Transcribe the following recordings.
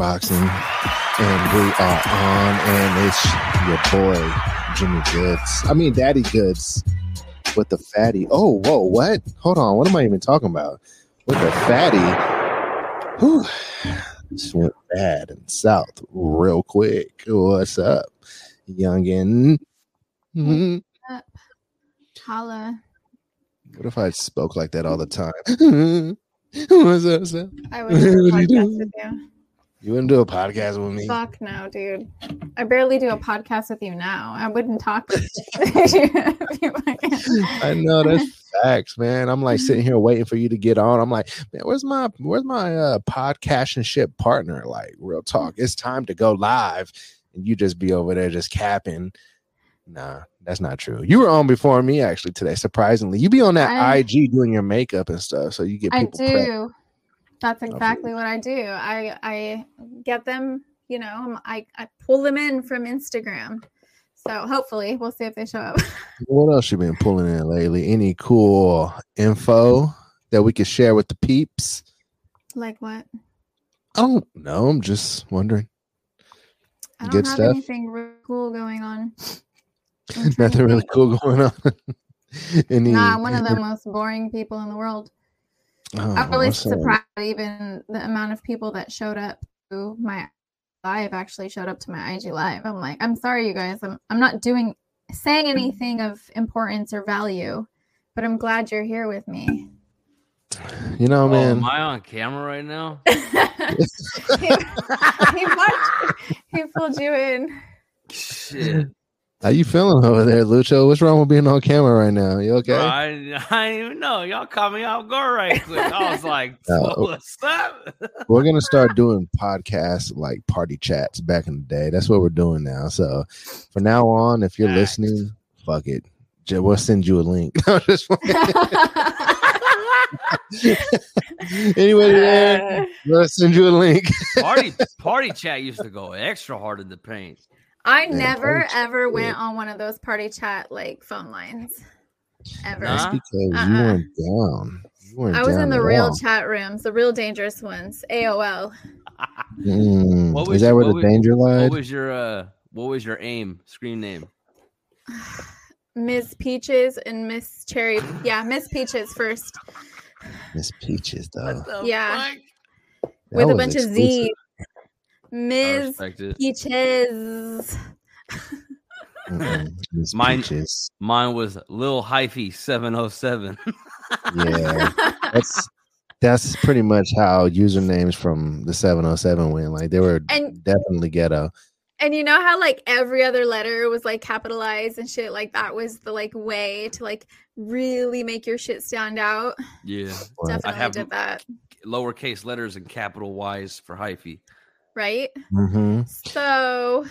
beatboxing. And we are on, and it's your boy Jimmy Goods. I mean, Daddy Goods with the fatty. Oh, whoa, what? Hold on, what am I even talking about? With the fatty. Whew. Just went bad and south real quick. What's up, youngin? Mhm. Holla. What if I spoke like that all the time? What's up, Sam? I would What are you doing? You. Wouldn't do a podcast with me? Fuck no, dude. I barely do a podcast with you now. I wouldn't talk to you if you fucking- I know that's facts, man. I'm like sitting here waiting for you to get on. I'm like, man, where's my where's my uh podcast and shit partner? Like, real talk. It's time to go live, and you just be over there just capping. Nah, that's not true. You were on before me actually today. Surprisingly, you be on that I- IG doing your makeup and stuff, so you get people. I people. prepped. That's exactly what I do. I I get them, you know, I'm- I, I pull them in from Instagram. So hopefully we'll see if they show up. What else you been pulling in lately? Any cool info that we could share with the peeps? like what? I don't know. I'm just wondering. I don't Good have stuff. anything really cool going on. I'm trying to Nothing really cool going on. Any, Nah, I'm one of the most boring people in the world. Oh, I'm really I'm surprised even the amount of people that showed up to my live actually showed up to my IG live. I'm like, I'm sorry, you guys. I'm I'm not doing saying mm-hmm. anything of importance or value, but I'm glad you're here with me. You know, Oh, man. am I on camera right now? he, he, watched, he pulled you in. Shit. How you feeling over there, Lucho? What's wrong with being on camera right now? You okay? I, I didn't even know. Y'all caught me off guard right quick. I was like, No. what's up? We're gonna start doing podcasts like party chats back in the day. That's what we're doing now. So, for now on, if you're Facts. listening, fuck it. We'll send you a link. Anybody there? We'll send you a link. party party chat used to go extra hard in the paint. I Yeah, never party chat, ever went on one of those party chat like phone lines. Ever. That's Nah. because you Uh-uh. weren't down. You weren't I was down in the real all. chat rooms, the real dangerous ones. AOL. Mm, What Is was that your- where what the was- danger What was your uh what was your aim screen name? Miss Peaches and Miss Cherry. Yeah, Miss Peaches first. Miss Peaches, though. Yeah. with a was bunch of exclusive. Z. I Ms. Peaches. Mine- Peaches. Mine was Lil Hyphy 707. Yeah, that's that's pretty much how usernames from the 707 went. Like they were And- definitely ghetto. And you know how like every other letter was like capitalized and shit? Like that was the like way to like really make your shit stand out. yeah. But Definitely have- did that. Lowercase letters and capital Y's for hyphy. Right? mhm. So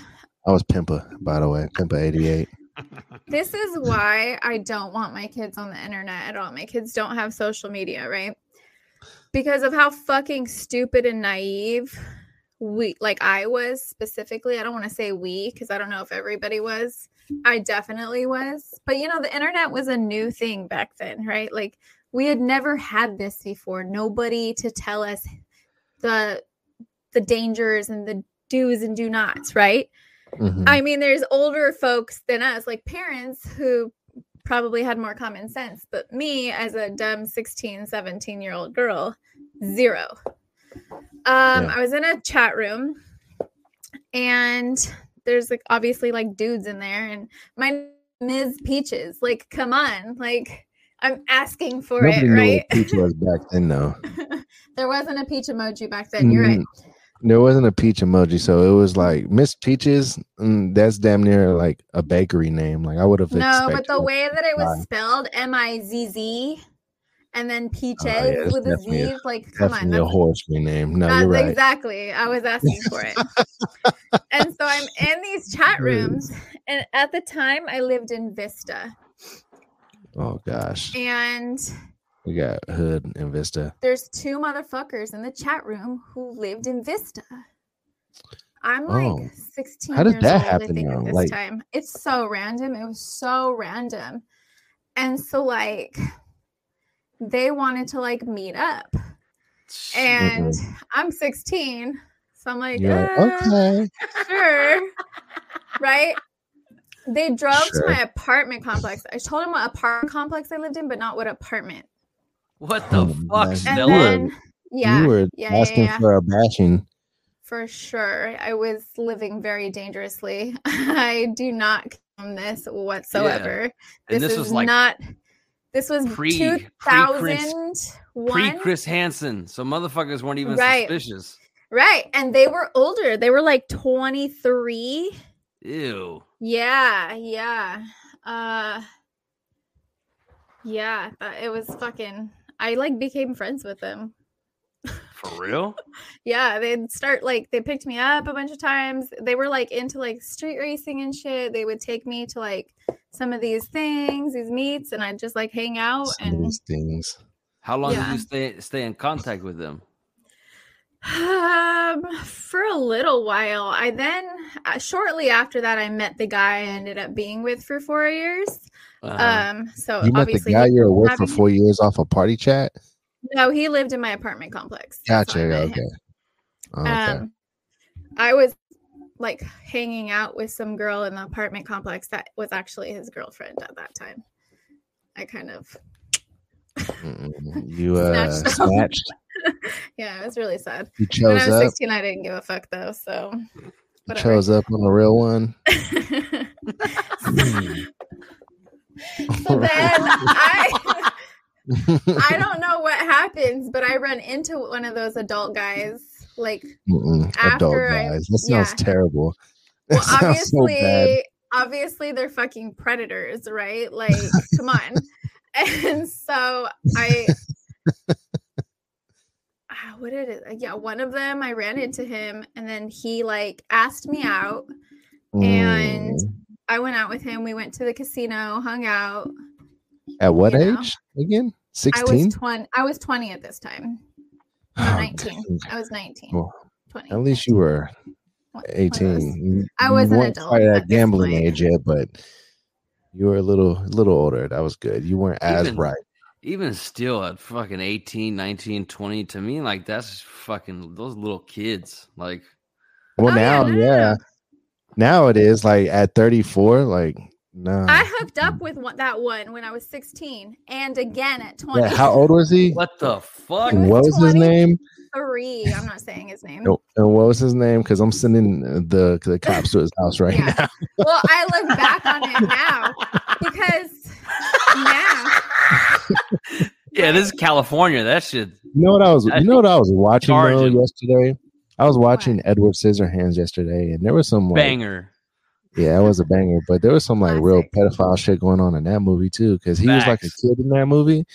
I was Pimpa, by the way, Pimpa 88. this is why I don't want my kids on the internet at all. My kids don't have social media, right? Because of how fucking stupid and naive we like I was specifically. I don't want to say we because I don't know if everybody was. I definitely was. But you know, the internet was a new thing back then, right? Like we had never had this before. Nobody to tell us the the dangers and the do's and do nots, right? Mhm. I mean, there's older folks than us, like parents who probably had more common sense. But me, as a dumb 16, 17 year old girl, zero. Um, Yeah. I was in a chat room and there's like obviously like dudes in there, and my name is Peaches. Like, come on. Like, I'm asking for Nobody it, right? peach was back then, though. there wasn't a peach emoji back then. You're right. There wasn't a peach emoji, so it was like Miss Peaches. Mm, that's damn near like a bakery name. Like I would have. No, but the way that it was spelled, M I Z Z, and then peaches Oh, yeah, with a definitely a- Z, like come on, definitely a that's, horsery name. No, that's you're right. exactly. I was asking for it, and so I'm in these chat rooms, and at the time I lived in Vista, Oh gosh, and we got Hood and Vista. there's two motherfuckers in the chat room who lived in Vista. I'm like Oh. 16 How did years that old, I happen, think, at this Like- time. It's so random. It was so random. And so like they wanted to like meet up. and I'm 16. So I'm like, like, "Uh, okay. sure. right? They drove Sure. to my apartment complex. I told them what apartment complex I lived in, but not what apartment. What the Oh, fuck, man. Stella? then, yeah, you were yeah, yeah, asking yeah. for a bashing. For sure. I was living very dangerously. I do not condone this whatsoever. and this is was like not this was pre- 2001. pre Chris Hansen, so motherfuckers weren't even Right. suspicious. right. And they were older. They were like 23. Ew. Yeah, yeah. Uh yeah, but it was fucking I like became friends with them. For real? Yeah, they'd start like they picked me up a bunch of times. They were like into like street racing and shit. They would take me to like some of these things, these meets, and I'd just like hang out Some and these things. How long Yeah. did you stay stay in contact with them? um for a little while. I then uh, shortly after that I met the guy I ended up being with for 4 years. Uh-huh. Um so You met the guy you were with for four years off a party chat. no, he lived in my apartment complex. Gotcha. why I met Okay. him. Okay. Um, I was like hanging out with some girl in the apartment complex that was actually his girlfriend at that time. I kind of, you uh, Snatched. snatched. yeah, it was really sad. You When chose I was up. 16, I didn't give a fuck though. So, You chose up on the real one. so then I, I don't know what happens, but I run into one of those adult guys. Like, Mm-mm. Adult I- guys. That sounds yeah. terrible. That well, sounds so obviously, obviously they're fucking predators, right? Like, come on. And so I, Ah, what did it? Yeah, one of them I ran into him, and then he like asked me out. and- Mm. I went out with him. We went to the casino, hung out. At what you know, age again? I was twenty. I was twenty at this time. No, Oh, nineteen. dang. I was nineteen. Well, 20. At least you were One- one of those. 18. You- I you was an weren't adult quite at at this gambling point. age yet, but you were a little little older. That was good. You weren't as Even- bright. Even still at fucking 18, 19, 20, to me, like that's fucking those little kids. Like, Well, Oh, now, no, no, yeah. No. Now it is like at 34, like, no. I hooked up with one, that one when I was sixteen, and again at twenty. Yeah, how old was he? what the fuck? was What was his name? Three. I'm not saying his name. And and what was his name? Because I'm sending the the cops to his house right Yeah. now. Well, I look back on it now because now Yeah, this is California. That shit. You know what I was? You know what I was watching though yesterday? I was watching Edward Scissorhands yesterday, and there was some like, Banger. yeah, it was a banger, but there was some like real pedophile shit going on in that movie too, because he was like a kid in that movie,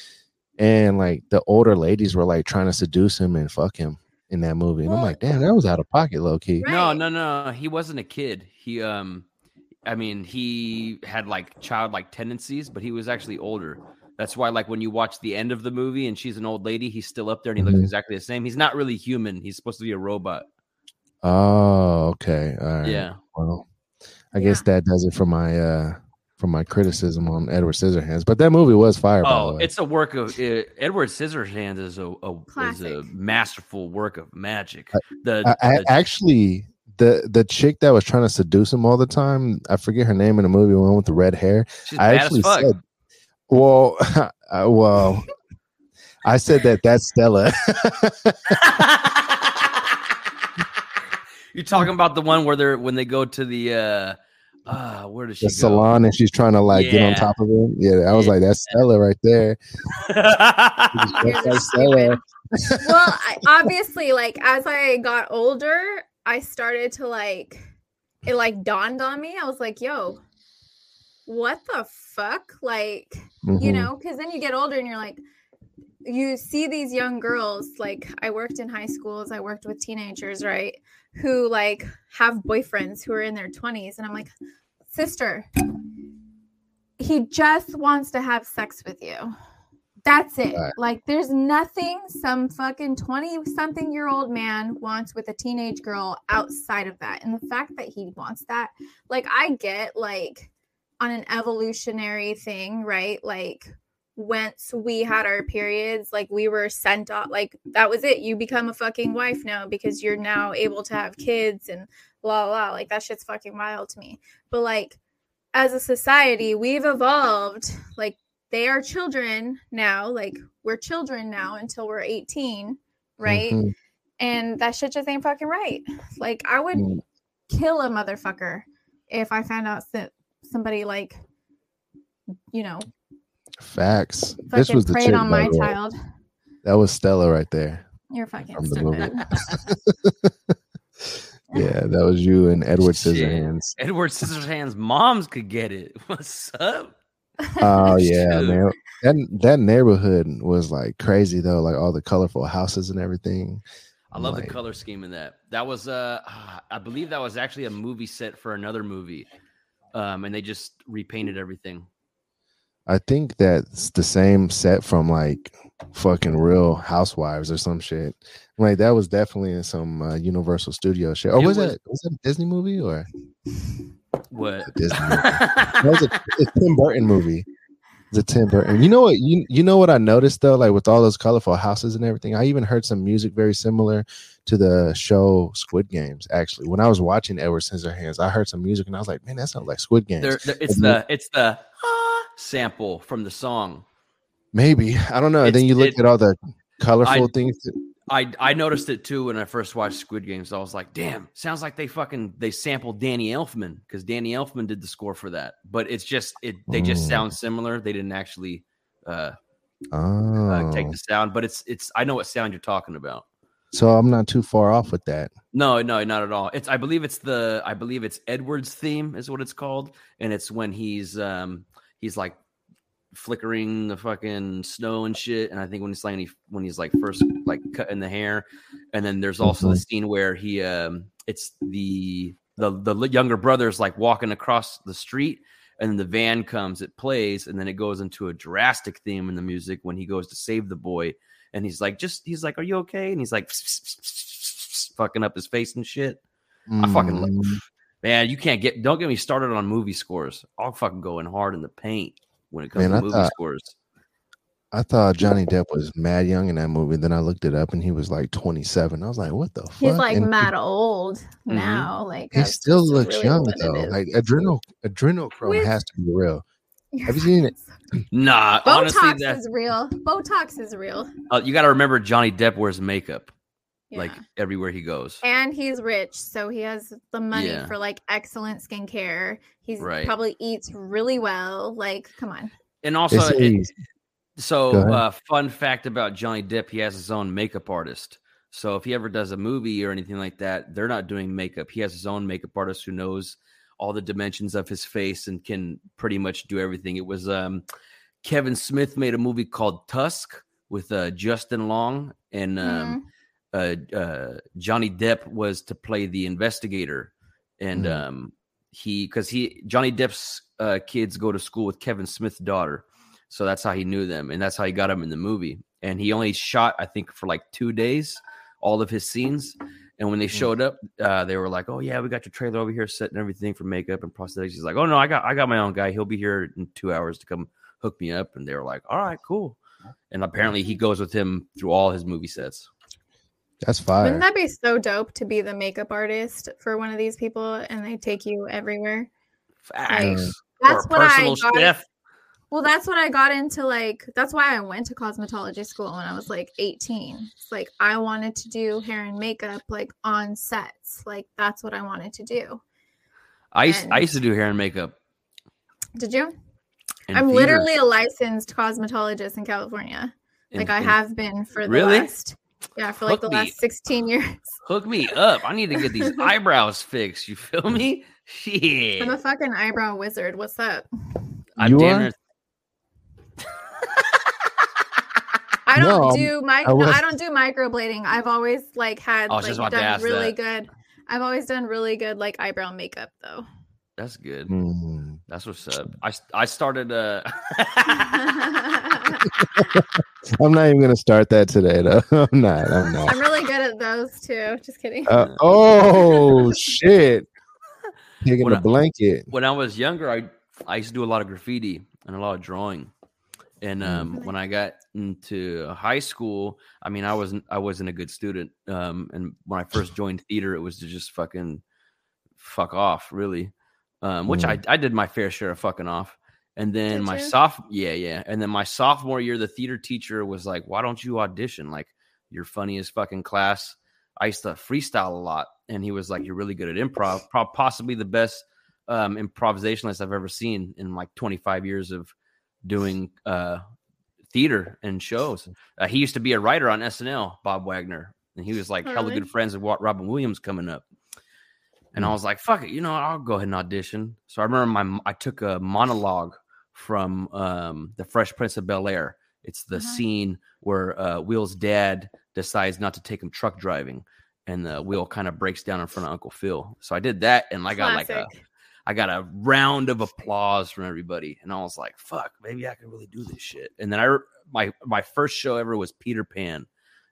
and like the older ladies were like trying to seduce him and fuck him in that movie, and I'm like, damn, that was out of pocket, low key. No, no, no. He wasn't a kid. He um I mean, he had like childlike tendencies, but he was actually older. That's why, like, when you watch the end of the movie and she's an old lady, he's still up there and he looks Mhm. exactly the same. He's not really human. He's supposed to be a robot. Oh, okay, all right. Yeah. Well, I guess that does it for my uh for my criticism on Edward Scissorhands, but that movie was fire. by the Oh, way. it's a work of uh, Edward Scissorhands is a, a is a masterful work of magic. The, I, I the- actually the the chick that was trying to seduce him all the time. I forget her name in the movie. One with the red hair. she's I bad actually as fuck. said, well, uh, well, I said that that's Stella. You're talking about the one where they're when they go to the uh uh where does she the go? salon, and she's trying to like get on top of him. Yeah, I was Yeah. like, that's Stella right there. You're That's like Stella. well, I, obviously, like as I got older, I started to like it like dawned on me. I was like, yo, what the fuck? Like, you Mhm. know, because then you get older and you're like, you see these young girls. Like, I worked in high schools, I worked with teenagers, right? Who like have boyfriends who are in their 20s. And I'm like, sister, he just wants to have sex with you. That's it. Right. Like, there's nothing some fucking 20 something year old man wants with a teenage girl outside of that. And the fact that he wants that, like, I get like on an evolutionary thing, right? Like, once we had our periods, like we were sent off, like that was it. You become a fucking wife now because you're now able to have kids and blah blah. Like that shit's fucking wild to me. But like as a society, we've evolved. Like they are children now. Like we're children now until we're 18, right? Mhm. And that shit just ain't fucking right. Like I would Mm. kill a motherfucker if I found out that somebody like, you know, Facts. This was the preyed chick, on my the child. That was Stella right there. You're fucking From the movie. stupid. Yeah, that was you and Edward Shit. Scissorhands. Edward Scissorhands' moms could get it. What's up? Oh yeah, Shoot. man. That that neighborhood was like crazy though, like all the colorful houses and everything. I love Like- the color scheme in that. That was uh I believe that was actually a movie set for another movie. Um and they just repainted everything. I think that's the same set from like fucking Real Housewives or some shit. Like that was definitely in some uh, Universal Studio shit. Or was, was- that was that a Disney movie or What? Disney movie? that was a, a Tim Burton movie. The Tim Burton. You know what? You you know what I noticed though, like with all those colorful houses and everything. I even heard some music very similar to the show Squid Games. Actually, when I was watching Edward Scissorhands, I heard some music and I was like, man, that sounds like Squid Games. There, there- it's Mhm. the it's the ah sample from the song. Maybe I don't know. It's- then you look it- at all the colorful I- things. that- I I noticed it too when I first watched Squid Games. I was like, damn, sounds like they fucking they sampled Danny Elfman because Danny Elfman did the score for that. But it's just it they just Mm. sound similar. They didn't actually uh, Oh, uh take the sound, but it's it's I know what sound you're talking about. So I'm not too far off with that. No, no, not at all. It's I believe it's the I believe it's Edward's theme is what it's called, and it's when he's um he's like flickering the fucking snow and shit. And I think when he's like when he's like first like cutting the hair, and then there's also the scene where he um it's the the the younger brother's like walking across the street. And then the van comes, it plays, and then it goes into a drastic theme in the music when he goes to save the boy. And he's like, just he's like, Are you okay? And he's like fucking up his face and shit. I fucking love Mm, Man, you can't get don't get me started on movie scores. I'll fucking going hard in the paint when it comes Man, to I movie thought- scores. I thought Johnny Depp was mad young in that movie. Then I looked it up and he was like 27. I was like, what the fuck? He's like And mad old Mhm. now. Like He still looks really young though. Like adrenal adrenochrome With- has to be real. You're have you seen it? fucking- Nah, honestly, Botox that is real. Botox is real. uh, you got to remember Johnny Depp wears makeup Yeah. like everywhere he goes. and he's rich, so he has the money Yeah. for like excellent skincare. He's Right. probably eats really well. Like, come on. And also, it, so uh, fun fact about Johnny Depp, he has his own makeup artist. So if he ever does a movie or anything like that, they're not doing makeup. He has his own makeup artist who knows all the dimensions of his face and can pretty much do everything. It was um, Kevin Smith made a movie called Tusk with uh, Justin Long and um, Mhm. uh, uh, Johnny Depp was to play the investigator, and Mhm. um, he because he Johnny Depp's uh, kids go to school with Kevin Smith's daughter, so that's how he knew them, and that's how he got him in the movie. And he only shot, I think, for like two days, all of his scenes. And when they showed up, uh, they were like, "Oh yeah, we got your trailer over here, set and everything for makeup and prosthetics." He's like, "Oh no, I got I got my own guy. He'll be here in two hours to come hook me up." And they were like, "All right, cool." And apparently, he goes with him through all his movie sets. that's fire. Wouldn't that be so dope to be the makeup artist for one of these people and they take you everywhere? Facts. That's or a what I personal got. chef. Well, that's what I got into. Like, that's why I went to cosmetology school when I was like 18. It's like I wanted to do hair and makeup like on sets. Like, that's what I wanted to do. I used, I used to do hair and makeup. Did you? in I'm theaters. literally a licensed cosmetologist in California. In- Like, I have been for the Really? last, yeah, for like Hook the me. last 16 years. hook me up. I need to get these eyebrows fixed. You feel me? Shit. I'm a fucking eyebrow wizard. What's up? I'm You damn are? near- I don't No, do my I was- I don't do microblading. I've always like had I was like just about to done really that. good. I've always done really good like eyebrow makeup though. That's good. Mm. That's what's up. I I started uh I'm not even gonna start that today though. I'm not. I'm not. I'm really good at those too. Just kidding. Uh, oh shit! Taking When the I- blanket. when I was younger, I I used to do a lot of graffiti and a lot of drawing. And Mm. um, when I got into high school, I mean, I wasn't I wasn't a good student. Um, and when I first joined theater, it was to just fucking fuck off, really. Um, which I I did my fair share of fucking off. And then Did my you? soph yeah yeah, and then my sophomore year, the theater teacher was like, "Why don't you audition? Like, you're funny as fucking class." I used to freestyle a lot, and he was like, "You're really good at improv, Pro- possibly the best um, improvisationalist I've ever seen in like 25 years of doing uh, theater and shows." Uh, he used to be a writer on SNL, Bob Wagner, and he was like Oh, hella really? good friends with Robin Williams coming up. And I was like, "Fuck it, you know, what? I'll go ahead and audition." So I remember my I took a monologue from um, the Fresh Prince of Bel Air. It's the Uh-huh. scene where uh, Will's dad decides not to take him truck driving, and the wheel kind of breaks down in front of Uncle Phil. So I did that, and I got like a Classic. I got a round of applause from everybody, and I was like, "Fuck, maybe I can really do this shit." And then I my my first show ever was Peter Pan,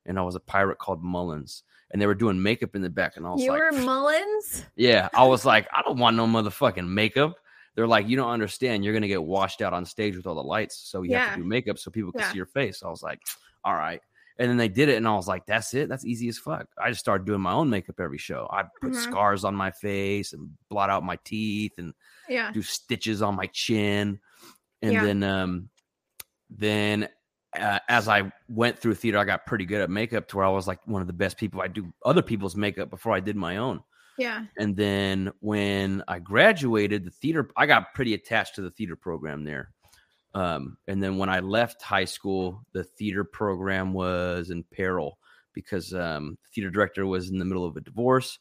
and I was a pirate called Mullins, and they were doing makeup in the back, and I was You like, "You were Mullins? yeah, I was like, I don't want no motherfucking makeup. They're like, you don't understand. You're gonna get washed out on stage with all the lights, so you have to do makeup so people can Yeah. see your face. I was like, all right. And then they did it, and I was like, that's it. That's easy as fuck. I just started doing my own makeup every show. I put Mhm. scars on my face and blot out my teeth and Yeah. do stitches on my chin. And Yeah. then, um, then uh, as I went through theater, I got pretty good at makeup to where I was like one of the best people. I do other people's makeup before I did my own. Yeah. And then when I graduated, the theater, I got pretty attached to the theater program there. Um, and then when I left high school, the theater program was in peril because um, the theater director was in the middle of a divorce.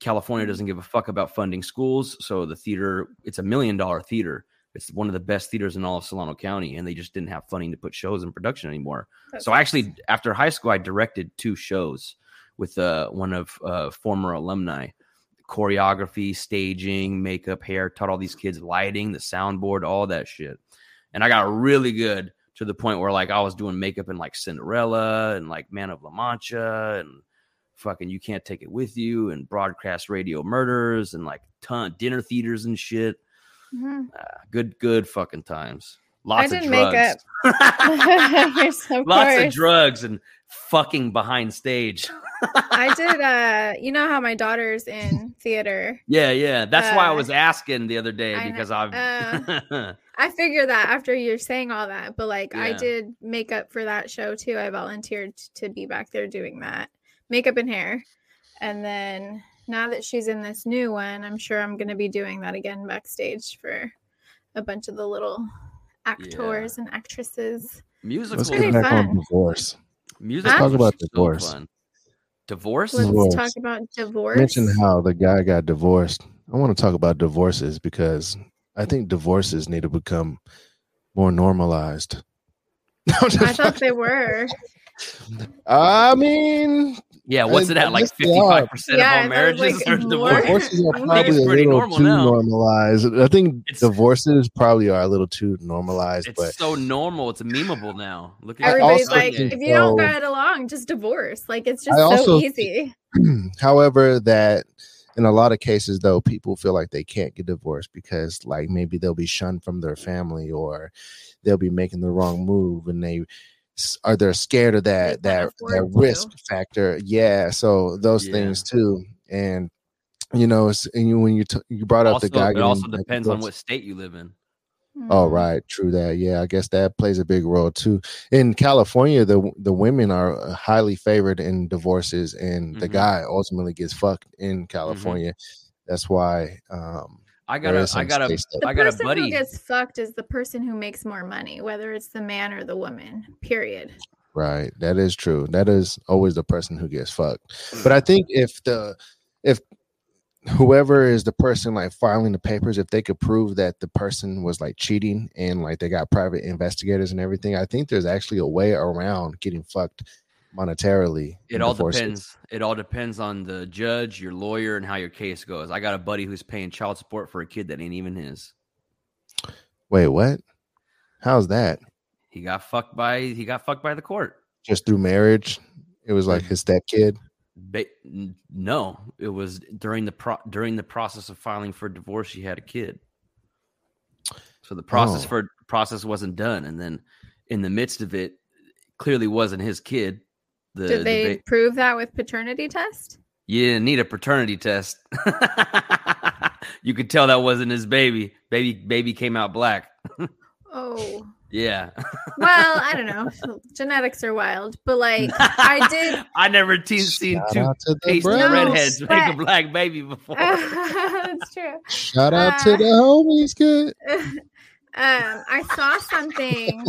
California doesn't give a fuck about funding schools. So the theater, it's a million dollar theater. It's one of the best theaters in all of Solano County, and they just didn't have funding to put shows in production anymore. That So actually, after high school, I directed two shows with uh, one of uh, former alumni. Choreography, staging, makeup, hair, taught all these kids lighting, the soundboard, all that shit. And I got really good to the point where like I was doing makeup in like Cinderella and like Man of La Mancha and fucking You Can't Take It With You and broadcast radio murders and like ton dinner theaters and shit. Mhm. Uh, good, good fucking times. Lots did of makeup. drugs. Yes, of Lots of drugs and fucking behind stage. I did uh you know how my daughter's in theater. Yeah, yeah. That's why I Uh, was asking the other day I because I've I figure that after you're saying all that, but like I did makeup for that show too. I volunteered to be back there doing that. Makeup and hair. And then now that she's in this new one, I'm sure I'm going to be doing that again backstage for a bunch of the little actors and actresses. musicals. Let's pretty get back on fun. divorce. Musicals talk about divorce. fun. Divorce? Let's Divorce. talk about divorce. Mention how the guy got divorced. I want to talk about divorces because I think divorces need to become more normalized. I thought they were. I mean, Yeah, what's I- it at? Like fifty five percent Yeah, of all marriages like, are more. divorced. divorces are I think probably a little normal too now. normalized. I think It's- divorces probably are a little too normalized, It's but so normal. It's memeable now. Look at Everybody's like, think if you don't so- get along, just divorce. Like it's just I so also easy. however that in a lot of cases though people feel like they can't get divorced because like maybe they'll be shunned from their family or they'll be making the wrong move and they are they're scared of that that that afford to. risk factor yeah so those Yeah. things too and you know it's, and you, when you t- you brought up also, the guy it getting, also like, depends on what state you live in. Oh Mhm. right, true that. Yeah, I guess that plays a big role too. In California, the the women are uh, highly favored in divorces, and the Mhm. guy ultimately gets fucked in California. That's why. Um, I There got a I got a states The got a person buddy. who gets fucked is the person who makes more money, whether it's the man or the woman. Period. right, that is true. That is always the person who gets fucked. But I think if the if whoever is the person like filing the papers, if they could prove that the person was like cheating and like they got private investigators and everything, I think there's actually a way around getting fucked monetarily. It all depends. It all depends on the judge, your lawyer, and how your case goes. I got a buddy who's paying child support for a kid that ain't even his. Wait, what? How's that? He got fucked by he got fucked by the court. Just through marriage? It was like his step kid. Ba- no, it was during the pro- during the process of filing for divorce. She had a kid, so the process Oh. for process wasn't done, and then in the midst of it clearly wasn't his kid. The, Did the they ba- prove that with paternity test? you didn't need a paternity test. you could tell that wasn't his baby. Baby baby came out black. Oh, Yeah. well, I don't know. Genetics are wild, but like I did. I never te- seen two to pasty bros. redheads make a black baby before. That's true. Shout out to Uh, the homies, kid. um, I saw something.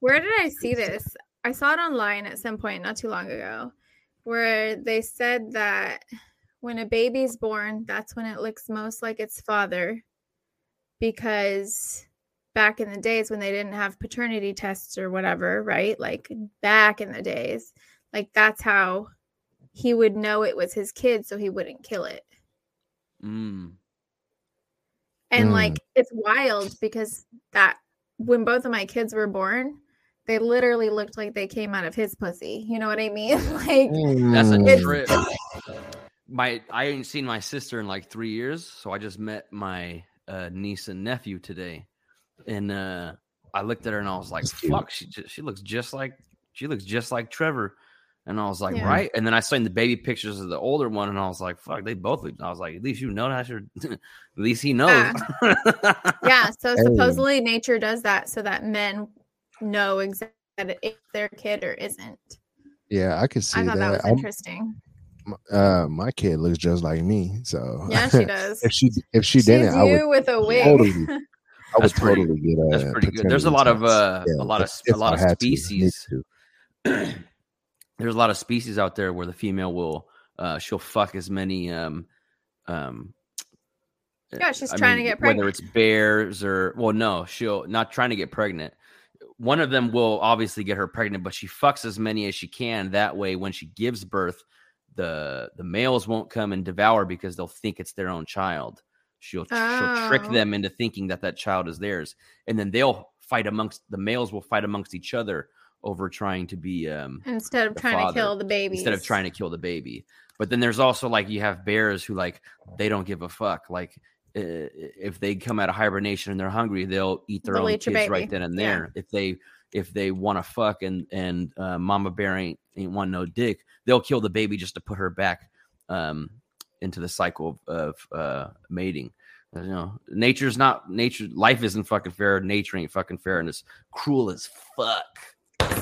Where did I see this? I saw it online at some point not too long ago, where they said that when a baby's born, that's when it looks most like its father, because back in the days when they didn't have paternity tests or whatever, right? Like back in the days, like that's how he would know it was his kid, so he wouldn't kill it. Mm. And Mm. like it's wild because that when both of my kids were born, they literally looked like they came out of his pussy. You know what I mean? like That's a Mm. trip. My I ain't seen my sister in like three years, so I just met my uh, niece and nephew today, and uh, I looked at her and I was like, "Fuck, she ju- she looks just like she looks just like Trevor." And I was like, Yeah. right. And then I saw the baby pictures of the older one, and I was like, fuck, they both look. I was like, at least you know that. Your, at least he knows. yeah, so Hey. supposedly nature does that so that men know exactly if their kid or isn't. Yeah, I could see I thought that, was I'm- interesting. uh, my kid looks just like me, so Yeah, she does. if she if she She's didn't, I would you with a wig. totally, I would That's pretty- totally get a. that's pretty good. There's a lot of, test. uh, a lot of- a lot I of had to, species. to. there's a lot of species out there where the female will uh she'll fuck as many um um Yeah, she's I trying to mean, get whether it's bears or well no she'll not trying to get pregnant one of them will obviously get her pregnant but she fucks as many as she can that way when she gives birth the the males won't come and devour because they'll think it's their own child she'll she'll trick Oh. them into thinking that that child is theirs and then they'll fight amongst the males will fight amongst each other over trying to be um instead of trying father, to kill the baby. instead of trying to kill the baby. But then there's also like you have bears who like they don't give a fuck. Like uh, if they come out of hibernation and they're hungry, they'll eat their They'll own eat kids right then and Yeah. there. If they if they want to fuck and and uh, mama bear ain't ain't want no dick, they'll kill the baby just to put her back um into the cycle of, of uh mating. You know, nature's not nature. Life isn't fucking fair. Nature ain't fucking fair, and it's cruel as fuck.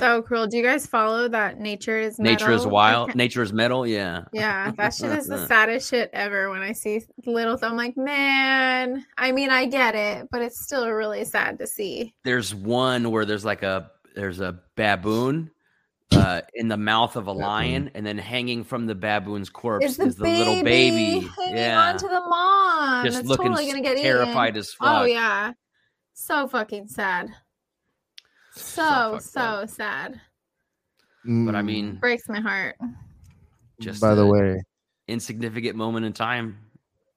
so cruel. Do you guys follow that nature is Nature is wild. Nature is metal. Yeah. Yeah, that shit is the saddest shit ever. When I see little, I'm like, man. I mean, I get it, but it's still really sad to see. there's one where there's like a there's a baboon uh in the mouth of a Baboon. lion and then hanging from the baboon's corpse Is the, is the baby little baby hanging yeah onto the mom? just That's looking totally gonna get terrified eaten. as fuck Oh yeah, so fucking sad. So fucked so up. sad. but i Mm, mean Breaks my heart. just by the way, insignificant moment in time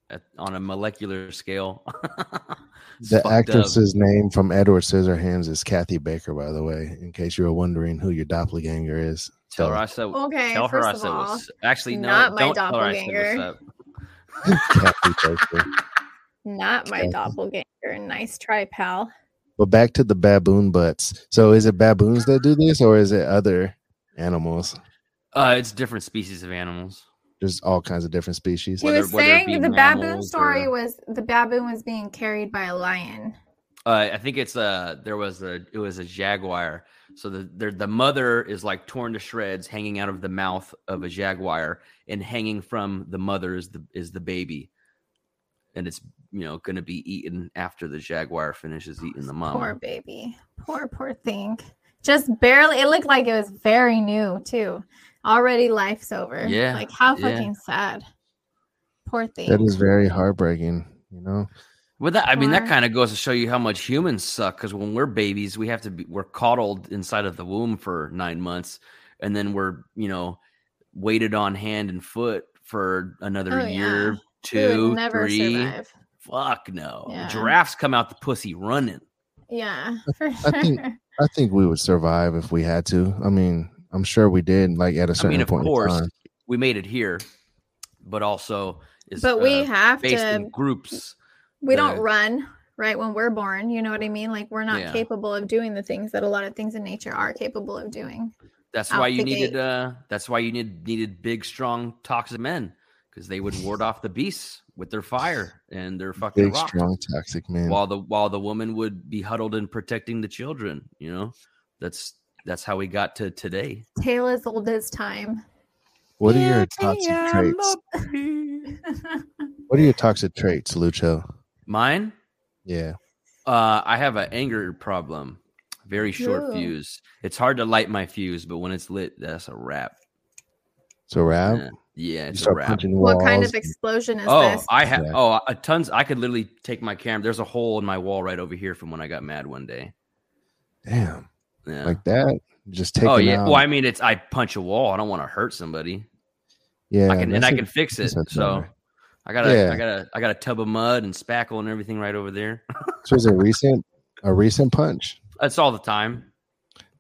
at, on a molecular scale It's the fucked up. actress's name from Edward Scissorhands is Kathy Baker. By the way, in case you were wondering who your doppelganger is, tell her i said Okay, tell her first i of said all, actually no not my don't tell her I said what's doppelganger. up. Kathy Baker. not my Okay. doppelganger. Nice try, pal. But back to the baboon butts. So is it baboons that do this, or is it other animals? uh it's different species of animals There's all kinds of different species. He Whether- was saying the baboon story or- was the baboon was being carried by a lion. Uh, I think it's uh there was a it was a jaguar. So the the the mother is like torn to shreds, hanging out of the mouth of a jaguar, and hanging from the mother is the is the baby, and it's you know going to be eaten after the jaguar finishes eating the mom. Poor baby. Poor, poor thing. Just barely. It looked like it was very new too. Already life's over. Yeah, Like how yeah. fucking sad. Poor thing. That is very heartbreaking. You know, Well, that I mean that kind of goes to show you how much humans suck. Because when we're babies, we have to be we're coddled inside of the womb for nine months, and then we're you know weighted on hand and foot for another Oh, year, yeah. Two, never three. survive. Fuck no. Yeah. Giraffes come out the pussy running. Yeah, for I think- I think we would survive if we had to. I mean, I'm sure we did. Like at a certain I mean, of point course, in time. we made it here, but also is But we uh, have based to. in groups. we the- don't run. right? When we're born, you know what I mean? Like we're not Yeah. capable of doing the things that a lot of things in nature are capable of doing. That's why you needed gate. uh that's why you need needed big, strong, toxic men because they would ward off the beasts with their fire and their fucking Big, rock. strong, toxic man. While the while the woman would be huddled and protecting the children, you know? That's that's how we got to today. Tale as old as time. what are your toxic traits? What are your toxic traits, Lucho? Mine? Yeah. Uh, I have an anger problem. Very short Ooh. fuse. It's hard to light my fuse, but when it's lit, that's a wrap. So rap. Yeah, yeah You it's a wrap. punching what kind of explosion is Oh, this? I have. Yeah. Oh, a tons. I could literally take my camera. There's a hole in my wall right over here from when I got mad one day. Damn. Yeah. Like that. Just take oh yeah. out. Well, I mean, it's I punch a wall. I don't want to hurt somebody. yeah. I can and that's I a- can fix it. So better. I got a Yeah. I got a I got a tub of mud and spackle and everything right over there. So it's a recent a recent punch. That's all the time.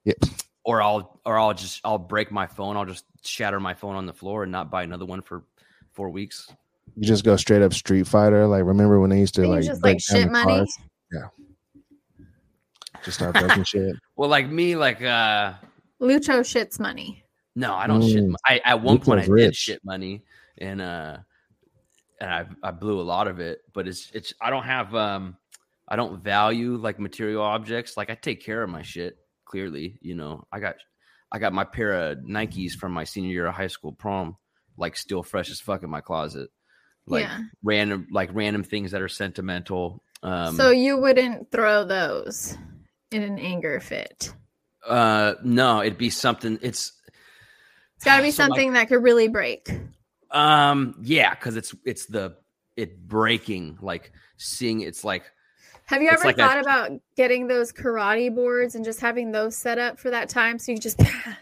Yeah. Or I'll or I'll just I'll break my phone. I'll just shatter my phone on the floor and not buy another one for four weeks. You just go straight up Street Fighter. Like remember when they used to You like just break like down shit the money. cars? Just start breaking shit. Well, like me, like uh Lucho shits money. no, I don't. Mm. mo- I at one point I Lucho's did shit money and uh and I I blew a lot of it, but it's it's I don't have um I don't value like material objects. Like I take care of my shit. Clearly, you know, I got I got my pair of Nikes from my senior year of high school prom, like still fresh as fuck in my closet. Like yeah. random like random things that are sentimental. Um so you wouldn't throw those in an anger fit. uh no, it'd be something it's It's got to be So, like, something that could really break. Um, yeah, because it's it's the it breaking, like seeing it's like Have you ever like a- thought about getting those karate boards and just having those set up for that time so you just punch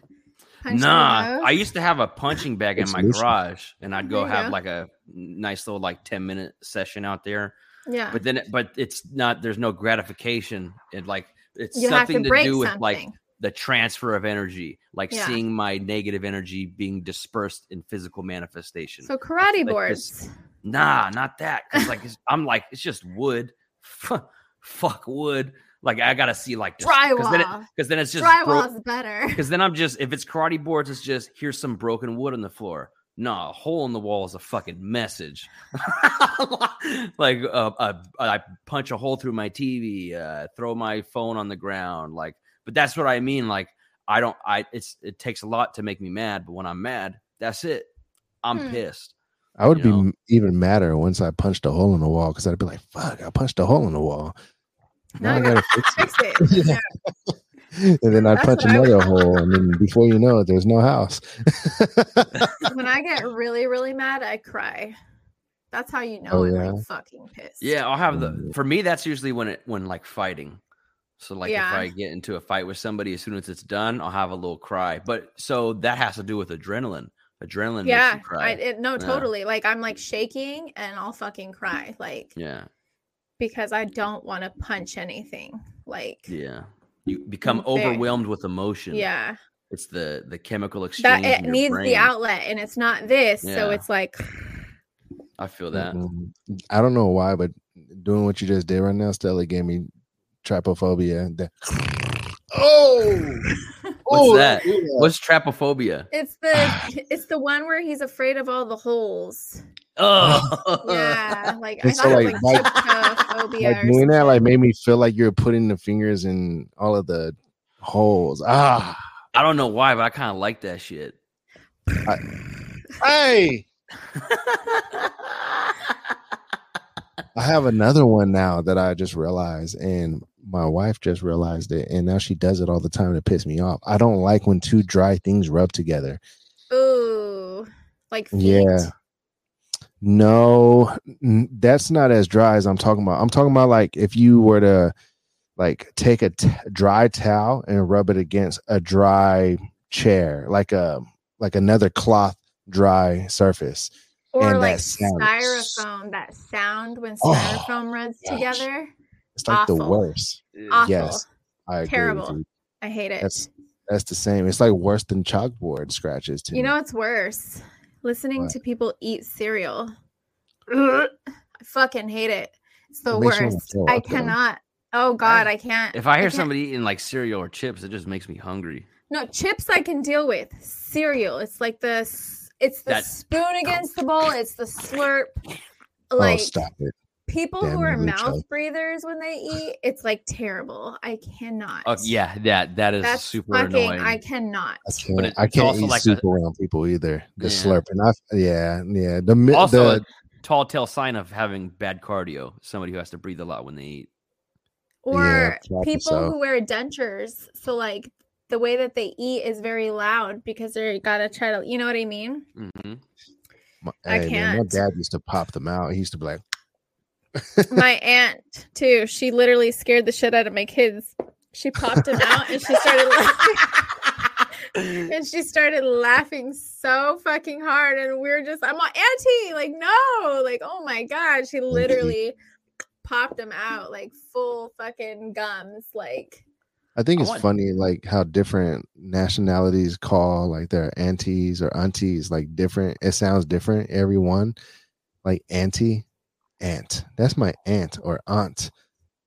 in the nah. I used to have a punching bag in my garage, and I'd go have go. like a nice little like ten minute session out there. yeah. But then, it- but it's not. There's no gratification. It like it's you something to to, do with something. like the transfer of energy, like Yeah. seeing my negative energy being dispersed in physical manifestation. so karate like boards. this- Nah, not that. 'Cause, like I'm like it's just wood. Fuck wood. Like I gotta see like this because then, it- then it's just bro- Drywall's better. Because then I'm just if it's karate boards, it's just here's some broken wood on the floor. Nah, a hole in the wall is a fucking message. like uh, uh, I punch a hole through my TV, uh, throw my phone on the ground. Like, but that's what I mean. Like, I don't. I it's it takes a lot to make me mad, but when I'm mad, that's it. I'm Hmm. pissed. I would You be know? m- even madder once I punched a hole in the wall because I'd be like, "Fuck! I punched a hole in the wall. Now Now I gotta fix Fix it. it." Yeah. and then I'd That's punch what I would another hole, and then before you know it, there's no house. when I get really, really mad, I cry. That's how you know Oh, I'm yeah? like fucking pissed. Yeah, I'll have the. Mm. For me, that's usually when it when like fighting. So like Yeah. if I get into a fight with somebody, as soon as it's done, I'll have a little cry. But so that has to do with adrenaline. Adrenaline Yeah. makes you cry. I it, no, Yeah. totally. Like I'm like shaking and I'll fucking cry. Like yeah, because I don't want to punch anything. Like yeah. You become mm, Very- overwhelmed with emotion. yeah. it's the the chemical exchange. That it needs brain. the outlet and it's not this. So it's like I feel that. Mm-mm. I don't know why, but doing what you just did right now, Stella gave me trypophobia. That- oh, What's that? yeah. What's trypophobia? it's the it's the one where he's afraid of all the holes. Oh, Yeah. Like I And so, thought like, it was like- like like doing that like made me feel like you're putting the fingers in all of the holes. Ah, I don't know why, but I kind of like that shit. hey, I have another one now that I just realized, and my wife just realized it, and now she does it all the time to piss me off. I don't like when two dry things rub together. Ooh. Like feet. Yeah. No, that's not as dry as I'm talking about. I'm talking about like if you were to like take a t- dry towel and rub it against a dry chair, like a like another cloth dry surface. Or and like sound. styrofoam, that sound when Oh, styrofoam rubs gosh. together. It's like the worst. Awful. Yes, I agree. with Terrible. you. I hate it. That's that's the same. It's like worse than chalkboard scratches to you know what's worse? Listening What? to people eat cereal. I fucking hate it. It's the It makes you wanna worst. I cannot. Oh God, I can't. If I hear can't- somebody eating like cereal or chips, it just makes me hungry. no chips, I can deal with. Cereal, it's like the it's the That- spoon against the bowl. It's the slurp. oh, Like stop it. People who are you, Lucho. mouth breathers when they eat, it's like terrible. I cannot. Oh yeah, that that is that's super fucking. annoying. I cannot. I can't. It- I can't eat like soup a- around people either. The Yeah. slurping. I, yeah, yeah. The mi- also, the, a tall tale sign of having bad cardio. Somebody who has to breathe a lot when they eat. Or probably people so. who wear dentures. So like the way that they eat is very loud because they gotta try to. You know what I mean? hmm my, I hey, man, my dad used to pop them out. He used to be like, my aunt too she literally scared the shit out of my kids she popped him out and she started laughing and she started laughing so fucking hard and we are just i'm like auntie like no like oh my god she literally popped him out like full fucking gums like I think I it's want- funny, like how different nationalities call like their aunties or aunties like different. It sounds different. Everyone, like auntie, aunt. That's my aunt or aunt,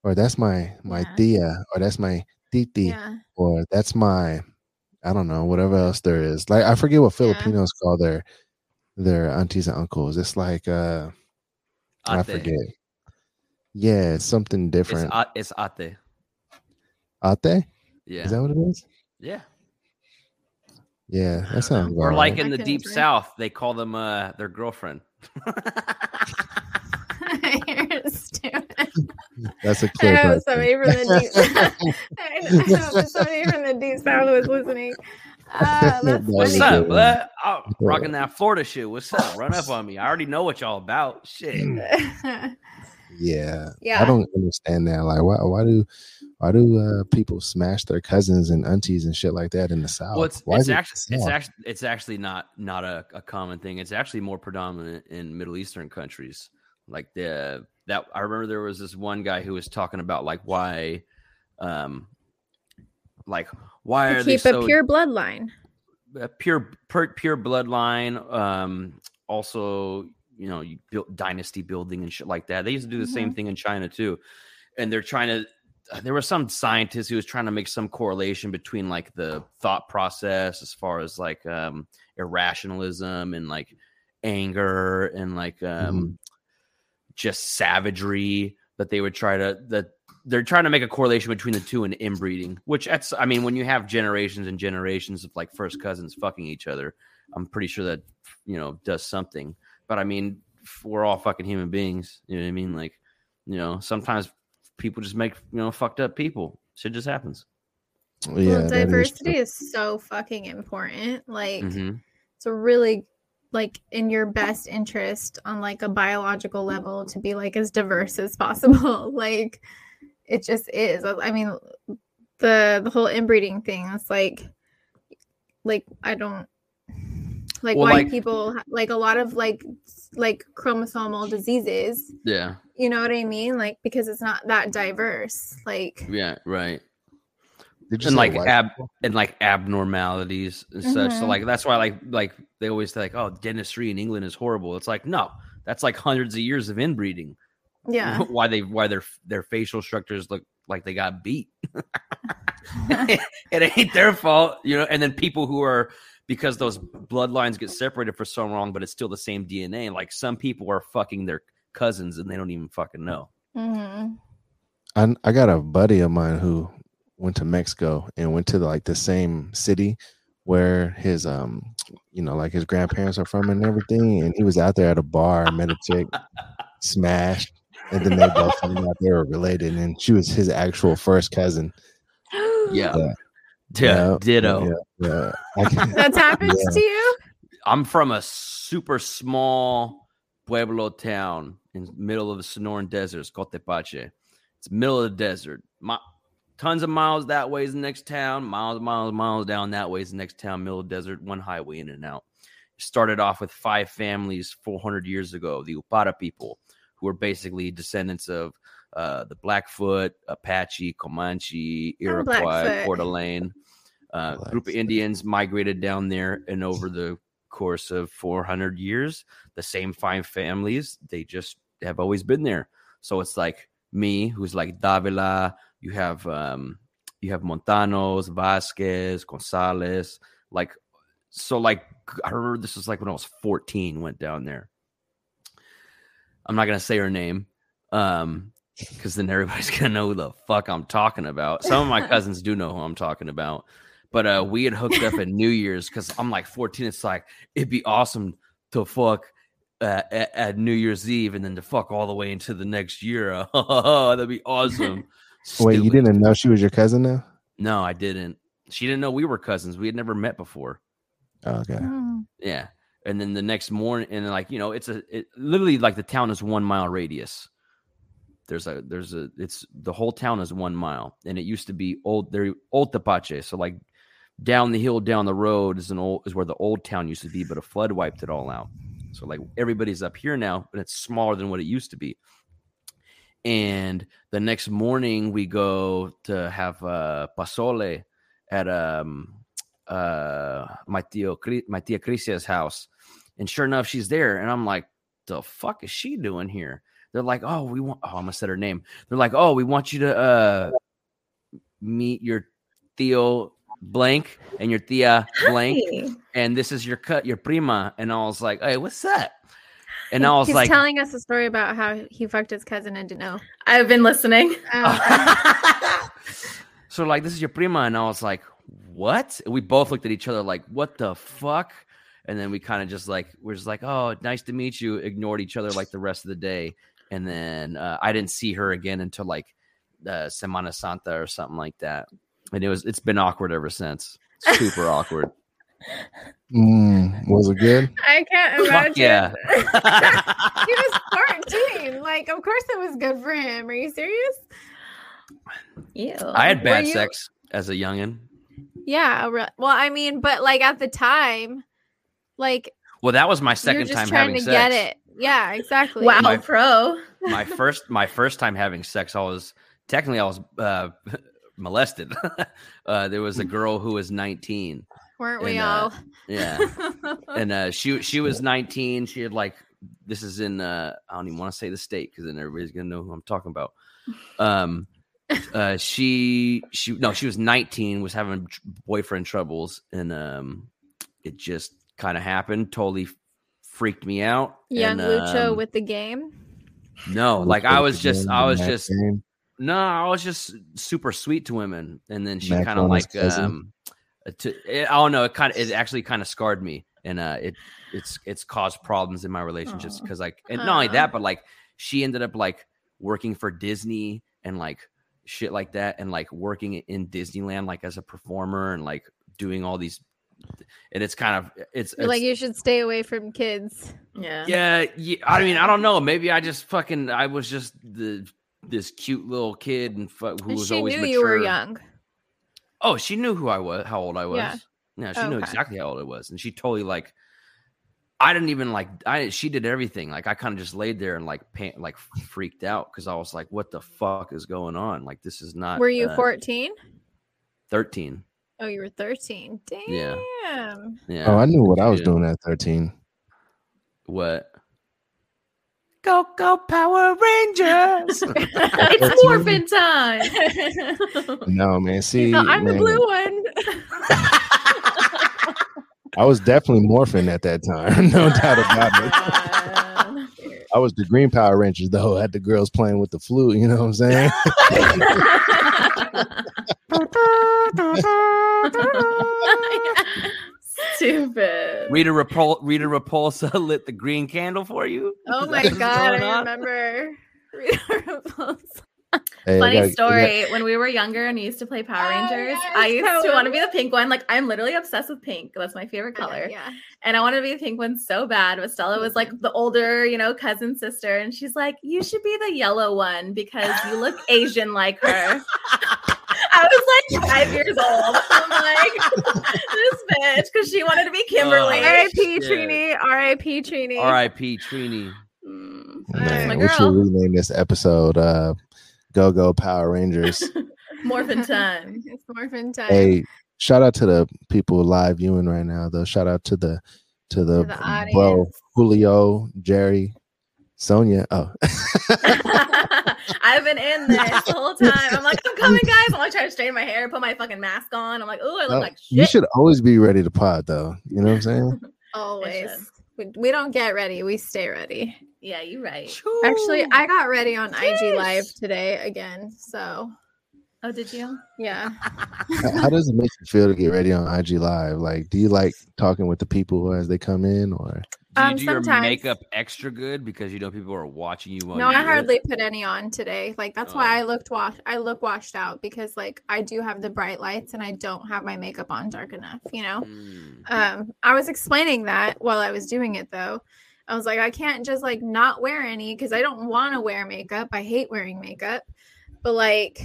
or that's my my Yeah. tia, or that's my titi, yeah or that's my I don't know whatever else there is. Like I forget what Yeah. Filipinos call their their aunties and uncles. It's like uh I forget. Yeah, it's something It's, different. a- it's ate. Ate? Yeah. Is that what it is? yeah. Yeah, that sounds Or like right. in the deep right. south, they call them uh their girlfriend. You're stupid. That's a I clip. hope somebody from the deep. I I hope that somebody from the deep south was listening. Uh, that's That was What's up, good bud? Oh, rocking that Florida shit. What's up? Run up on me. I already know what y'all about. Shit. Yeah, Yeah. I don't understand that. Like, why? Why do? Why do uh, people smash their cousins and aunties and shit like that in the South? Well, it's, why it's is actually the it's actually it's actually not not a, a common thing. It's actually more predominant in Middle Eastern countries. Like the that I remember there was this one guy who was talking about like why, um, like why to are they keep a pure bloodline. a pure pure, pure bloodline um also you know you build dynasty building and shit like that. They used to do the same thing in china too. And they're trying to there was some scientist who was trying to make some correlation between like the thought process as far as like um irrationalism and like anger and like um just savagery that they would try to that they're trying to make a correlation between the two and inbreeding which that's i mean when you have generations and generations of like first cousins fucking each other i'm pretty sure that you know does something but i mean we're all fucking human beings you know what i mean like you know sometimes people just make you know fucked up people shit just happens Yeah, well, diversity true. is, so fucking important. Like, Mhm. it's a really like in your best interest on like a biological level to be like as diverse as possible. like, it just is. I mean, the the whole inbreeding thing. It's like, like I don't like Well, why like- people like a lot of like like chromosomal diseases. yeah You know what I mean? Like because it's not that diverse. Like yeah right and like ab and like abnormalities and such. So like that's why like like they always say like oh dentistry in England is horrible. It's like no, that's like hundreds of years of inbreeding. yeah. why they why their their facial structures look like they got beat. it ain't their fault, you know. And then people who are because those bloodlines get separated for so long, but it's still the same DNA. Like some people are fucking their cousins and they don't even fucking know. Mhm. I I got a buddy of mine who went to Mexico and went to like the same city where his um you know like his grandparents are from and everything and he was out there at a bar and met a chick smashed and then they both found out they were related and she was his actual first cousin Yeah, Yeah. yeah, Yeah, ditto. yeah, yeah. I can- That's happened Yeah. to you? I'm from a super small pueblo town in the middle of the Sonoran Desert, it's Cotepache. It's middle of the desert. My, tons of miles that way is the next town. Miles, miles, miles down that way is the next town. Middle of the desert, one highway in and out. Started off with five families 400 years ago, the Opata people, who are basically descendants of uh, the Blackfoot, Apache, Comanche, Iroquois, Blackfoot. Coeur d'Alene. Uh, group of Indians migrated down there, and over the course of 400 years, the same five families they just have always been there. So it's like me, who's like Davila. You have um, you have Montanos, Vasquez, Gonzalez. Like, so like I remember this was like when I was 14. Went down there. I'm not gonna say her name, um, because then everybody's gonna know who the fuck I'm talking about. Some of my cousins do know who I'm talking about, but uh, we had hooked up at New Year's because I'm like 14. It's like it'd be awesome to fuck uh, at, at New Year's Eve and then to fuck all the way into the next year. That'd be awesome. Wait, you didn't know she was your cousin now? No, I didn't. She didn't know we were cousins. We had never met before. Oh, okay. Mm. Yeah. And then the next morning, and like you know, it's a it, literally like the town is one mile radius. There's a there's a it's the whole town is one mile, and it used to be old there old Tepache. So like down the hill, down the road is an old is where the old town used to be, but a flood wiped it all out. So like everybody's up here now, but it's smaller than what it used to be. And the next morning we go to have uh pozole at um uh my tio my tia Crisia's house. And sure enough, she's there. And I'm like, the fuck is she doing here? They're like, oh, we want oh, I'm gonna set her name. They're like, oh, we want you to uh meet your tio blank and your Tia blank Hi. and this is your cut, your prima. And I was like, hey, what's up? And I was He's like, telling us a story about how he fucked his cousin and didn't know. I've been listening. Oh. so like, this is your prima. And I was like, what? And we both looked at each other like, what the fuck? And then we kind of just like, we're just like, oh, nice to meet you. Ignored each other like the rest of the day. And then uh, I didn't see her again until like uh, Semana Santa or something like that. And it was, it's been awkward ever since. Super awkward. Mm, was it good? I can't imagine. Fuck yeah. he was 14. Like, of course it was good for him. Are you serious? Ew. I had Were bad you- sex as a youngin. Yeah. Well, I mean, but like at the time, like Well, that was my you're second just time trying having to sex. get it. Yeah, exactly. wow, My- pro. my first my first time having sex i was technically i was uh molested uh there was a girl who was 19 Weren't we And, uh, all? yeah and uh she she was 19 she had like this is in uh i don't even want to say the state because then everybody's gonna know who i'm talking about um uh she she no she was 19 was having boyfriend troubles and um it just kind of happened totally freaked me out Young and, Lucho um, with the game. no like i was just i was just Game. no, I was just super sweet to women, and then she kind of like um, uh, to it, I don't know. It kind of it actually kind of scarred me, and uh, it it's it's caused problems in my relationships because like and not only that, but like she ended up like working for Disney and like shit like that, and like working in Disneyland like as a performer and like doing all these, and it's kind of it's, You're like you should stay away from kids. Yeah. yeah, yeah. I mean, I don't know. Maybe I just fucking I was just the this cute little kid and fu- who And was she always knew mature. you were young. Oh, she knew who I was, how old I was. Yeah. Yeah, she knew Okay. exactly how old I was, and she totally like. I didn't even like. I she did everything. Like I kind of just laid there and like pan, like freaked out because I was like, "What the fuck is going on? Like this is not." Were you uh, 14? Thirteen. Oh, you were 13. Damn. Yeah. Yeah. Oh, I knew what I was doing at 13. What? Go go Power Rangers! it's morphin time. No, man. See, No, I'm the blue one. I was definitely morphing at that time. no doubt about it. I was the Green Power Rangers, though. Had the girls playing with the flute. You know what I'm saying? Stupid. Rita Repul- Rita Repulsa lit the green candle for you. Oh Is my god, I remember. Rita Repulsa. Hey, Funny gotta- story. When we were younger and we used to play Power Oh, Rangers, yes, I used Power to want to be the pink one. Like I'm literally obsessed with pink. That's my favorite color. Yeah. And I wanted to be the pink one so bad. But Stella was like the older, you know, cousin sister. And she's like, You should be the yellow one because you look Asian like her. I was like five years old. I'm like, this bitch, because she wanted to be Kimberly. Oh, R.I.P. Trini. R.I.P. Trini. R.I.P. Trini. Mm, Man, my we should rename this episode uh, "Go Go Power Rangers." Morphin time. It's morphin time. hey, shout out to the people live viewing right now, though. Shout out to the to the, To the bro audience. Julio, Jerry, Sonia. Oh, I've been in this the whole time. I'm like, I'm coming, guys. I'm like trying to straighten my hair, put my fucking mask on. I'm like, oh, I look Oh, like shit. you should always be ready to pod, though. You know what I'm saying? Always. We, we don't get ready. We stay ready. Yeah, you're right. Actually, I got ready on IG Live today again. So Oh, did you? yeah. how, how does it make you feel to get ready on IG Live? Like, do you like talking with the people as they come in, or Do you Um, do your makeup extra good because you know people are watching you? While No, I do it? hardly put any on today. Like that's why Oh. I looked washed. I look washed out because like I do have the bright lights and I don't have my makeup on dark enough, you know? Mm. Um I was explaining that while I was doing it though. I was like I can't just like not wear any because I don't want to wear makeup. I hate wearing makeup. But like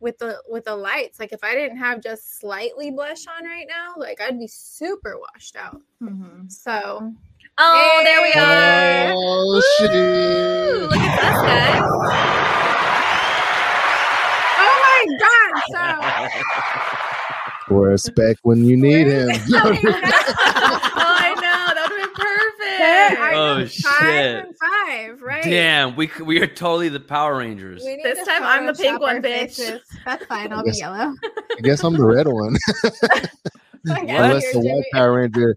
with the with the lights, like if I didn't have just slightly blush on right now, like I'd be super washed out. Mm-hmm. So Oh, there we are. Oh Woo! shit! Look at us, guys. Oh my god, so Wear a spec when you need him. Oh, oh, I know. That would have been Yeah, perfect. I Oh, know, five shit. and five, right? Damn, we we are totally the Power Rangers. This time I'm the pink one, bitch. faces. That's fine. I'll be yellow. I guess I'm the red one. I unless you're the white Jimmy. Power Ranger,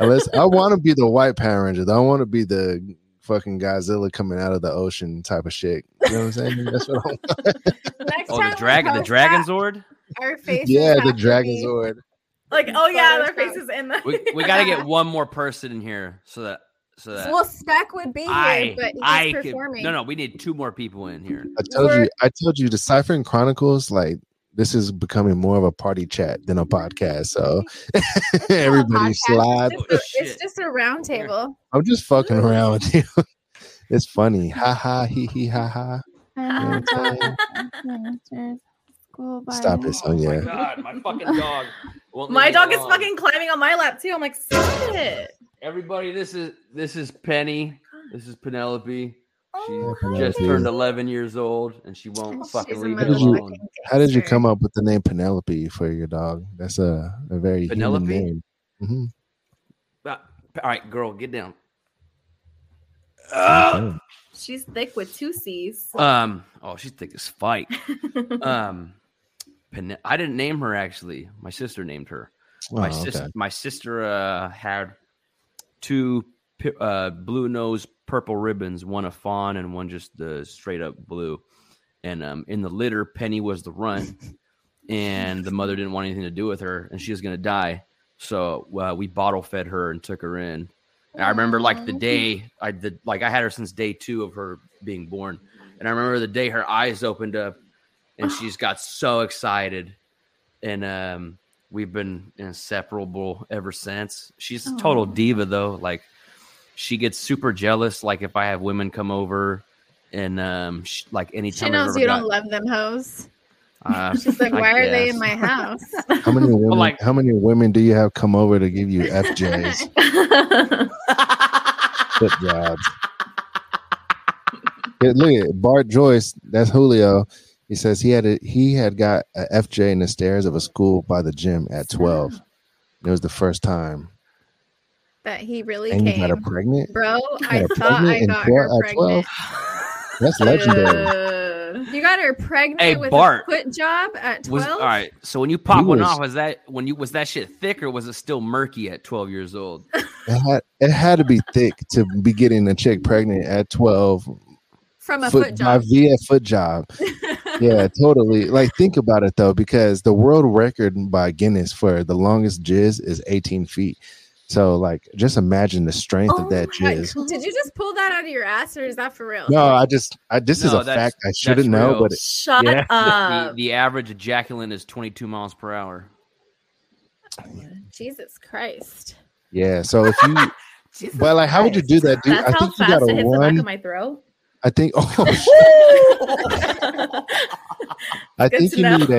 unless I want to be the white Power Ranger. I want to be the fucking Godzilla coming out of the ocean type of shit. You know what I'm saying? That's what I want. Next Oh, the dragon, the post Dragon Zord. Our faces. Yeah, the have to Dragon Zord. Like, oh yeah, their faces in the. We, we got to get one more person in here so that so that Well, Spec would be here, I but he's I could, performing. no no we need two more people in here. I told We're- you. I told you. The Ciphering Chronicles, like this is becoming more of a party chat than a podcast. So everybody podcast. slide. It's, Oh, just a, it's just a round table. I'm just fucking around with you. It's funny. Ha ha he he ha ha. know what I'm Stop it, Oh my Sonia. god, my fucking dog. my dog is fucking climbing on my lap too. I'm like, stop it. Everybody, this is this is Penny. This is Penelope. She Oh, just Penelope. turned 11 years old and she won't She's fucking leave How it did you- alone. How did you come up with the name Penelope for your dog? That's a, a very Penelope? human name. Mhm. Ah, all right, girl, get down. Okay. She's thick with two C's. Um, oh, she's thick as fight. Um, Pen- I didn't name her actually. My sister named her. My Oh, sister, okay. my sister uh, had two uh, blue nose purple ribbons, one a fawn and one just the straight up blue. And um, in the litter, Penny was the runt, and the mother didn't want anything to do with her, and she was gonna die. So uh, we bottle fed her and took her in. And I remember like the day I did, like I had her since day two of her being born, and I remember the day her eyes opened up, and she's got so excited, and um, we've been inseparable ever since. She's a total Aw. diva though. Like she gets super jealous. Like if I have women come over, and um, sh like anytime She knows you got- don't love them hoes. uh, She's like, why are they in my house? How many women? like- how many women do you have come over to give you FJs? Foot jobs. Yeah, look at Bart Joyce. That's Julio. He says he had a, he had got a FJ in the stairs of a school by the gym at twelve. It was the first time, that he really and you came. got her pregnant. Bro, got I thought I pregnant and got twel- her at pregnant. That's legendary. Uh, You got her pregnant Hey, with Bart. a foot job at 12? all right. So when you pop one was- off, was that when you was that shit thick or was it still murky at twelve years old? It had it had to be thick to be getting a chick pregnant at twelve From a foot, foot job. by via foot job. yeah, totally. Like think about it though, because the world record by Guinness for the longest jizz is 18 feet. So like just imagine the strength Oh of that jizz. God. Did you just pull that out of your ass or is that for real? No, I just I this is a fact I shouldn't know, real. but it, Shut Yeah. up. the average ejaculate is twenty two miles per hour. Jesus Christ. yeah. So if you but like how would you do that, dude? That's I how think you fast got a it hits the back of my throat. I think oh I Good think you know. need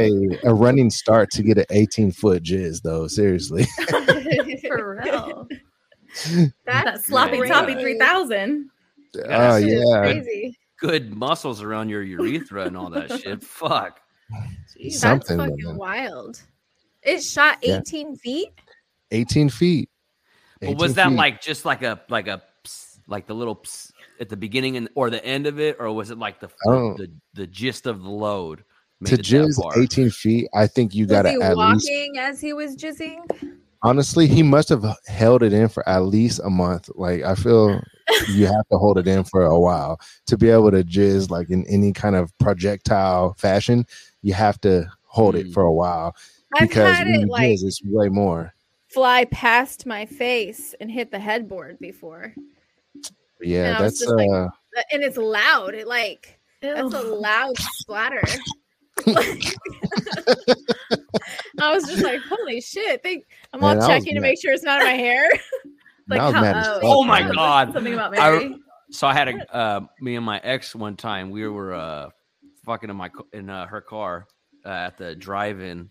a, a running start to get an 18 foot jizz though, seriously. For real. That's That sloppy crazy. toppy 3000. Oh That yeah. crazy. Good muscles around your urethra and all that shit. Fuck. Jeez. Something, That's fucking wild. It shot Yeah. 18 feet? 18 feet. But was that feet. like just like a like a like the little ps- at the beginning and or the end of it, or was it like the I don't- the, the gist of the load? to it jizz 18 feet, I think you gotta he at least walking as he was jizzing? honestly, he must have held it in for at least a month. Like I feel you have to hold it in for a while to be able to jizz like in any kind of projectile fashion. You have to hold it Mm. for a while I've because had when it you like jizz, it's way more. fly past my face and hit the headboard before, Yeah, And that's just like- uh and it's loud. It like that's a loud splatter. I was just like, "Holy shit!" They, I'm all Man, I was checking to mad. make sure it's not in my hair. Like how- oh, fuck, Oh my man. God. Something about I- So I had a uh, me and my ex one time. We were uh, fucking in my in uh, her car uh, at the drive-in,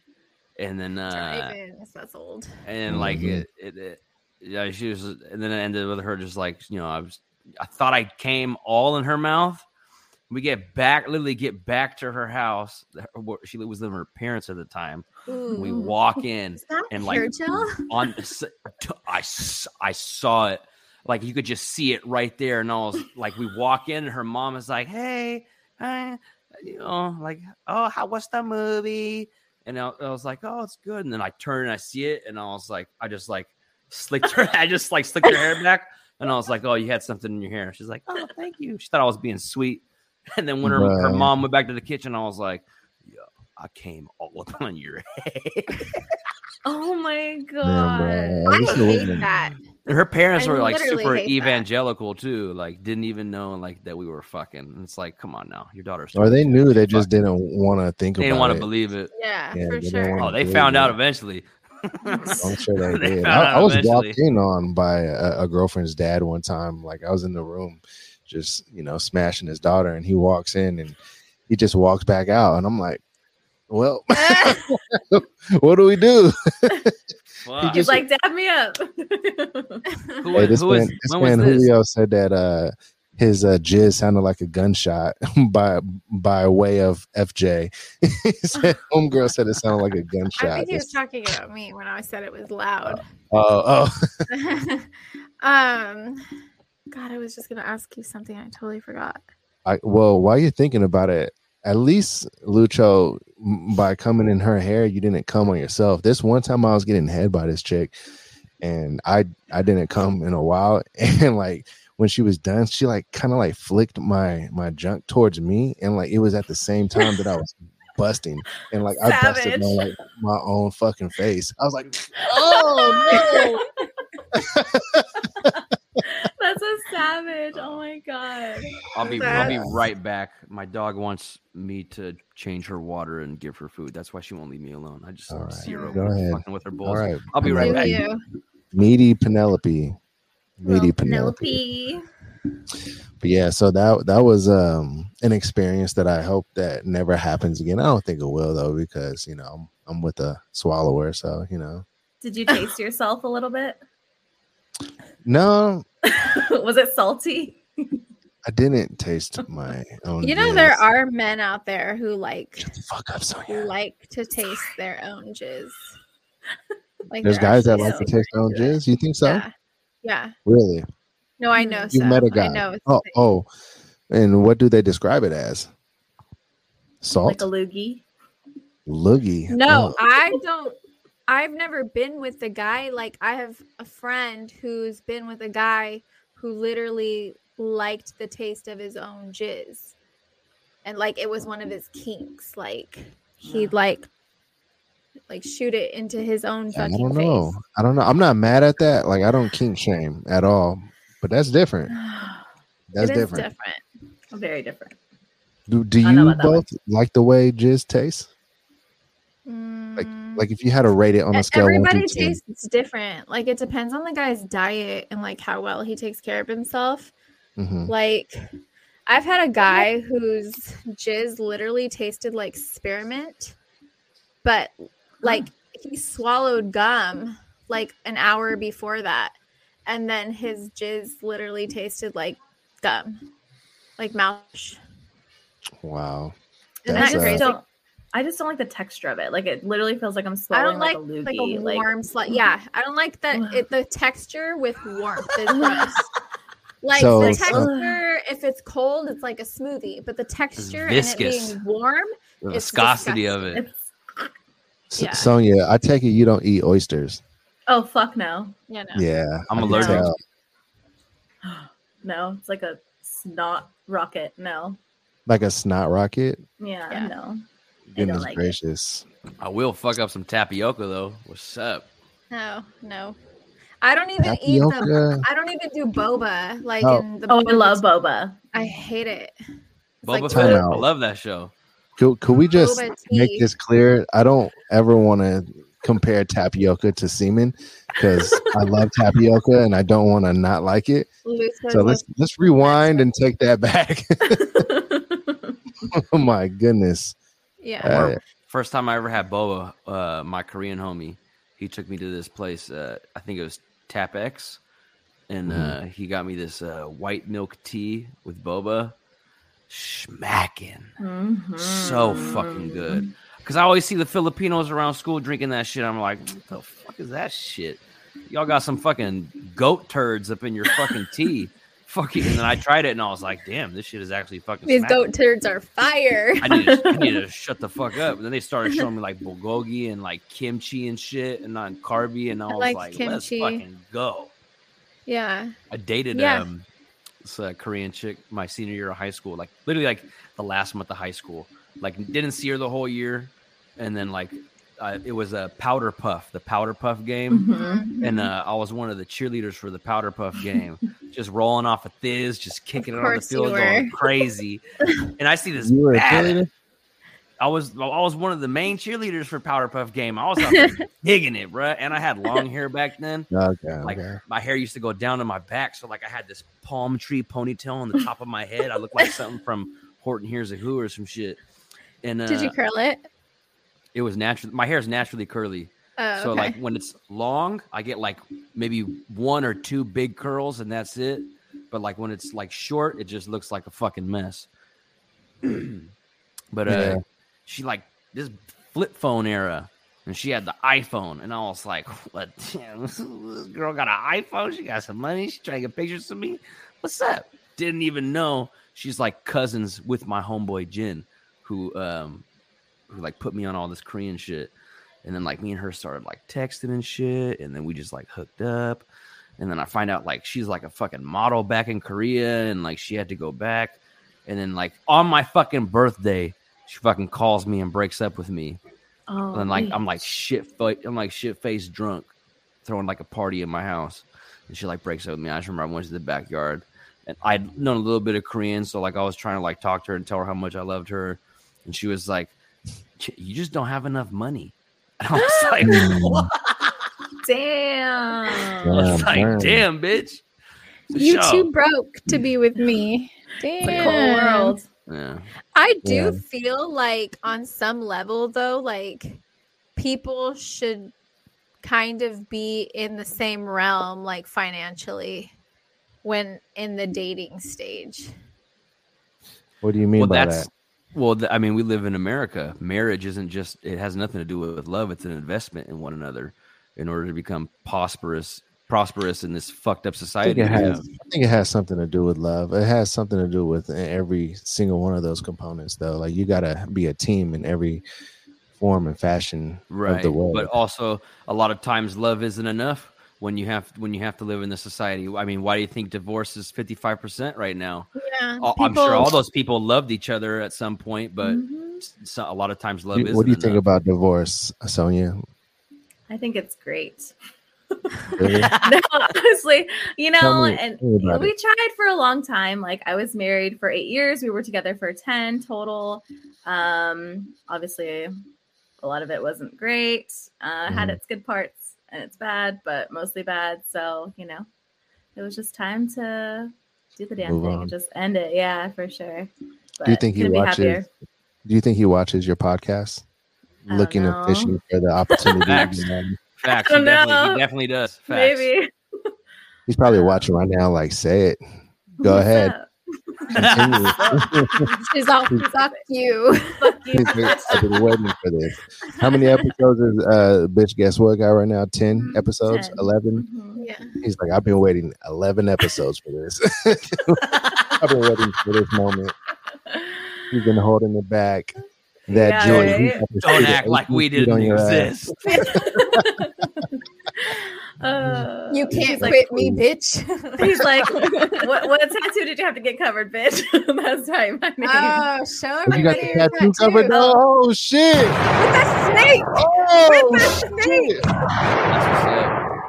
and then uh, Drive-in, that's old. and like Mhm. it, it, it, yeah, she was, and then it ended with her just like you know, I was, I thought I came all in her mouth. We get back, literally get back to her house. She was living with her parents at the time. We walk in and, like, on, the I, I saw it, like you could just see it right there. And I was like, we walk in, and her mom is like, "Hey, hi," you know, like, "Oh, how was the movie?" And I, I was like, "Oh, it's good." And then I turn and I see it, and I was like, I just like slicked her, I just like slicked her hair back, and I was like, "Oh, you had something in your hair." She's like, "Oh, thank you." She thought I was being sweet, and then when her, her mom went back to the kitchen, I was like, "Yo, I came all up on your head." Oh my god. bro. I hate that. And her parents I were like super hate that. evangelical too, like didn't even know like that we were fucking. And it's like, come on now, your daughter's. Or they knew they Fuck. just didn't want to think about it. They about didn't want to believe it. Yeah, Yeah, for they sure. Oh, they found it. out eventually. I'm sure they, They did. I, I was eventually. walked in on by a, a girlfriend's dad one time. Like I was in the room, just you know, smashing his daughter, and he walks in and he just walks back out, and I'm like, "Well, what do we do?" Fuck. He's like, dab me up. who, Hey, this who was- man, this when was this? Julio said that uh, his uh, jizz sounded like a gunshot by by way of FJ. said, "Homegirl said it sounded like a gunshot." I think he was talking about me when I said it was loud. Oh, oh, um, God, I was just gonna ask you something. I totally forgot. I, well, while you're thinking about it, at least Lucho, by coming in her hair, you didn't come on yourself. This one time I was getting head by this chick, and I I didn't come in a while, and like when she was done, she like kind of like flicked my my junk towards me, and like it was at the same time that I was busting, and like I busted my like my own fucking face. I was like, oh no. That's a savage. Oh my god. I'll be I'll be right back. My dog wants me to change her water and give her food. That's why she won't leave me alone. I just All right, see her go ahead. fucking with her no! bowls. All right, I'll be right back. you? meaty Penelope, meaty Penelope. Penelope. but yeah so that that was um an experience that i hope that never happens again i don't think it will though because you know i'm, I'm with a swallower so you know Did you taste yourself a little bit? no Was it salty? i didn't taste my own You know jizz. there are men out there who like shut the fuck up who like to taste their own jizz. Like there's guys that like to taste their own jizz you think so Yeah. Yeah. really No, I know. Mm-hmm. you so. met a I guy know. oh oh and what do they describe it as salt Like a loogie? loogie No, Oh, I don't. I've never been with a guy. Like I have a friend who's been with a guy who literally liked the taste of his own jizz, and like it was one of his kinks. Like he'd like like shoot it into his own I don't know. face. I don't know. I'm not mad at that. Like I don't kink shame at all. But that's different. That's different. Oh, Very different. Do do you about that one. both like the way jizz tastes? Mm, Like if you had to rate it on a scale everybody tastes different. Like it depends on the guy's diet and like how well he takes care of himself. Mhm. Like, I've had a guy whose jizz literally tasted like spearmint, but like he swallowed gum like an hour before that, and then his jizz literally tasted like gum, like mouth. Wow. Isn't That's, that uh, I crazy? just don't. I just don't like the texture of it. Like it literally feels like I'm I swallowing don't like like, a like loogie. a Like, warm slut. Yeah, I don't like that. It, the texture with warmth is gross. Like So- the texture, if it's cold, it's like a smoothie, but the texture and it being warm, The It's viscosity of it. It's S- Yeah. Sonia, I take it you don't eat oysters. oh fuck no. you know. Yeah, I'm I can allergic. No, it's like a snot rocket. No. Like a snot rocket. Yeah, Yeah. no. Goodness like it. gracious. I will fuck up some tapioca though. What's up? No, no. I don't even eat the. I don't even do boba. Like Oh. in the. Oh, I love boba. I hate it. It's Boba like Fett. I love that show. Could, could we just make this clear? I don't ever want to compare tapioca to semen because I love tapioca and I don't want to not like it. So let's let's rewind and take that back. oh my goodness. yeah. Uh, First time I ever had boba, uh, my Korean homie, he took me to this place. Uh, I think it was Tap X, and uh, he got me this uh, white milk tea with boba. Smacking, so fucking good. Because I always see the Filipinos around school drinking that shit. I'm like, what the fuck is that shit? Y'all got some fucking goat turds up in your fucking tea. Fucking, and then I tried it and I was like, damn, this shit is actually fucking. These smacking. goat turds are fire. I need, to, I need to shut the fuck up. And then they started showing me like bulgogi and like kimchi and shit and not carby. And I I was like like, kimchi. let's fucking go. yeah. I dated Yeah. um this uh, Korean chick my senior year of high school, like literally like the last month of high school. Like didn't see her the whole year. And then like uh, it was a powder puff, the powder puff game. Mhm. And uh, I was one of the cheerleaders for the powder puff game, just rolling off a thiz, just kicking it on the field, going crazy. And I see this You were a bad- cheerleader? I was I was one of the main cheerleaders for Powder Puff game. I was out there digging it, bruh. And I had long hair back then. Okay, Like okay. my hair used to go down to my back, so like I had this palm tree ponytail on the top of my head. I looked like something from Horton Hears a Who or some shit. And uh, Did you curl it? it was natural. My hair is naturally curly, Oh, so okay. like when it's long, I get like maybe one or two big curls, and that's it. But like when it's like short, it just looks like a fucking mess. but uh, Yeah. She like this flip phone era, and she had the iPhone, and I was like, "What? Damn, this girl got an iPhone? She got some money? She trying to get pictures of me? What's up?" Didn't even know she's like cousins with my homeboy Jin, who um, who like put me on all this Korean shit. And then like me and her started like texting and shit, and then we just like hooked up. And then I find out like she's like a fucking model back in Korea, and like she had to go back. And then like on my fucking birthday, she fucking calls me and breaks up with me. Oh, And like I'm like shit, fa- I'm like shit faced drunk, throwing like a party in my house, and she like breaks up with me. I just remember I went to the backyard, and I'd known a little bit of Korean, so like I was trying to like talk to her and tell her how much I loved her, and she was like, "You just don't have enough money." And I was like. "What?" damn. I was like, damn. "Damn, bitch." You show. too oh. broke to be with me. Damn. a cool world. Yeah. I do Yeah. feel like on some level though, like people should kind of be in the same realm, like financially, when in the dating stage. What do you mean well, by that's that? well. th- I mean, we live in America. Marriage isn't just; it has nothing to do with love. It's an investment in one another in order to become prosperous, prosperous in this fucked up I think society. has. I think it has something to do with love. It has something to do with every single one of those components, though. Like you gotta be a team in every form and fashion of right? the world. But also, a lot of times, love isn't enough when you have when you have to live in this society. I mean, why do you think divorce is fifty five percent right now? Yeah. All- I'm sure all those people loved each other at some point, but Mhm. so, a lot of times, love is. what do you think about divorce, Sonia? I think it's great. Really? no, honestly, you know, me- and tell me about we tried for a long time. Like I was married for eight years. We were together for 10 total. Um, obviously a lot of it wasn't great. Uh, had Mhm. its good parts and it's bad, but mostly bad. So, you know, it was just time to do the damn Move thing on. and just end it. Yeah, for sure. Do you think he watches? Do you think he watches your podcast? Looking and know. fishing for the opportunity. to Facts. be married? Facts. I He definitely, he definitely does. Facts. Maybe. He's probably watching right now. Like, say it. Go What's ahead. up? Continue. She's all fuck you. Fuck you. I've been waiting for this. How many episodes is uh bitch guess what got right now? Ten episodes? 10. Eleven? Mhm. Yeah. He's like, I've been waiting 11 episodes for this. I've been waiting for this moment. You've been holding it back. That Yeah, joy. right? you Don't see the act like we didn't on your ass. exist. Uh, You can't like, quit me, bitch. He's like, what, what tattoo did you have to get covered, bitch? That's right, my name. oh, show everybody. You got the your tattoo covered? tattoo. Oh, shit. With the snake. Oh, With the snake. shit. That's what's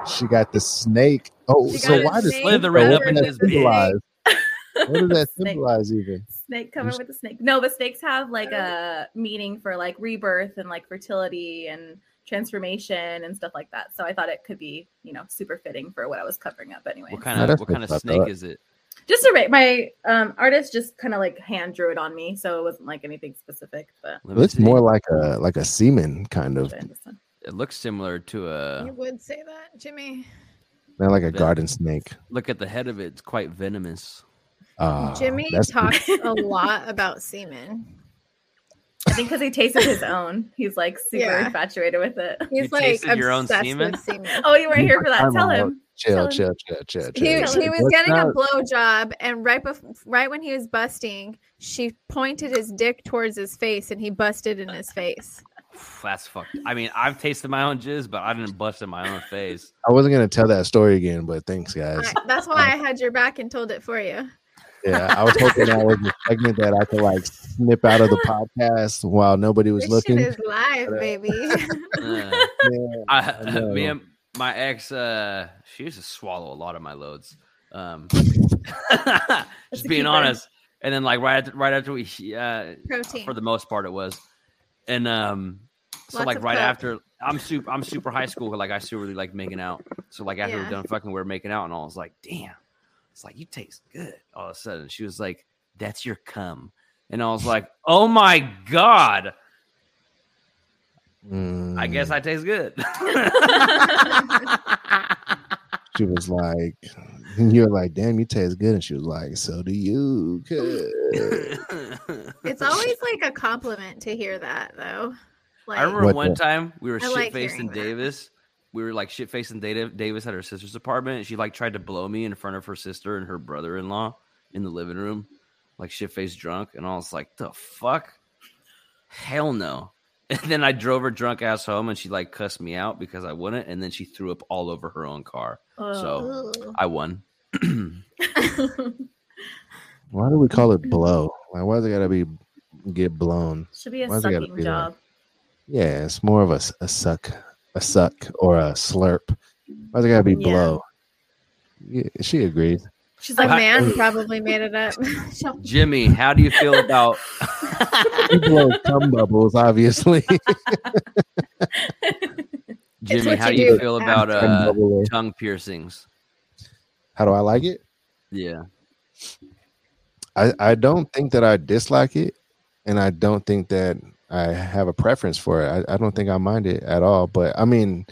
up. She got the snake. Oh, She so why does snake Slither up in that his symbolize? What does that symbolize even? Snake covered with a snake. No, but snakes have like a meaning for like rebirth and like fertility and transformation and stuff like that. So I thought it could be, you know, super fitting for what I was covering up anyway. What kind of what kind of snake though. is it? Just a ra- my um artist just kind of like hand drew it on me, so it wasn't like anything specific, but Let It's more like a like a semen kind of, but this one. It looks similar to a. You would say that, Jimmy. not like a garden snake. Look at the head of it. It's quite venomous. Uh, Jimmy talks a lot about semen. I think because he tasted his own, he's like super Yeah. infatuated with it. He's You like tasted your own semen? with semen. Oh, you weren't here for that. Time Tell him. chill, Tell him. chill, chill, chill, chill. He, chill. he was Let's getting a not- blowjob, and right bef- right when he was busting, she pointed his dick towards his face, and he busted in his face. That's fucked. I mean, I've tasted my own jizz, but I didn't bust in my own face. I wasn't gonna tell that story again, but thanks, guys. I, that's why I had your back and told it for you. Yeah, I was hoping that was a segment that I could like snip out of the podcast while nobody was This looking. shit is live, But, uh, baby. Uh, Yeah, I, I me and my ex, uh, she used to swallow a lot of my loads. Um, just being keeper. honest. And then, like right after, right after we, uh, Protein. for the most part, it was. And um, so Lots like right coke. after, I'm super, I'm super high school, like I still really like making out. So like after Yeah. we're done fucking, we're making out, and I was like, damn, it's like you taste good. All of a sudden, she was like, that's your cum, and I was like, oh my god, I guess Mm, I taste good. she was like, you were like, damn, you taste good, and she was like, so do you. Good. it's always like a compliment to hear that, though. Like, I remember What one the- time we were I shit like faced in that. Davis. We were like shit faced in Data- Davis at her sister's apartment, and she like tried to blow me in front of her sister and her brother in law in the living room, like shit faced drunk. And I was like, the fuck? Hell no. And then I drove her drunk ass home, and she like cussed me out because I wouldn't. And then she threw up all over her own car. So I won. Why do we call it blow? Like, does it gotta be get blown? Should be a Why's sucking be that? job. Yeah, it's more of a, s- a suck, a suck, or a slurp. Why's it gotta be Yeah. blow? Yeah, she agrees. She's a like, man probably made it up. Jimmy, how do you feel about? You blow cum bubbles, obviously. Jimmy, what how do you you do feel about uh, tongue piercings? How do I like it? Yeah. I, I don't think that I dislike it, and I don't think that I have a preference for it. I, I don't think I mind it at all. But I mean,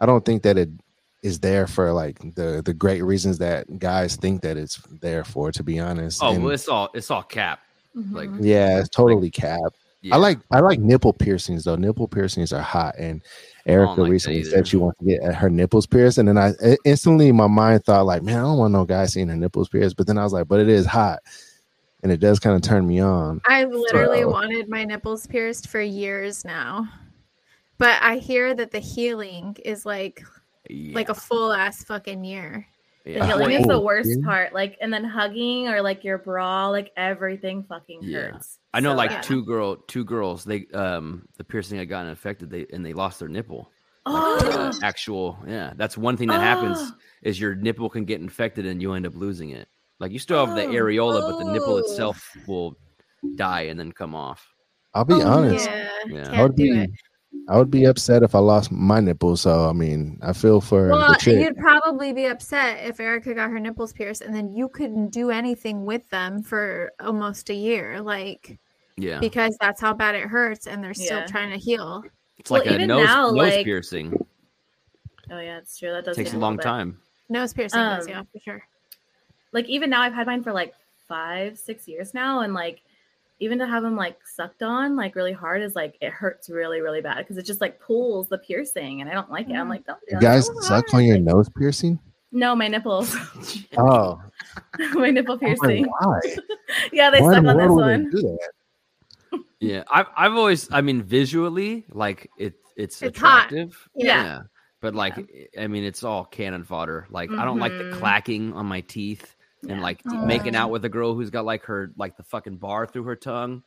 I don't think that it is there for like the the great reasons that guys think that it's there for. To be honest, Oh, And well, it's all it's all cap. Like, Mhm. yeah, it's totally cap. yeah. I like I like nipple piercings though. Nipple piercings are hot, and Erica like recently said she wants to get her nipples pierced, and then I i- instantly my mind thought like, man, I don't want no guy seeing her nipples pierced. But then I was like, but it is hot, and it does kind of turn me on. I've literally So- wanted my nipples pierced for years now. But I hear that the healing is like like a full ass fucking year. The healing Wait. is the worst yeah. part. Like, and then hugging or like your bra, like everything fucking Yeah. hurts. I know So, like yeah. two girl two girls they um the piercing had gotten infected they and they lost their nipple. Oh, Like, uh, actual yeah, that's one thing that happens Oh. is your nipple can get infected and you end up losing it. Like you still have the Oh. areola, but the nipple Oh. itself will die and then come off. I'll be Oh, honest. Yeah, Yeah. I would be it. I would be upset if I lost my nipple. So I mean, I feel for Well, the you'd probably be upset if Erica got her nipples pierced and then you couldn't do anything with them for almost a year, like Yeah. because that's how bad it hurts and they're still Yeah. trying to heal. It's like Well, a nose, now, nose like- piercing. oh yeah, it's true. That does takes take a long bit. time. Nose piercing does, Um, yeah, for sure. Like even now, I've had mine for like five, six years now, and like even to have them like sucked on like really hard is like it hurts really, really bad because it just like pulls the piercing, and I don't like it. I'm like, don't do you guys so suck on your nose piercing. No, my nipples. Oh, my nipple I'm like, piercing. Yeah, they Why in stuck on this world would they one. Yeah, I've I've always, I mean, visually, like it, it's, It's hot. attractive. Yeah. but like, I mean, it's all cannon fodder. Like, I don't like the Mhm. clacking on my teeth and like Oh. making out with a girl who's got like her like the fucking bar through her tongue.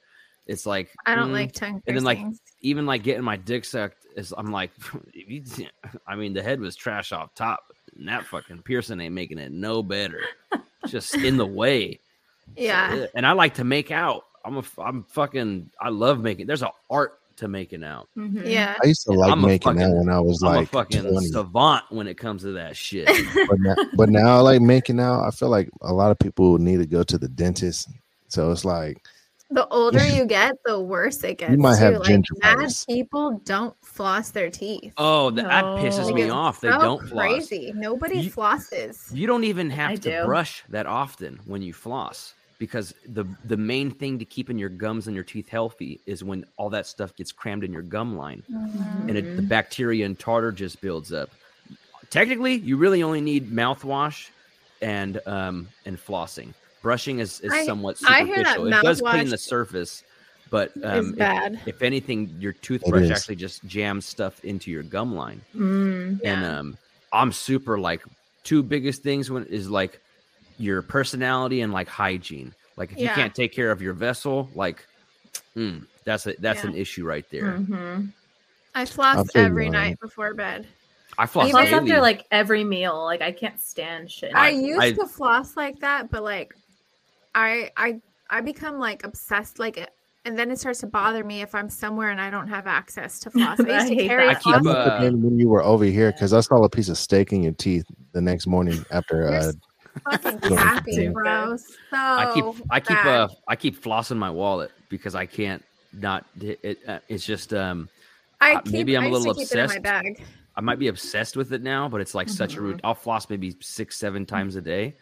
It's like I don't mm, like tongue and then, like, even like getting my dick sucked is I'm like, I mean, the head was trash off top. And that fucking piercing ain't making it no better. Just in the way. So, yeah. and I like to make out. I'm a I'm fucking, I love making. There's an art to making out. Mhm. Yeah. I used to like I'm making that fucking- when I was I'm like a fucking 20. savant when it comes to that shit. but now, but now I like making out. I feel like a lot of people need to go to the dentist. So it's like The older you get, the worse it gets. You might have like, mad people don't floss their teeth. oh, that, that pisses No. me It's off. They so don't floss. crazy. Nobody You- flosses. You don't even have I to do. brush that often when you floss because the the main thing to keeping your gums and your teeth healthy is when all that stuff gets crammed in your gum line and it, the bacteria and tartar just builds up. Technically, you really only need mouthwash and um and flossing. Brushing is, is I- somewhat I hear that superficial. It does clean the surface, but um, if, bad. if anything, your toothbrush actually just jams stuff into your gum line. Mm. And Yeah. um, I'm super like two biggest things when is like your personality and like hygiene. Like if you can't take care of your vessel, like mm, that's a that's Yeah. an issue right there. Mhm. I floss feel every on night before bed. I floss Even- Plus daily. after like every meal, like I can't stand shit. I, I- used I- to floss like that, but like I I I become like obsessed like it and then it starts to bother me if I'm somewhere and I don't have access to floss. I I used to hate carry that. I keep, floss. That uh, when you were over here because I saw a piece of steak in your teeth the next morning after. Uh, s- fucking Going capping, to- bro. So I keep I keep bad. uh I keep flossing my wallet because I can't not it, it uh, it's just um I keep, maybe I'm I a used little to keep it in my obsessed. bag. I might be obsessed with it now, but it's like such a Mm-hmm. root. I'll floss maybe six, seven times a day,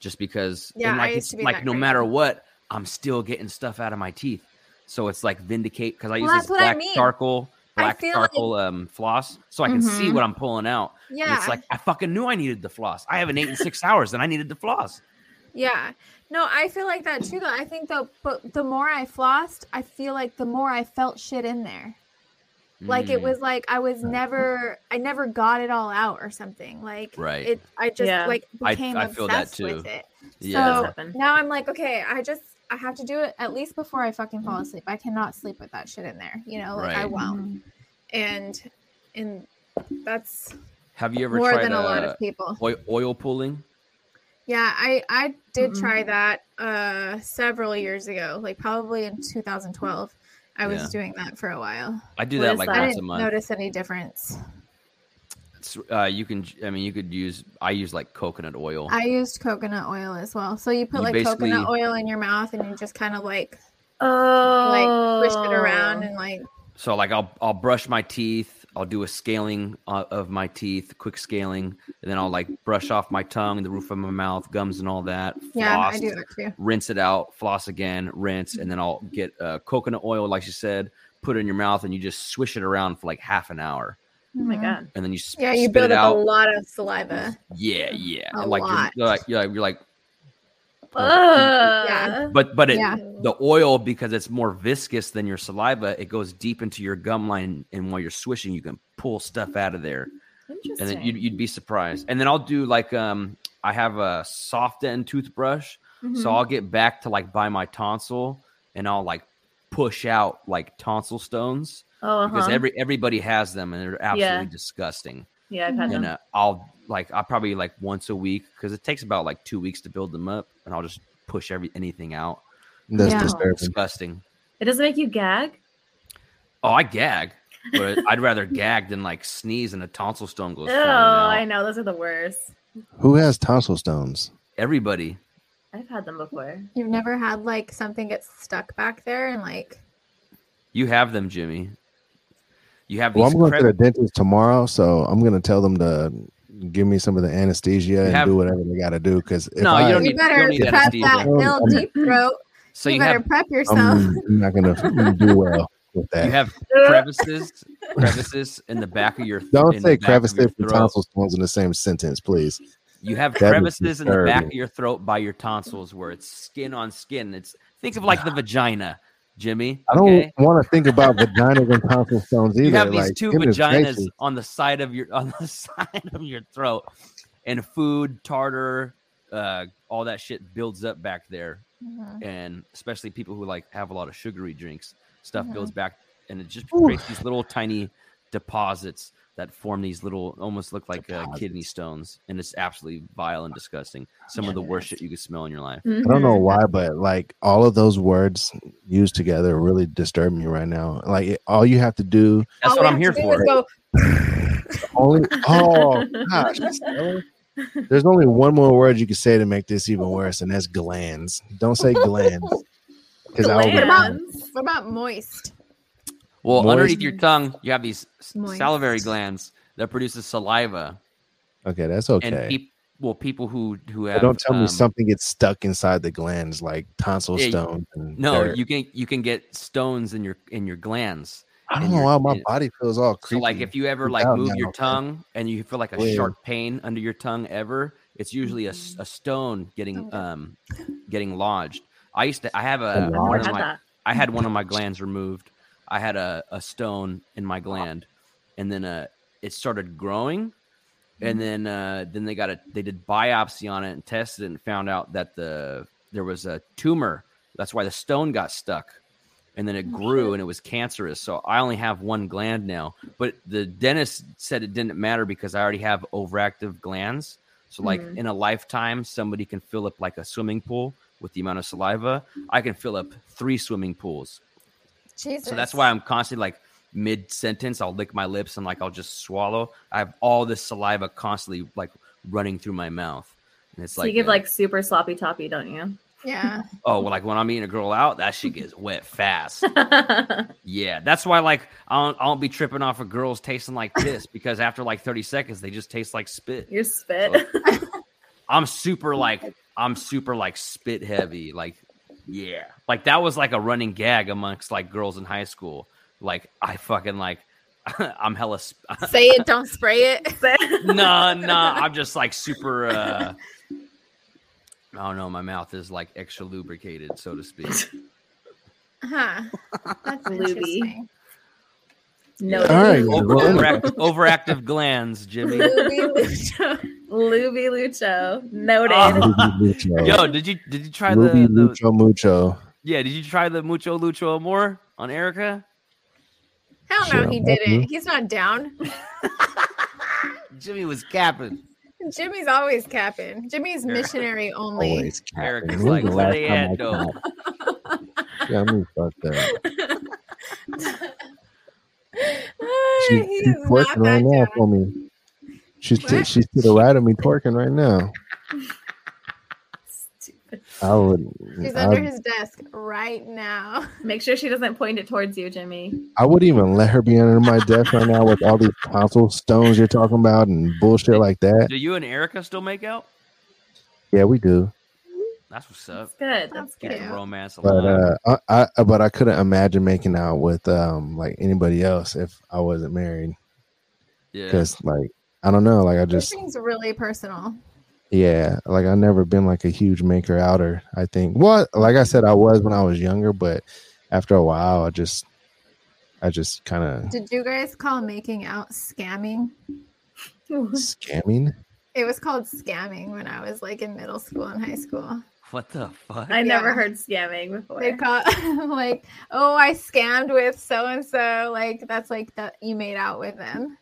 just because. Yeah, and I like used it's to be like that no crazy. matter what, I'm still getting stuff out of my teeth. So it's like vindicate because I Well, use this what I black mean. charcoal, I black feel like- Mm-hmm. charcoal um floss, so I can see Mhm. what I'm pulling out. And Yeah. it's like I fucking knew I needed the floss. I haven't eaten six hours, and I needed the floss. Yeah. No, I feel like that too though. I think though but the more I flossed, I feel like the more I felt shit in there. Like it Mm, was like I was never I never got it all out or something. Like Right. it I just Yeah. like I- became I feel that obsessed with it. yeah. So now I'm like, okay, I just I have to do it at least before I fucking fall asleep. I cannot sleep with that shit in there. You know, like I won't. And and that's Have you ever more tried than a lot uh, of people. oil, oil pulling? Yeah, I I did Mm-mm. try that uh several years ago, like probably in 2012. I was Yeah. doing that for a while. I do What that is like that? I once a didn't month. notice any difference. Uh, you can, I mean, you could use. I use like coconut oil. I used coconut oil as well. So you put You like coconut oil in your mouth and you just kind of like Oh, like push it around and like So like I'll I'll brush my teeth. I'll do a scaling uh, of my teeth, quick scaling, and then I'll like brush off my tongue, the roof of my mouth, gums, and all that. yeah, floss, I do that too. Rinse it out, floss again, rinse, and then I'll get uh, coconut oil, like you said, put it in your mouth, and you just swish it around for like half an hour, Oh my Mhm. god. and then you sp- Yeah, you spit build it up out. a lot of saliva. Yeah, yeah, A and like lot. You're, you're like you're like, you're like Ugh. but but it, Yeah. the oil because it's more viscous than your saliva, it goes deep into your gum line, and while you're swishing, you can pull stuff out of there. Interesting. and then you'd, you'd be surprised. And then I'll do like um I have a soft end toothbrush, Mhm. so I'll get back to like by my tonsil and I'll like push out like tonsil stones oh, because uh-huh. every everybody has them and they're absolutely Yeah. disgusting. yeah, I've had And them. uh, I'll like I probably like once a week because it takes about like two weeks to build them up, and I'll just push every anything out. that's Yeah. disturbing. Disgusting. It doesn't make you gag. Oh, I gag, but I'd rather gag than like sneeze and a tonsil stone goes Oh. I know those are the worst. Who has tonsil stones? Everybody. I've had them before. You've never had like something get stuck back there and like You have them, Jimmy. You have Well, I'm going crev- to the dentist tomorrow, so I'm going to tell them to give me some of the anesthesia and do whatever they got to do. Because if No, you I, don't you need- better don't need prep anesthesia. that ill deep throat. so you, you better have prep yourself. I'm, I'm not going to do well with that. you have crevices crevices in the back of your throat. don't say the back of your crevices and throat. tonsil stones in the same sentence, please. You have That is crevices in the back of your throat by your tonsils where it's skin on skin. It's think of like the vagina, Jimmy. I don't okay? want to think about vaginas and tonsil stones either. You have these like, two vaginas gracious. on the side of your on the side of your throat, and food, tartar, uh, all that shit builds up back there, Mhm. and especially people who like have a lot of sugary drinks, stuff Mhm. builds back, and it just Ooh. creates these little tiny deposits that form these little, almost look like uh, kidney stones, and it's absolutely vile and disgusting. Some of the worst shit you could smell in your life. I don't know why, but like all of those words used together really disturb me right now. Like it- all you have to do That's All what I'm here for. go, only oh gosh, there's only one more word you can say to make this even worse, and that's glands. Don't say glands. Because I What about- Glands. what about moist? Well, Moist. underneath your tongue, you have these Moist. salivary glands that produces saliva, okay, that's and okay. well, people who who But have don't tell me um, something gets stuck inside the glands like tonsil Yeah, you- stones. And No, dirt. you can you can get stones in your in your glands. I don't know your- why my in- body feels all So creepy. like if you ever like move your tongue and you feel like a Weird. sharp pain under your tongue ever, it's usually a, a stone getting um getting lodged. I used to I have a A I've one of my. I had one of my glands removed. I had a, a stone in my gland, and then uh, it started growing, and then uh, then they got a they did biopsy on it and tested it and found out that the there was a tumor. That's why the stone got stuck, and then it grew and it was cancerous. So I only have one gland now, but the dentist said it didn't matter because I already have overactive glands. So like Mhm. in a lifetime, somebody can fill up like a swimming pool with the amount of saliva. I can fill up three swimming pools. Jesus. So that's why I'm constantly like mid sentence, I'll lick my lips and like I'll just swallow. I have all this saliva constantly like running through my mouth. And it's So like, you give uh, like super sloppy toppy, don't you? Yeah. oh, well, like when I'm eating a girl out, that shit gets wet fast. Yeah, that's why like I don't, I don't be tripping off of girls tasting like this because after like 30 seconds they just taste like spit. Your spit. I'm super like I'm super like spit heavy. Like, yeah. Like that was like a running gag amongst like girls in high school. Like I fucking like I'm hella sp- Say it, don't spray it. no, no, I'm just like super uh I don't know, my mouth is like extra lubricated, so to speak. Huh. That's Lubie. Interesting. no. All right, Over- well- overact- overactive glands, Jimmy. Lubie Lucho. Luby Lucho. Noted. Oh. Lucho. Yo, did you did you try Ruby the, the Lucho Mucho. yeah? Did you try the mucho lucho amor on Erica? Hell Sure, no, he didn't. He's not down. Jimmy was capping. Jimmy's always capping. Jimmy's missionary only. Always Eric capping. is like, the "Where last they time I though?" capped? Yeah, me fucked up. Ah, She, she's is twerking right now down. for me. She's to, she's to the right of me twerking right now. I would She's I, under his desk right now. Make sure she doesn't point it towards you, Jimmy. I wouldn't even let her be under my desk right now with all these tonsil stones you're talking about and bullshit like that. Do you and Erica still make out? Yeah, we do. That's what's up. That's good. That's Keep good. the romance But uh, I, I but I couldn't imagine making out with um like anybody else if I wasn't married yeah. because like I don't know like I This just thing's really personal. yeah like I never been like a huge maker outer I think well like I said I was when I was younger but after a while I just I just kind of Did you guys call making out scamming? scamming It was called scamming when I was like in middle school and high school. What the fuck? I never Yeah. heard scamming before. They call like, oh, I scammed with so and so. Like that's like that you made out with them.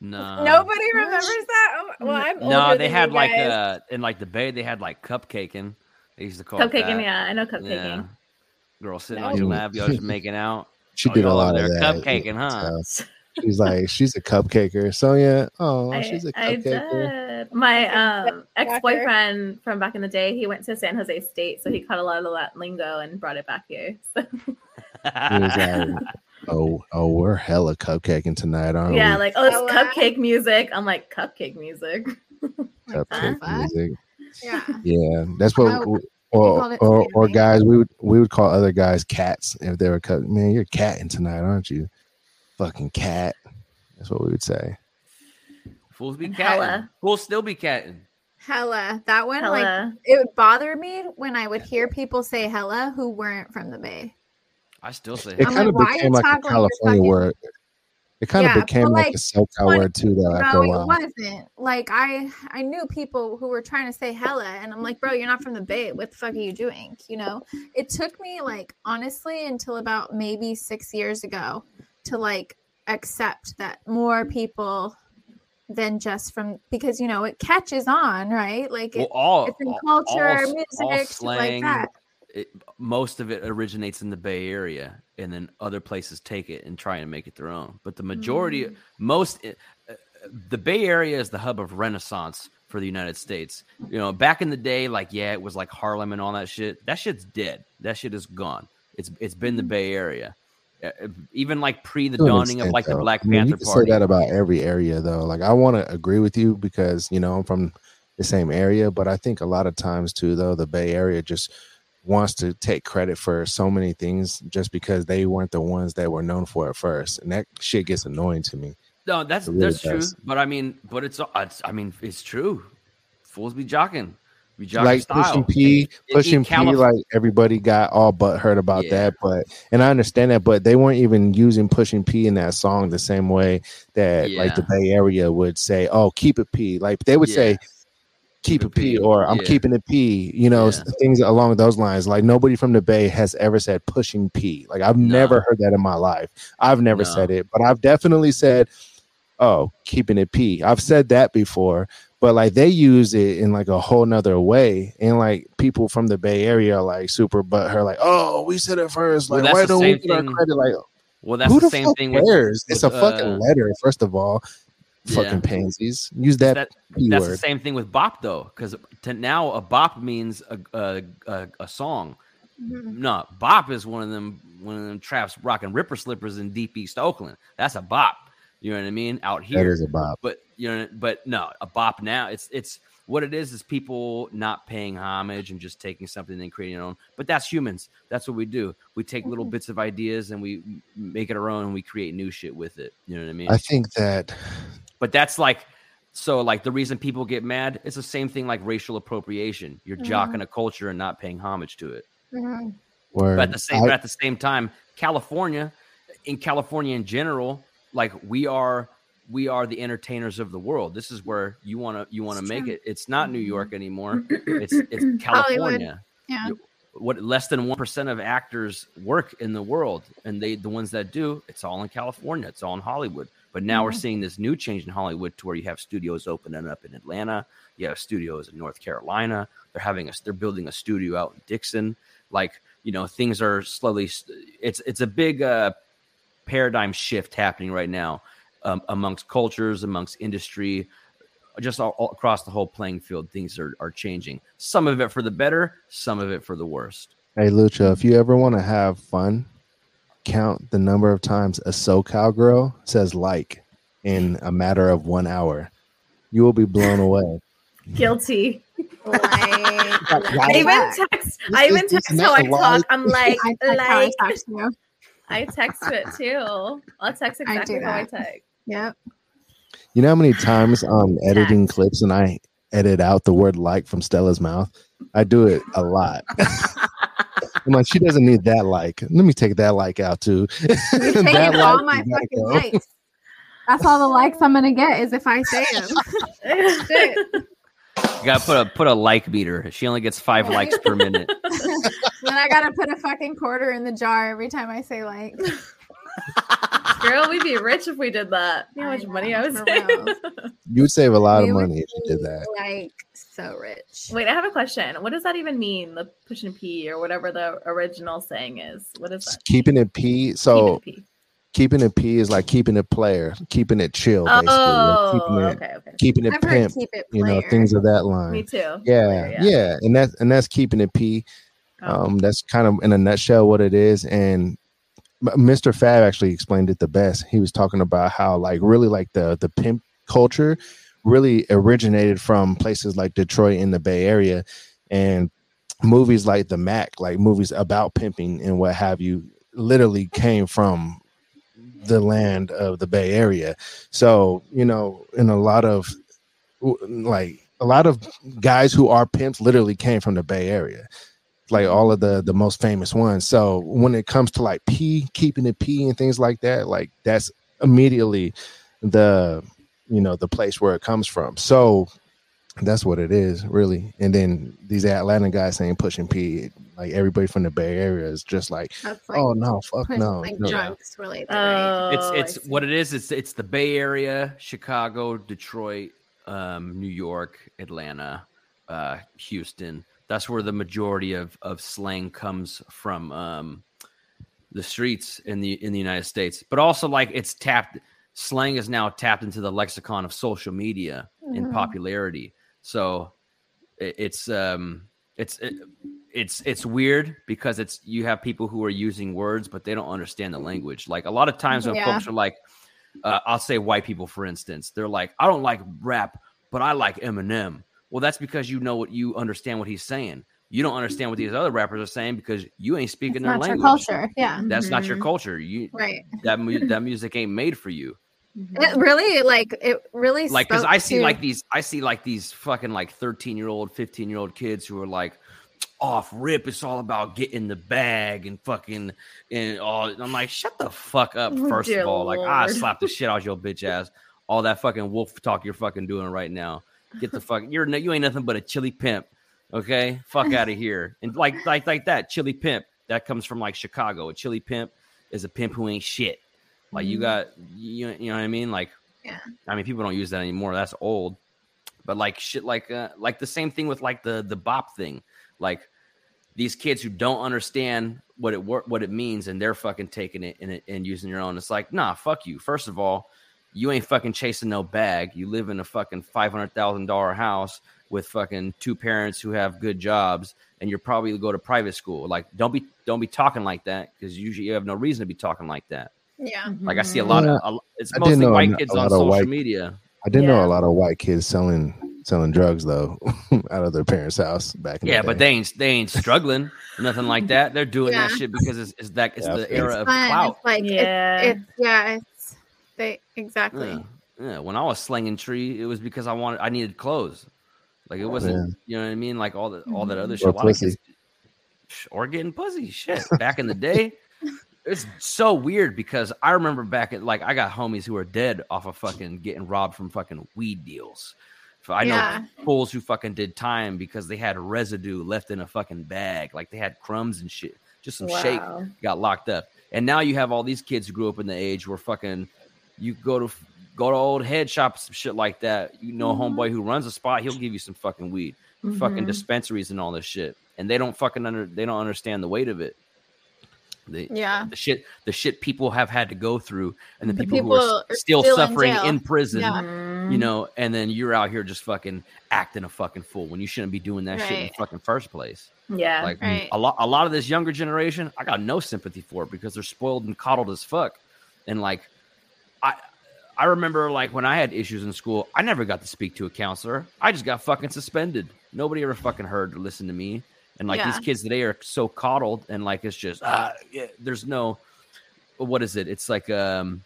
no. Nobody remembers that. Oh, well, I'm No, older they than had you like guys. uh in like the bay they had like cupcaking. They used to call it cupcaking, that. yeah, I know cupcaking. Yeah. Girl sitting No. on your lap, y'all just making out. she Oh, did a lot of that cupcaking, huh? so she's like she's a cupcaker so yeah oh I, she's a I cupcaker did. My um, ex-boyfriend from back in the day, he went to San Jose State, so he caught a lot of that lingo and brought it back here. So, He was like, oh oh we're hella cupcaking tonight aren't yeah, we Yeah, like oh, it's Oh, wow. cupcake music. I'm like cupcake music. Cupcake huh? music Yeah. Yeah, that's what. Oh, or or, or guys, we would we would call other guys cats if they were cut. Man, you're catting tonight, aren't you? Fucking cat. That's what we would say. Fools be And catting. hella. Fools still be catting. Hella. That one, like, it would bother me when I would hear people say hella who weren't from the Bay. I still say It I'm kind of like, became like a talk like California word. It kind Yeah, of became like, like, a SoCal when- word too, though. After No, a it wasn't. Like I I knew people who were trying to say hella and I'm like, bro, you're not from the Bay. What the fuck are you doing? You know? It took me like honestly until about maybe six years ago to like accept that more people than just from because you know it catches on, right? Like well, all it's in all- culture, all- music, shit like that. it, most of it originates in the Bay Area, and then other places take it and try and make it their own. But the majority, Mm. most, uh, the Bay Area is the hub of Renaissance for the United States. You know, back in the day, like yeah, it was like Harlem and all that shit. That shit's dead. That shit is gone. It's it's been Mm. the Bay Area. Uh, Even like pre the dawning of extent, like the though. Black I mean, Panther you can Party. say that about every area, though. Like, I want to agree with you because you know I'm from the same area, but I think a lot of times too, though, the Bay Area just wants to take credit for so many things just because they weren't the ones that were known for it first, and that shit gets annoying to me. No, that's really that's true. But I mean, but it's, it's I mean, it's true. Fools be jocking like pushing P, In- in pushing P, like everybody got all but hurt about Yeah. that. But and I understand that, but they weren't even using pushing P in that song the same way that like the Bay Area would say, "Oh, keep it P." Like they would say, Yeah. "Keep it P," or "I'm Yeah. keeping it P." You know, Yeah. things along those lines. Like nobody from the Bay has ever said pushing P. Like I've No. never heard that in my life. I've never No. said it, but I've definitely said, "Oh, keeping it P." I've said that before but like they use it in like a whole nother way and like people from the bay area are like super but her like oh we said it first like that's why don't we same get our credit like Well, that's who the the same fuck thing with cares it's a fucking uh, letter first of all Yeah. fucking pansies use that, that P that's the same thing with bop though, because to now a bop means a, a a a song. Mhm. No, bop is one of them one of them traps rocking ripper slippers in deep East Oakland. That's a bop. You know what I mean? Out here. here, is a bop but you know, but no, a bop now. It's it's what it is is people not paying homage and just taking something and creating their own. But that's humans. That's what we do. We take little Mhm. bits of ideas and we make it our own and we create new shit with it. You know what I mean? i think that but that's like so like the reason people get mad it's the same thing like racial appropriation you're Mhm. jocking a culture and not paying homage to it Mhm. but at the same I- but at the same time california in california in general like we are we are the entertainers of the world. This is where you want to you want to make true. it. It's not new york anymore. It's it's california. Yeah. What less than 1% of actors work in the world and they the ones that do it's all in california. It's all in hollywood. But now we're Mhm. seeing this new change in hollywood to where you have studios opening up in atlanta. You have studios in north carolina. They're having a they're building a studio out in dixon. Like you know things are slowly it's it's a big uh paradigm shift happening right now um, amongst cultures amongst industry just all, all across the whole playing field things are, are changing some of it for the better some of it for the worst hey lucha if you ever want to have fun count the number of times a socal girl says like in a matter of one hour you will be blown away Guilty. Like, I even that. text. I even text how I not a talk. I'm like, I text I like. you. I text it too. I'll text exactly do how I text. Yep. You know how many times I'm editing Fact. clips and I edit out the word like from Stella's mouth? I do it a lot. I'm like, she doesn't need that like. Let me take that like out too. You're That taking all like my fucking likes. That's all the likes I'm gonna get is if I say them. You gotta put a put a like meter she only gets five likes per minute then I gotta put a fucking quarter in the jar every time I say like. Girl, we'd be rich if we did that. You know how I much money I know, would save. You would save a lot of We would money if you did that. Like so rich. Wait, I have a question. What does that even mean? The push and pee or whatever the original saying is. What is that? Keeping it P. So Keep it keeping it P is like keeping it player, keeping it chill, pee. basically. like Oh, keeping it, okay, okay. keeping it I've heard pimp. keep it You know, things of that line. Me too. yeah, Player, yeah, and that's and that's keeping it P. Oh. Um, that's kind of in a nutshell what it is. And M- Mistah F.A.B. actually explained it the best. He was talking about how like really like the the pimp culture really originated from places like Detroit in the Bay Area and movies like The Mac, like movies about pimping and what have you, literally came from the land of the Bay Area. So, you know, in a lot of like a lot of guys who are pimps literally came from the Bay Area, like all of the the most famous ones. So when it comes to like P, keeping it P and things like that, like that's immediately the you know the place where it comes from. So that's what it is, really. And then these Atlanta guys saying pushing P, like everybody from the Bay Area is just like, like, oh no, fuck no. like no. drugs related. right? Oh, it's it's what it is. It's it's the Bay Area, Chicago, Detroit, um, New York, Atlanta, uh, Houston. That's where the majority of of slang comes from. Um, the streets in the in the United States, but also like it's tapped. Slang is now tapped into the lexicon of social media in Mhm. popularity. So it, it's um it's it, it's it's weird because it's you have people who are using words but they don't understand the language. Like a lot of times when Yeah. folks are like, uh, I'll say white people for instance, they're like, I don't like rap, but I like Eminem. Well, that's because you know what you understand what he's saying. You don't understand what these other rappers are saying because you ain't speaking It's their not your language. culture. Yeah. That's not your Mhm. culture. You Right. that mu- that music ain't made for you. Mhm. It really like it really Like, cause I see to- like these, I see like these fucking like thirteen year old, fifteen year old kids who are like off rip. It's all about getting the bag and fucking and all. and I'm like, shut the fuck up. Oh, First dear of all, like I slap the shit out your bitch ass. All that fucking wolf talk you're fucking doing right now. Get the fuck. You're no- you ain't nothing but a chili pimp. Okay, fuck out of here. And like like like that chili pimp that comes from like Chicago. A chili pimp is a pimp who ain't shit. Like you Mhm. got you, you know what I mean? Like Yeah. I mean people don't use that anymore. That's old. But like shit like uh, like the same thing with like the the bop thing. Like these kids who don't understand what it what it means and they're fucking taking it and, and using your own. It's like, nah, fuck you. First of all, you ain't fucking chasing no bag. You live in a fucking five hundred thousand dollar house with fucking two parents who have good jobs, and you're probably go to private school. Like, don't be don't be talking like that because usually you have no reason to be talking like that. yeah. Mm-hmm. Like I see a lot Yeah. of a, it's I mostly know a white kids a on social white- media. I did know Yeah. a lot of white kids selling selling drugs though out of their parents' house back in Yeah, the but they ain't they ain't struggling nothing like that. They're doing that shit because it's, it's that it's Yeah, the it's era It's of fun. clout. It's like Yeah. it's, it's yeah, it's they exactly. Yeah. Yeah, when I was slinging tree, it was because I wanted I needed clothes. Like it wasn't, you know what I mean? Like all the all that other mm-hmm. shit. Or A pussy. or getting pussy. Shit. Back in the day, it's so weird because I remember back at like I got homies who are dead off of fucking getting robbed from fucking weed deals. So I know Yeah. fools who fucking did time because they had residue left in a fucking bag, like they had crumbs and shit, just some shake got locked up. And now you have all these kids who grew up in the age where fucking you go to go to old head shops and shit like that. You know, a Mhm. homeboy who runs a spot, he'll give you some fucking weed, fucking Mhm. dispensaries and all this shit. And they don't fucking under they don't understand the weight of it. The, Yeah. the shit the shit people have had to go through and the, The people, who are are still, still suffering jail. in prison Yeah. You know, and then you're out here just fucking acting a fucking fool when you shouldn't be doing that shit in the fucking first place. Yeah. Like Right. a lot, a lot of this younger generation, I got no sympathy for it because they're spoiled and coddled as fuck. And like, I, I remember like when I had issues in school, I never got to speak to a counselor. I just got fucking suspended. Nobody ever fucking heard or listened to me. And like these kids today are so coddled and like it's just ah, yeah, there's no what is it? It's like um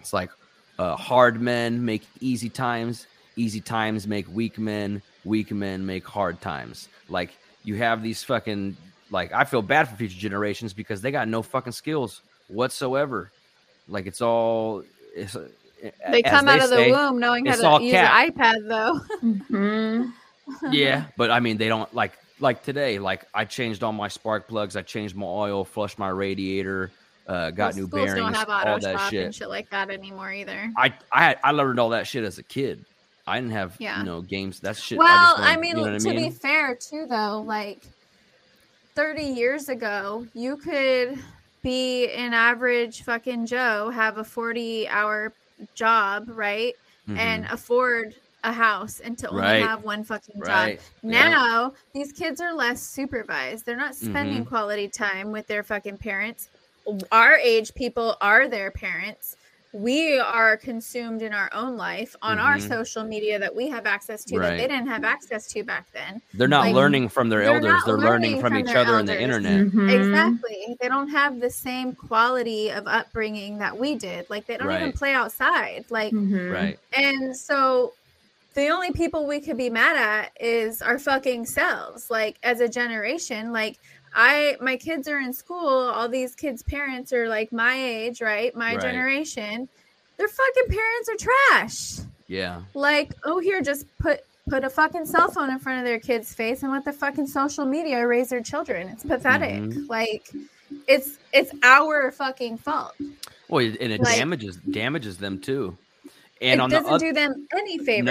it's like uh hard men make easy times, easy times make weak men, weak men make hard times. Like you have these fucking like I feel bad for future generations because they got no fucking skills whatsoever. Like it's all it's, They as come out of the say, womb knowing how to use an iPad though. Mhm. yeah, but I mean, they don't like like today. Like I changed all my spark plugs, I changed my oil, flushed my radiator, uh, got Most new schools bearings, don't have all auto that shop shit. and shit like that anymore either. I I had, I learned all that shit as a kid. I didn't have Yeah. you know games. That's shit. Well, I, just I, mean, you know to I mean? be fair, too, though, like 30 years ago, you could be an average fucking Joe, have a 40 hour job, right? Mhm. And afford a house and to only Right. have one fucking job. right Yeah. Now, these kids are less supervised. They're not spending Mm-hmm. quality time with their fucking parents. Our age people are their parents. We are consumed in our own life on our Mhm. social media that we have access to that they didn't have access to back then. they're not like, learning from their they're elders. They're learning learning from, from each their other in the elders. internet. Mhm. Exactly. They don't have the same quality of upbringing that we did. Like they don't even play outside. Like Mhm. Right. and so the only people we could be mad at is our fucking selves. Like as a generation, like I my kids are in school, all these kids' parents are like my age, right? My Right. generation. Their fucking parents are trash. Yeah. Like, oh here, just put put a fucking cell phone in front of their kid's face and let the fucking social media raise their children. It's pathetic. Mhm. Like it's it's our fucking fault. Well, it- and it Like- damages damages them too. And it on doesn't other, do them any favors.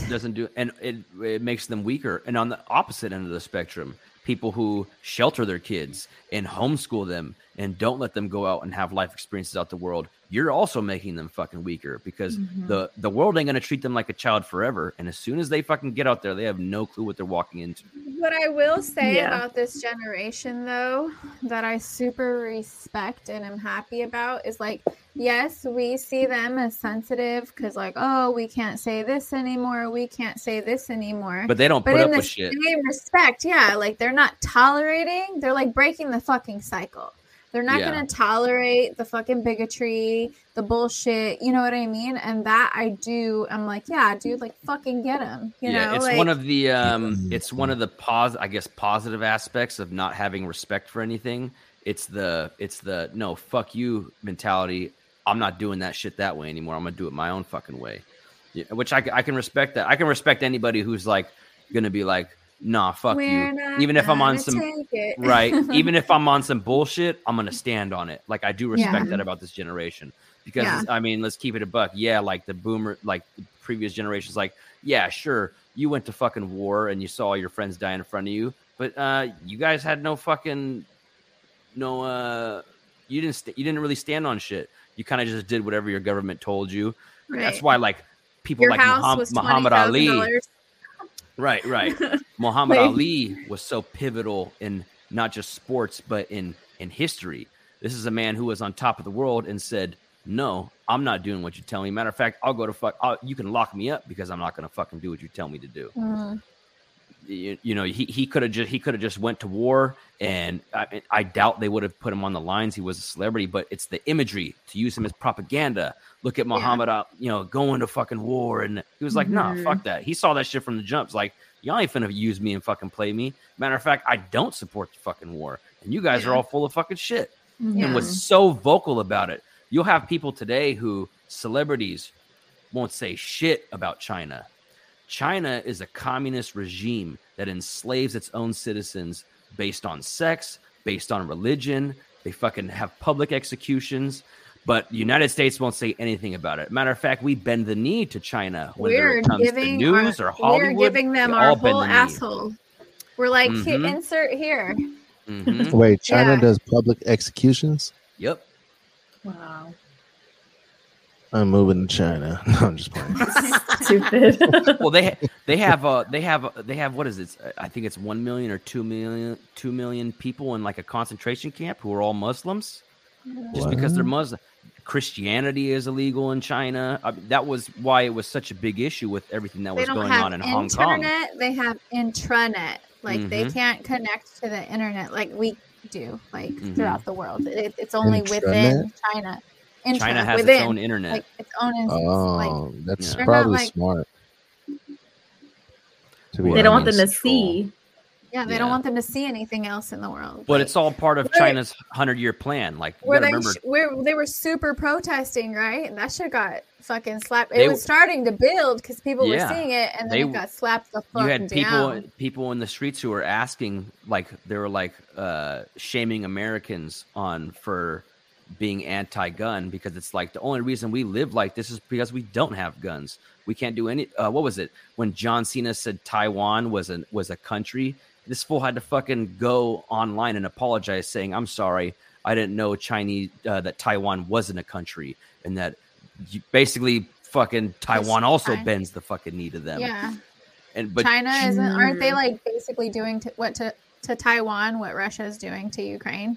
no, it doesn't do, and it it makes them weaker. And on the opposite end of the spectrum, people who shelter their kids and homeschool them and don't let them go out and have life experiences out the world, you're also making them fucking weaker because Mm-hmm. the the world ain't gonna treat them like a child forever. And as soon as they fucking get out there, they have no clue what they're walking into. What I will say Yeah. about this generation, though, that I super respect and am happy about is like, yes, we see them as sensitive because, like, oh, we can't say this anymore. We can't say this anymore. But they don't But put in up the with shit. same respect, yeah, like they're not tolerating, they're like breaking the fucking cycle. They're not Yeah. going to tolerate the fucking bigotry, the bullshit. You know what I mean? And that I do. I'm like, yeah, dude, like fucking get him. You yeah, know, it's like, one of the um it's one of the pos I guess positive aspects of not having respect for anything. It's the it's the no fuck you mentality. I'm not doing that shit that way anymore. I'm gonna do it my own fucking way. Yeah, which I, I can respect that. I can respect anybody who's like gonna be like, nah, fuck We're you. Even if I'm on some right, even if I'm on some bullshit, I'm gonna stand on it. Like I do respect Yeah. that about this generation. Because Yeah. I mean, let's keep it a buck. Yeah, like the boomer, like the previous generations, like yeah, sure, you went to fucking war and you saw your friends die in front of you, but uh, you guys had no fucking no. uh You didn't. St- you didn't really stand on shit. You kind of just did whatever your government told you. That's why, like people Your like Muhammad, Muhammad Ali, right, right. Muhammad Like- Ali was so pivotal in not just sports but in in history. This is a man who was on top of the world and said, "No, I'm not doing what you tell me. Matter of fact, I'll go to fuck. I'll, you can lock me up because I'm not going to fucking do what you tell me to do." Mhm. You, you know, he he could have just he could have just went to war, and I, I doubt they would have put him on the lines. He was a celebrity, but it's the imagery to use him as propaganda. Look at Muhammad, Ali, you know, going to fucking war, and he was like, "Nah, Mhm. fuck that." He saw that shit from the jumps. Like, y'all ain't finna use me and fucking play me. Matter of fact, I don't support the fucking war, and you guys are all full of fucking shit. Yeah. And was so vocal about it. You'll have people today who celebrities won't say shit about China. China is a communist regime that enslaves its own citizens based on sex, based on religion. They fucking have public executions. But the United States won't say anything about it. Matter of fact, we bend the knee to China when We're it comes giving to news our, or Hollywood. We're giving them we our whole the knee. asshole. We're like, "Here, Mhm. insert here. Mhm. Wait, China Yeah. does public executions? Yep. Wow. I'm moving to China. No, I'm just playing. Stupid. well they they have uh they have they have what is it i think it's 1 million or 2 million 2 million people in like a concentration camp who are all muslims just because they're muslim christianity is illegal in china I mean, that was why it was such a big issue with everything that They was going on in hong kong internet. They have intranet. Like they Mhm. can't connect to the internet like we do, like Mhm. throughout the world. It, it's only within China. Intra, china has within, its own internet like its own instance. like Oh, that's Yeah. They're not probably like- smart. To be Well, they don't want them to see. yeah, they Yeah. don't want them to see anything else in the world. but Like, it's all part of china's 100 year plan like you where they remember sh- where they were super protesting, right? And that shit got fucking slapped. They It was starting to build because people Yeah. were seeing it, and then They it got slapped the fuck you had people down. people in the streets who were asking like they were like uh shaming americans on for being anti-gun because it's like the only reason we live like this is because we don't have guns we can't do any uh, what was it when john cena said taiwan was an was a country this fool had to fucking go online and apologize saying i'm sorry i didn't know chinese uh, that taiwan wasn't a country and that basically fucking taiwan also China- bends the fucking knee to them Yeah, and but China isn't. Aren't they like basically doing to, what to to Taiwan what Russia is doing to Ukraine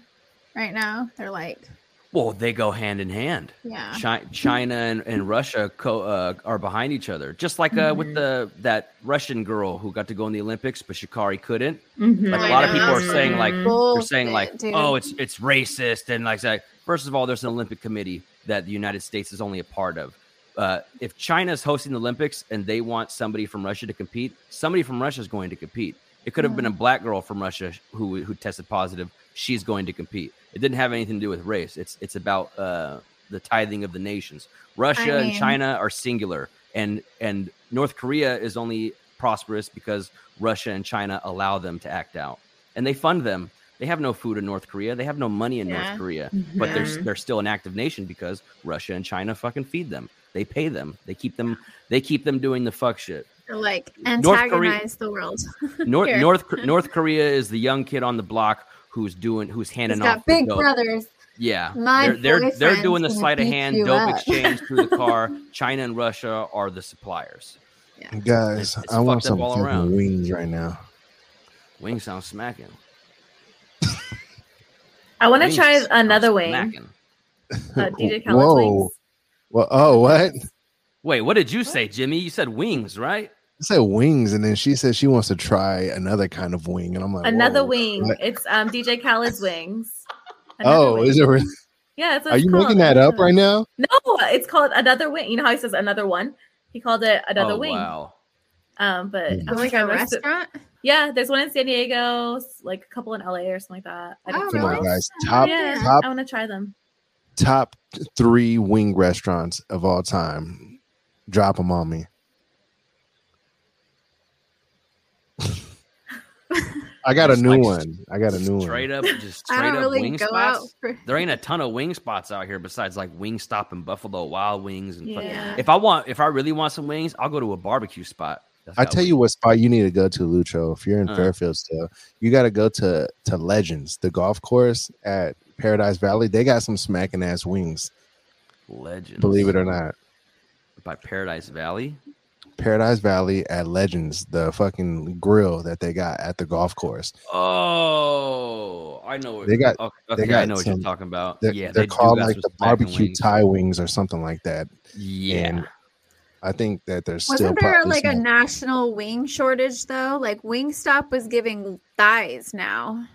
right now? They're like, Well, they go hand in hand. yeah, Chi- China and, and Russia co- uh, are behind each other, just like uh, with Mhm. the that Russian girl who got to go in the Olympics, but Sha'Carri couldn't. Mhm. Like a lot of people are saying, like bullshit, they're saying like, dude. oh, it's it's racist and like that. First of all, there's an Olympic committee that the United States is only a part of. uh, if is hosting the Olympics and they want somebody from Russia to compete, somebody from Russia is going to compete. It could have been a black girl from Russia who who tested positive. She's going to compete. It didn't have anything to do with race. It's it's about uh, the tithing of the nations. Russia and mean- China are singular, and and North Korea is only prosperous because Russia and China allow them to act out, and they fund them. They have no food in North Korea. They have no money in Yeah. North Korea, but they're they're still an active nation because Russia and China fucking feed them. They pay them. They keep them. They keep them doing the fuck shit. Like North Korea- antagonize the world. North North North Korea is the young kid on the block who's doing who's He's handing off got the big dope. brothers. Yeah, My they're they're, they're doing the sleight of hand dope up. exchange through the car. China and Russia are the suppliers. Guys, It's- it's I want some all around. wings right now. Wings sound smacking. I want to try another wing. smacking. Uh, DJ Khaled's Whoa. wings. Well, oh, what? Wait, what did you say, Jimmy? You said wings, right? I said wings, and then she said she wants to try another kind of wing, and I'm like, Another whoa, wing. what? It's um DJ Khaled's wings. Another Oh, wing. is it? Really? Yeah, it's, Are you called. making that up right now? No, it's called another wing. You know how he says another one? He called it another oh, wing. wow. Um, but Mm. I'm like a most of- restaurant. Yeah, there's one in San Diego, like a couple in LA or something like that. I Oh, don't Come know. on, guys. Top yeah, top I want to try them. top three wing restaurants of all time. Drop them on me. I got a new like one. I got a new Straight one. Straight up, just I straight don't up really wing go spots. out for. There ain't a ton of wing spots out here besides like Wingstop and Buffalo Wild Wings and Yeah. If I want, if I really want some wings, I'll go to a barbecue spot. That's I got tell you what spot you need to go to, Lucho. If you're in Uh. Fairfield still, you got to go to to Legends, the golf course at Paradise Valley. They got some smacking ass wings. Legends. Believe it or not, by Paradise Valley. Paradise Valley at Legends, the fucking grill that they got at the golf course. Oh, I know. What, They got- Okay, they okay, I got know what some- you're talking about. They're, yeah, they're they called like the barbecue wings. Thai wings or something like that. Yeah, And I think that there's Wasn't there probably like a national wing shortage though? Like Wingstop was giving thighs now.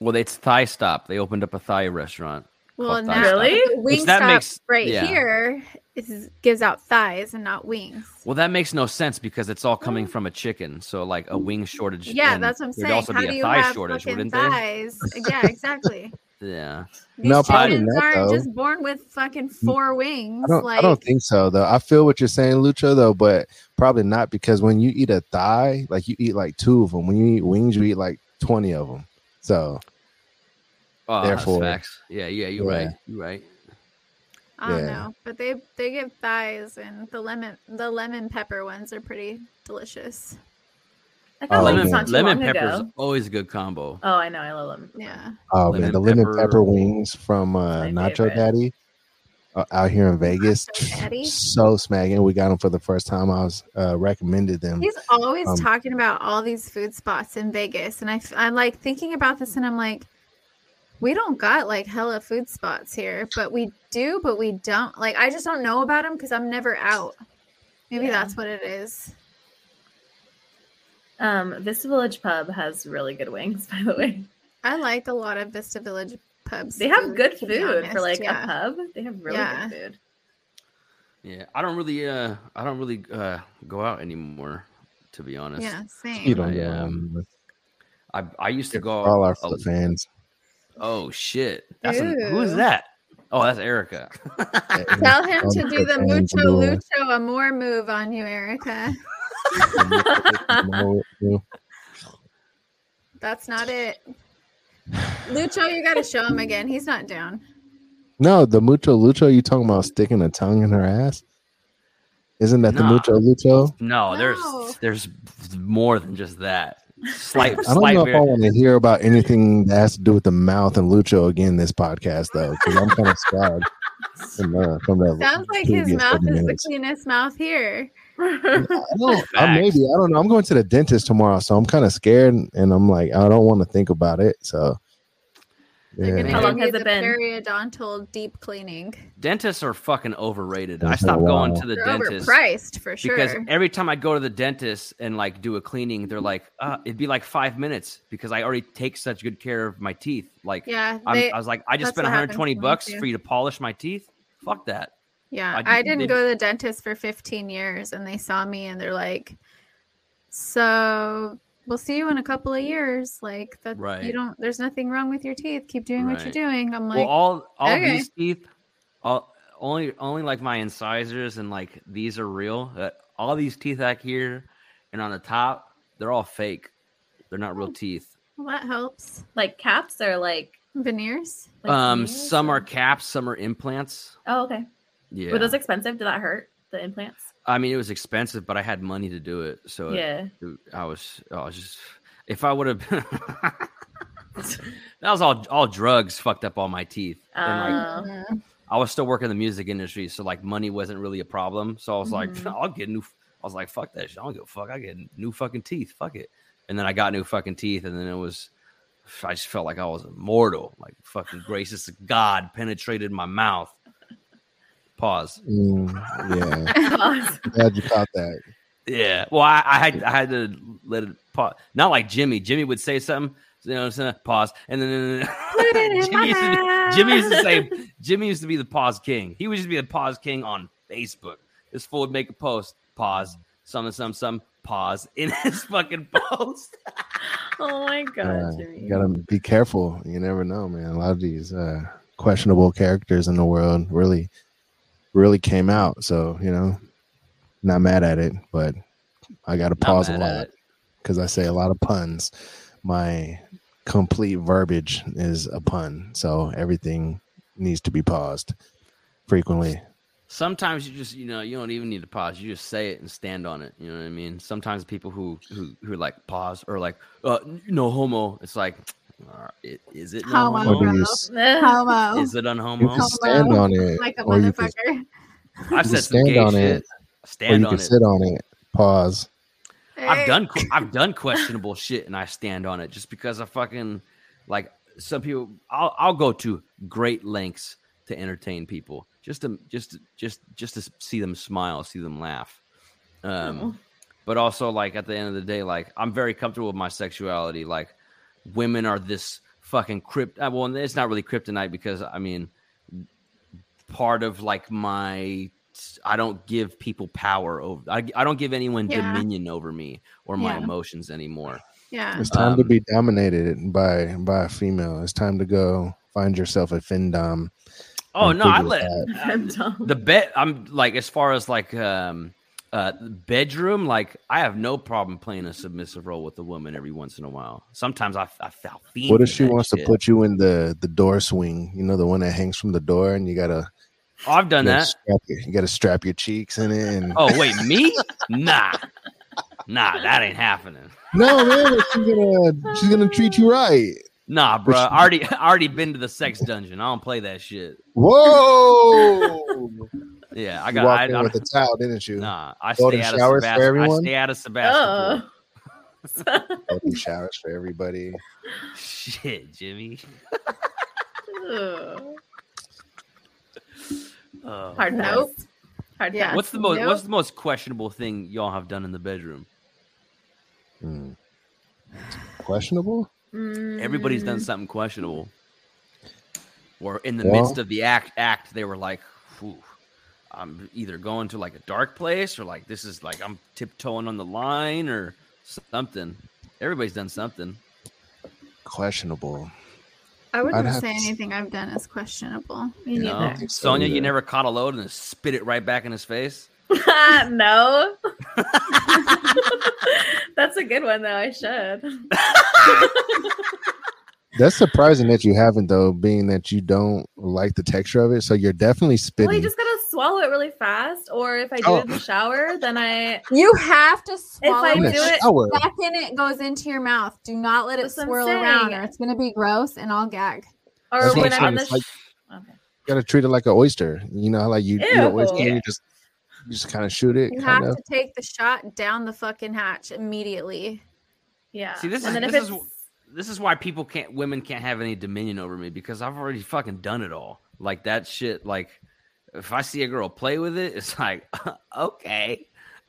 well, it's Thai Stop. They opened up a Thai restaurant. Well, Called now Really? Which Wingstop that makes- right yeah. here is, gives out thighs and not wings. Well, that makes no sense because it's all coming from a chicken. So, like a wing shortage. Mm. Yeah, and that's what I'm saying. also How be do a you thigh have shortage, fucking wouldn't there? thighs? Yeah, exactly. Yeah. These No, probably chickens not, aren't though. just born with fucking four wings. I don't, like I don't think so though. I feel what you're saying, Lucho, though, but probably not because when you eat a thigh, like you eat like two of them. When you eat wings, you eat like twenty of them. So Oh, Therefore- that's facts. Yeah, yeah, you're Yeah. right. You're right. I don't Yeah. know, but they they give thighs and the lemon the lemon pepper ones are pretty delicious. I got Oh, lemon not too lemon long pepper's ago. always a good combo. Oh, I know. I love them. Yeah, Oh Lemon man, the lemon pepper. pepper wings from uh, Nacho favorite. Daddy uh, out here in Vegas, Daddy? so smacking. We got them for the first time. I was uh, recommended them. he's always Um, talking about all these food spots in Vegas, and I I'm like thinking about this, and I'm like, we don't got like hella food spots here, but we do, but we don't. Like I just don't know about them because I'm never out. Maybe Yeah. that's what it is. Um, Vista Village Pub has really good wings, by the way. I liked a lot of Vista Village pubs. They have food, good food for like yeah. a pub. They have really Yeah. good food. Yeah, I don't really, uh, I don't really uh, go out anymore, to be honest. Yeah, same. You don't I, know. um, I I used to For go. all our a- fans. Oh shit! That's an, who is that? Oh, that's Erica. Tell him to do the mucho doing- lucho amor move on you, Erica. That's not it. Lucho, you got to show him again. He's not down. No, the mucho lucho. You talking about sticking a tongue in her ass? Isn't that the mucho lucho? No, No. there's there's more than just that. Slight, I don't slight. know if I want to hear about anything that has to do with the mouth and lucho again this podcast though, because I'm kind of scarred from, uh, from that. Sounds like his mouth seven is the minutes. cleanest mouth here. I don't, I maybe I don't know. I'm going to the dentist tomorrow, so I'm kind of scared, and I'm like, I don't want to think about it. So, They're yeah. gonna How long has the it been? periodontal deep cleaning. Dentists are fucking overrated. I That's been a stopped going to the They're dentist overpriced for sure. because every time I go to the dentist and like do a cleaning, they're like, uh, it'd be like five minutes because I already take such good care of my teeth. Like, yeah, I'm, they, I was like, I just spent 120 bucks for you to polish my teeth. Fuck that. Yeah, I I, did- didn't they- go to the dentist for 15 years, and they saw me, and they're like, "So we'll see you in a couple of years. Like that, Right. you don't. There's nothing wrong with your teeth. Keep doing what you're doing." I'm like, well, all all okay. these teeth, all only only like my incisors and like these are real. Uh, all these teeth back here and on the top, they're all fake. They're not real teeth. well, that helps. Like caps or like, Veneers. like um, veneers some or- are caps, some are implants. Oh, okay. Yeah, Were those expensive? Did that hurt the implants? I mean, it was expensive, but I had money to do it, so Yeah. it- I was I was just if I would have. that was all all drugs fucked up all my teeth. and like Oh. I was still working in the music industry, so like money wasn't really a problem. So I was like, Mhm. I'll get new. I was like, fuck that shit. I don't give a fuck. I get new fucking teeth. Fuck it. And then I got new fucking teeth, and then it was. I just felt like I was immortal. Like fucking gracious God penetrated my mouth. Pause. Mm, yeah, Pause. glad you caught that. Yeah. Well, I, I had I had to let it pause. Not like Jimmy. Jimmy would say something. You know what I'm saying? Pause. And then Put it in Jimmy used, to be. Jimmy used to say Jimmy used to be the pause king. He would just be the pause king on Facebook. This fool would make a post, pause, some some some pause in his fucking post. Oh my god, Yeah, Jimmy. you gotta be careful. You never know, man. A lot of these uh, questionable characters in the world really, really came out. So you know, not mad at it, but I got to pause a lot because I say a lot of puns. My complete verbiage is a pun, so everything needs to be paused frequently. Sometimes you just you know you don't even need to pause. You just say it and stand on it. You know what I mean? Sometimes people who who who like pause or like uh no homo. It's like, uh, it, is it Homo. Or homo? do Homo. you, s- Homo. Is it you unhomo? can stand on it, like a or you can, motherfucker. I've said some stand gay on shit. it, or Stand you on can it. sit on it. Pause. I've done I've done questionable shit and I stand on it just because I fucking like some people I'll I'll go to great lengths to entertain people just to just just just to see them smile, see them laugh. Um Oh. but also like at the end of the day like I'm very comfortable with my sexuality like women are this fucking crypt uh, well it's not really kryptonite because I mean part of like my I don't give people power over I, I don't give anyone Yeah. dominion over me or my Yeah. emotions anymore. Yeah. It's time to Um, be dominated by by a female. It's time to go find yourself a findom. Oh no, I let. I'm the bet. I'm like as far as like um uh bedroom like I have no problem playing a submissive role with a woman every once in a while. Sometimes I I felt What if she wants to put you in the the door swing? You know, the one that hangs from the door, and you gotta, Oh, I've done you that. strap your, you gotta strap your cheeks in it. And Oh wait, me? Nah. Nah, that ain't happening. no, man, she's gonna she's gonna treat you right. Nah, bro. I already I already been to the sex dungeon. I don't play that shit. Whoa! Yeah, I you got walked I, in I, with a towel, didn't you? Nah, I Golden stay out of showers for Sebast- I stay out of Sebastopol. Oh. Golden showers for everybody. Shit, Jimmy. Oh. Hard pass. Nope. Hard Yeah. What's the most Nope. What's the most questionable thing y'all have done in the bedroom? Hmm. Questionable. Everybody's done Mm, something questionable. Or in the Well- midst of the act, act they were like, Phew, "I'm either going to like a dark place, or like this is like I'm tiptoeing on the line, or something." Everybody's done something. Questionable. I wouldn't have say to anything I've done is questionable. Me You neither. know, so Sonia, you never caught a load and then spit it right back in his face. no. That's a good one, though. I should. That's surprising that you haven't though, being that you don't like the texture of it. So you're definitely spitting. Well, you just gotta swallow it really fast, or if I do Oh. it in the oh. shower, then I You have to swallow I in the do it- shower. in it goes into your mouth. Do not let it That's swirl around, or it's gonna be gross and I'll gag. or That's when I'm I'm in the. Sh- it's okay. You gotta treat it like an oyster. You know, how, like you eat an Ew. oyster, Yeah. you just you just kind of shoot it. You kind have of. to take the shot down the fucking hatch immediately. Yeah. See, this and is- then this is- This is why people can't, women can't have any dominion over me because I've already fucking done it all. Like that shit. Like if I see a girl play with it, it's like, okay,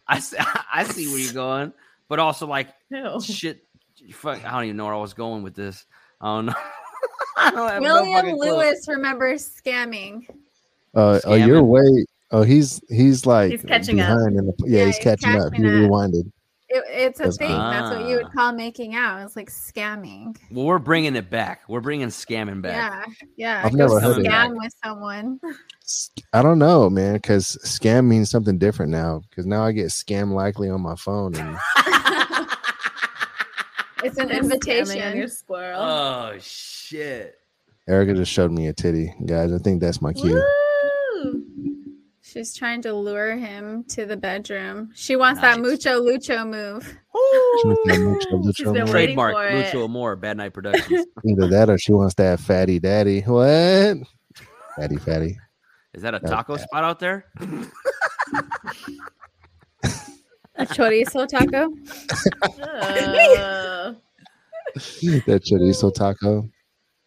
I see, I see where you're going, but also like Ew. shit. Fuck, I don't even know where I was going with this. I don't know. I don't have no William clue. Lewis remembers scamming. Uh, oh, you're Scamming. way. Oh, he's he's like He's catching up. behind in the yeah, Yeah, he's he's catching up. He catching up. rewinded. It, it's a thing. good. That's what you would Ah. call making out. It's like scamming. Well, we're bringing it back. We're bringing scamming back. Yeah, yeah. I've never heard of scam that. with someone. I don't know, man, because scam means something different now. Because now I get scam likely on my phone, and It's an They're scamming invitation. your squirrel. Oh shit! Erica just showed me a titty, guys. I think that's my cue. Woo! She's trying to lure him to the bedroom. She wants that mucho lucho move. She wants that mucho, mucho She's been more. waiting Trademark for it. Bad Night Productions. Either that or she wants that fatty daddy. What? Fatty, fatty. Is that a Okay. taco spot out there? A chorizo taco. Uh, that chorizo taco.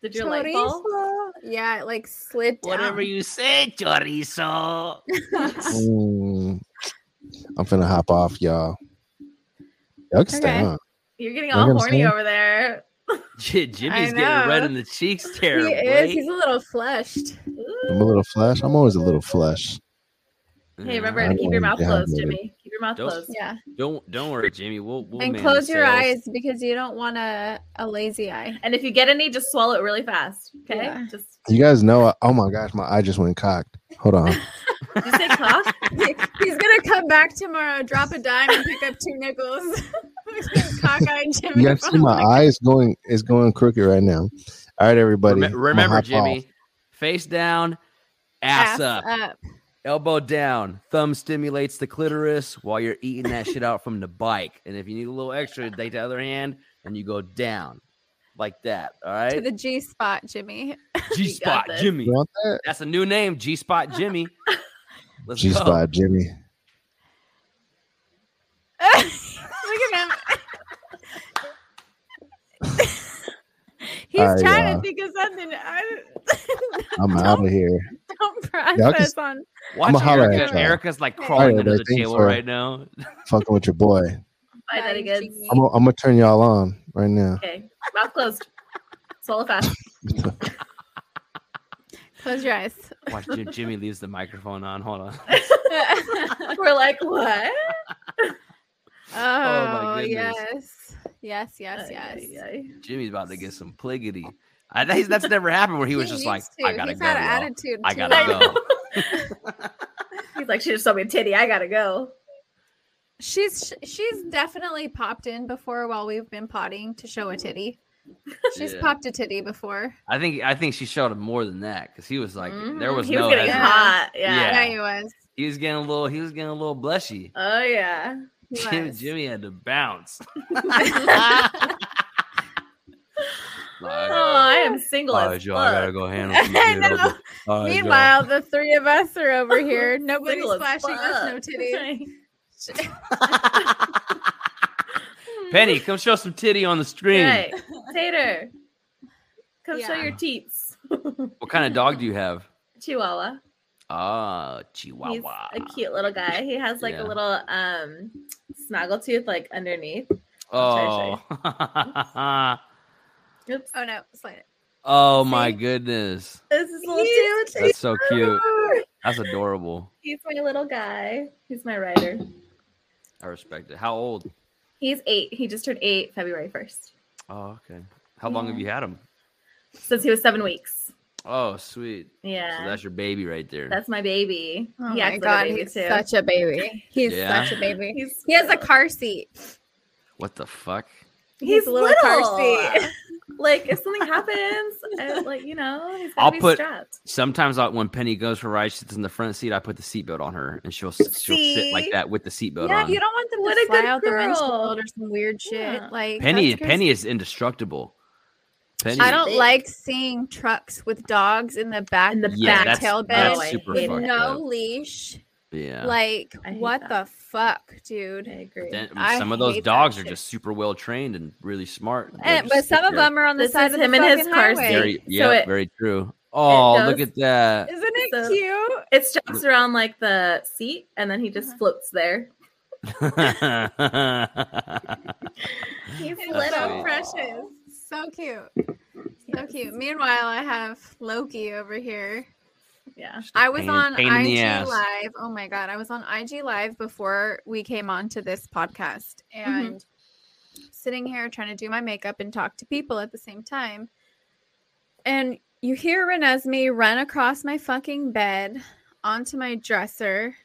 Did you light fall? Chorizo. Yeah, it like slid down. Whatever you say, chorizo. Mm, I'm finna hop off, y'all. Y'all can stay Okay. on. You're getting We're all gonna horny over there. J- Jimmy's getting red in the cheeks he there. is. boy. He's a little flushed. I'm a little flush. I'm always a little flush. Hey, remember to keep your mouth closed, be Jimmy. Keep your mouth Don't- closed. Yeah. Don't don't worry, Jimmy. We'll, we'll and close your sails. eyes because you don't want a, a lazy eye. And if you get any, just swallow it really fast. Okay. Yeah. Just You guys know. Oh my gosh, my eye just went cocked. Hold on. did you say cock? He's gonna come back tomorrow, drop a dime, and pick up two nickels. Cockeyed Jimmy. You guys see my eye is going is going crooked right now. All right, everybody. Remem- remember, Jimmy, off. face down, ass, up, elbow down. Thumb stimulates the clitoris while you're eating that shit out from the bike. And if you need a little extra, take the other hand and you go down like that. All right. to the G spot, Jimmy. G spot. Jimmy. You want that? That's a new name, G spot Jimmy. G spot, Jimmy. Look at him. He's Alright, trying y'all. to uh, think of something. I I'm out of here. don't Y'all process on. Watch I'ma Erica. Erica's like crawling right, under the table right now. Fucking with your boy. Bye, Daddy Bye, Goods. I'm gonna, I'm gonna turn y'all on right now. Okay. Mouth closed. Swallow fast. Close your eyes. Watch Jim- Jimmy leaves the microphone on. Hold on. We're like, what? oh, oh goodness. yes. Yes, yes, yes. Jimmy's about to get some pliggity. I think that's never happened where he was just like, to. I gotta He's go. had an attitude. I gotta go. He's like, she just told me a titty. I gotta go. She's she's definitely popped in before while we've been potting to show a titty. She's Yeah. popped a titty before. I think I think she showed him more than that because he was like, there Mhm. was he no. was getting hot. Yeah. Yeah. Yeah, he was. He was getting a little. He was getting a little blushy. Oh yeah. He Jimmy. Jimmy had to bounce. Oh, I am single All as right, Joe, I gotta go handle some I shit. know. I'll be- all right, Joe. Meanwhile, the three of us are over here. Nobody's flashing us no titty. Penny, come show some titty on the stream. Right. Tater. Come show your teats. What kind of dog do you have? Chihuahua. Ah, He's Chihuahua. a cute little guy. He has like Yeah. a little um snaggle tooth like underneath. Oh, Oops. Oh no, slide it. oh my goodness, This is little He's tooth. that's so cute. That's adorable. He's my little guy. He's my rider. I respect it. How old? He's eight. He just turned eight February 1st. Oh, okay. How long have you had him? Since he was seven weeks. Oh, sweet. Yeah. So that's your baby right there. That's my baby. Oh he my god, baby he's too. such a baby. He's Yeah. such a baby. He's He has a car seat. what the fuck? He's He's a a little little car seat. like if something happens, uh, like you know, he's gotta I'll be put- strapped. Sometimes I, when Penny goes for rides, she sits in the front seat. I put the seatbelt on her, and she'll she'll sit like that with the seatbelt on. Yeah, on. you don't want them What to a fly good out the girl. windshield or some weird shit. Yeah. Like Penny Penny is indestructible. Penny, I don't like seeing trucks with dogs in the back In the Yeah, back that's, tail bed that's super with no up. leash. Yeah. Like what that. the fuck, dude? I agree. Then I some of those dogs are shit. just super well trained and really smart. Eh, and, but some of there. them are on the This side is of the him in his fucking car highway. seat. Very, So yeah, it- very true. Oh, look at that. Isn't it So- cute? It straps around like the seat, and then he just uh-huh. floats there. He's It's That's precious. So cute. So cute. Meanwhile, I have Loki over here. Yeah. I was pain- on pain IG. Live. Oh my god, I was on IG Live before we came on to this podcast mm-hmm. and sitting here trying to do my makeup and talk to people at the same time. And you hear Renesmee run across my fucking bed onto my dresser.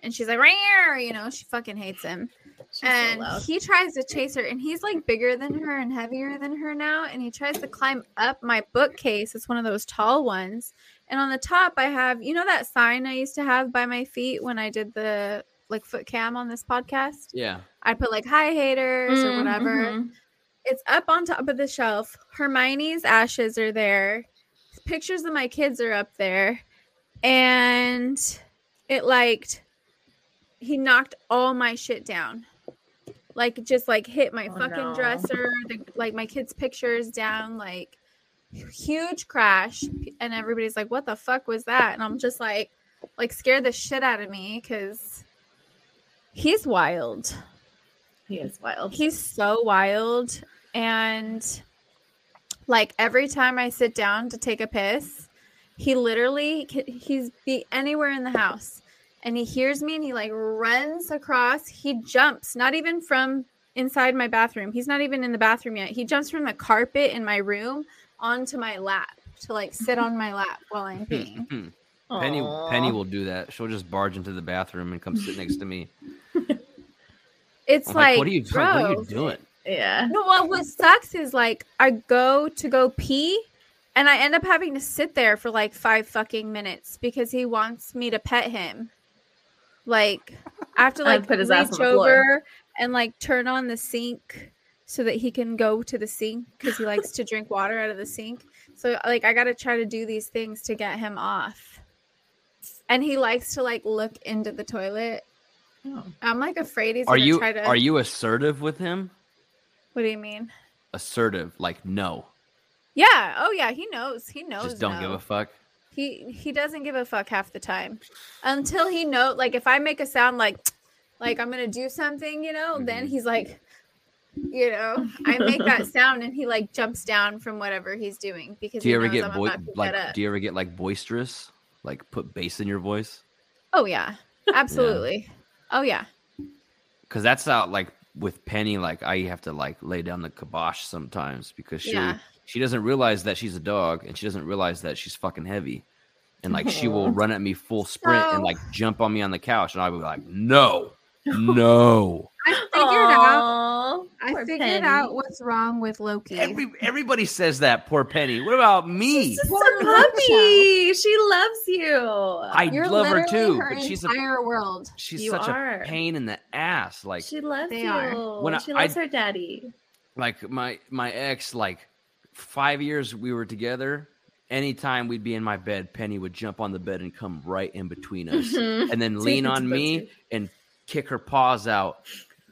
And she's like, "Rare," you know, she fucking hates him. She's and loud. he tries to chase her and he's like bigger than her and heavier than her now and he tries to climb up my bookcase. It's one of those tall ones. And on the top i have you know that sign i used to have by my feet when i did the like foot cam on this podcast? Yeah. i put like hi haters or Mm, whatever. mhm. it's up on top of the shelf. Hermione's ashes are there. Pictures of my kids are up there. And it liked he knocked all my shit down like just like hit my Oh, fucking no. dresser the, like my kids pictures down like huge crash and everybody's like what the fuck was that and i'm just like like scared the shit out of me because he's wild He is wild. he's so wild and like every time i sit down to take a piss he literally he's be anywhere in the house and he hears me and he like runs across he jumps not even from inside my bathroom he's not even in the bathroom yet he jumps from the carpet in my room onto my lap to like sit on my lap while i'm peeing. Penny Aw. Penny will do that. She'll just barge into the bathroom and come sit next to me. it's like, like, what are you bro, what are you doing? Yeah. No, well, what sucks is like I go to go pee and I end up having to sit there for like five fucking minutes because he wants me to pet him. Like I have to like put his ass reach on over and like turn on the sink so that he can go to the sink because he likes to drink water out of the sink. So like I gotta try to do these things to get him off. And he likes to like look into the toilet. Oh. I'm like afraid he's Are gonna you try to are you assertive with him? what do you mean? Assertive, like no. Yeah. Oh yeah. He knows. He knows. Just don't no. give a fuck. He he doesn't give a fuck half the time, until he know. Like if I make a sound like, like I'm gonna do something, you know, then Mhm. he's like, you know, I make that sound and he like jumps down from whatever he's doing because Do you ever get I'm boy about to like do you ever get like boisterous? Like put bass in your voice? oh yeah, absolutely. Oh yeah. Cause that's how like with Penny, like I have to like lay down the kibosh sometimes because she Yeah. She doesn't realize that she's a dog and she doesn't realize that she's fucking heavy. And like she will run at me full sprint and like jump on me on the couch and I'll be like, no, no. I figured out. I figured Penny. out what's wrong with Loki. Every everybody says that, poor Penny. What about me? She's Poor a puppy. She loves you. I You're love her too, her but she's a entire world. she's You such are. a pain in the ass. Like she loves They you. are. When I- she loves I- her daddy. like my my ex like five years we were together anytime we'd be in my bed penny would jump on the bed and come right in between us Mhm. and then lean on me and kick her paws out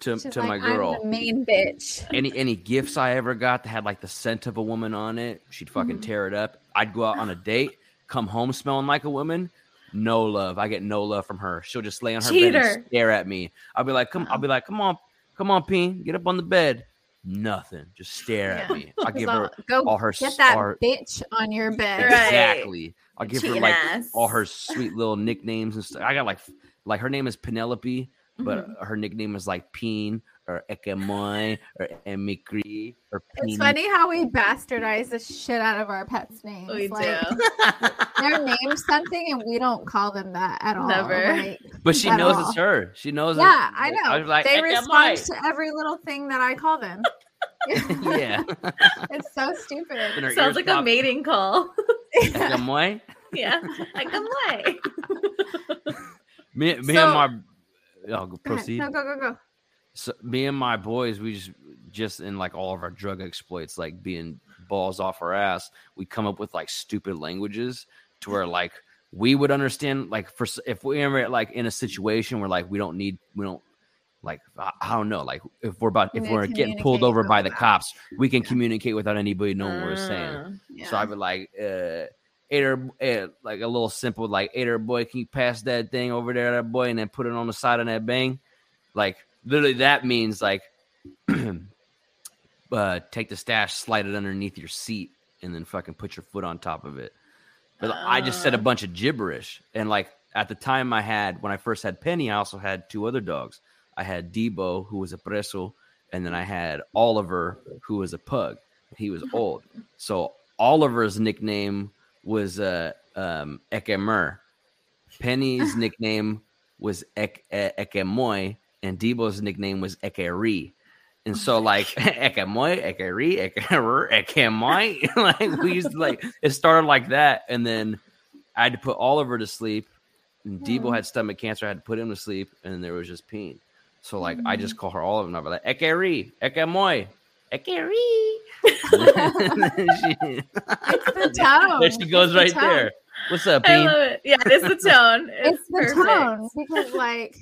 to, She's to like, my I'm girl. the main bitch. any any gifts i ever got that had like the scent of a woman on it she'd fucking Mhm. tear it up. I'd go out on a date come home smelling like a woman no love. I get no love from her. She'll just lay on her bed and stare at me. I'll be like come i'll be like come on come on peen get up on the bed nothing just stare at me i'll give So her go all her get that all bitch on your bed. Right. exactly i'll give her like ass. all her sweet little nicknames and stuff i got like like her name is penelope but Mhm. her nickname is like peen or Ekemoy or Emikri or It's funny how we bastardize the shit out of our pets' names. we like, do. They're named something and we don't call them that at all. Never. Like, But she knows all. it's her. She knows. yeah, it. I know. I like, they "Ekemoy." respond to every little thing that I call them. yeah. it's so stupid. And Sounds ears like a mating call. Ekemoy. yeah. Like Me, me So- and my. Oh, go- Go ahead. proceed. No, go, go, go. So me and my boys, we just just in like all of our drug exploits, like being balls off our ass, we come up with like stupid languages to where like we would understand like for if we ever like in a situation where like we don't need we don't like I, I don't know like if we're about if we're getting pulled over by the cops, we can communicate without anybody knowing what we're saying. Mm. Yeah. So I'd be like, uh, Ader, uh, like a little simple, like, Ader boy, can you pass that thing over there, that boy, and then put it on the side of that bang? Like, literally, that means like, uh, take the stash, slide it underneath your seat, and then fucking put your foot on top of it. But I just said a Uh. bunch of gibberish. And like at the time I had when I first had Penny, I also had two other dogs. I had Debo, who was a preso, and then I had Oliver, who was a pug. He was old. So Oliver's nickname was uh um Ekemer. Penny's nickname was Ek Ekemoy, and Debo's nickname was Ekeri. And so like Ekemoy, Ekeri, Ekerer, Ekemoy. like we used to like it started like that, and then I had to put Oliver to sleep. And Debo Hmm. had stomach cancer. I had to put him to sleep, and there was just peeing. So like I Hmm. just call her Oliver, and I'm like Ekeri, Ekemoy, Ekeri. she, It's the tone. there she goes It's the right tone. there. What's up, I love it. Yeah, it's the tone. It's the perfect. tone because like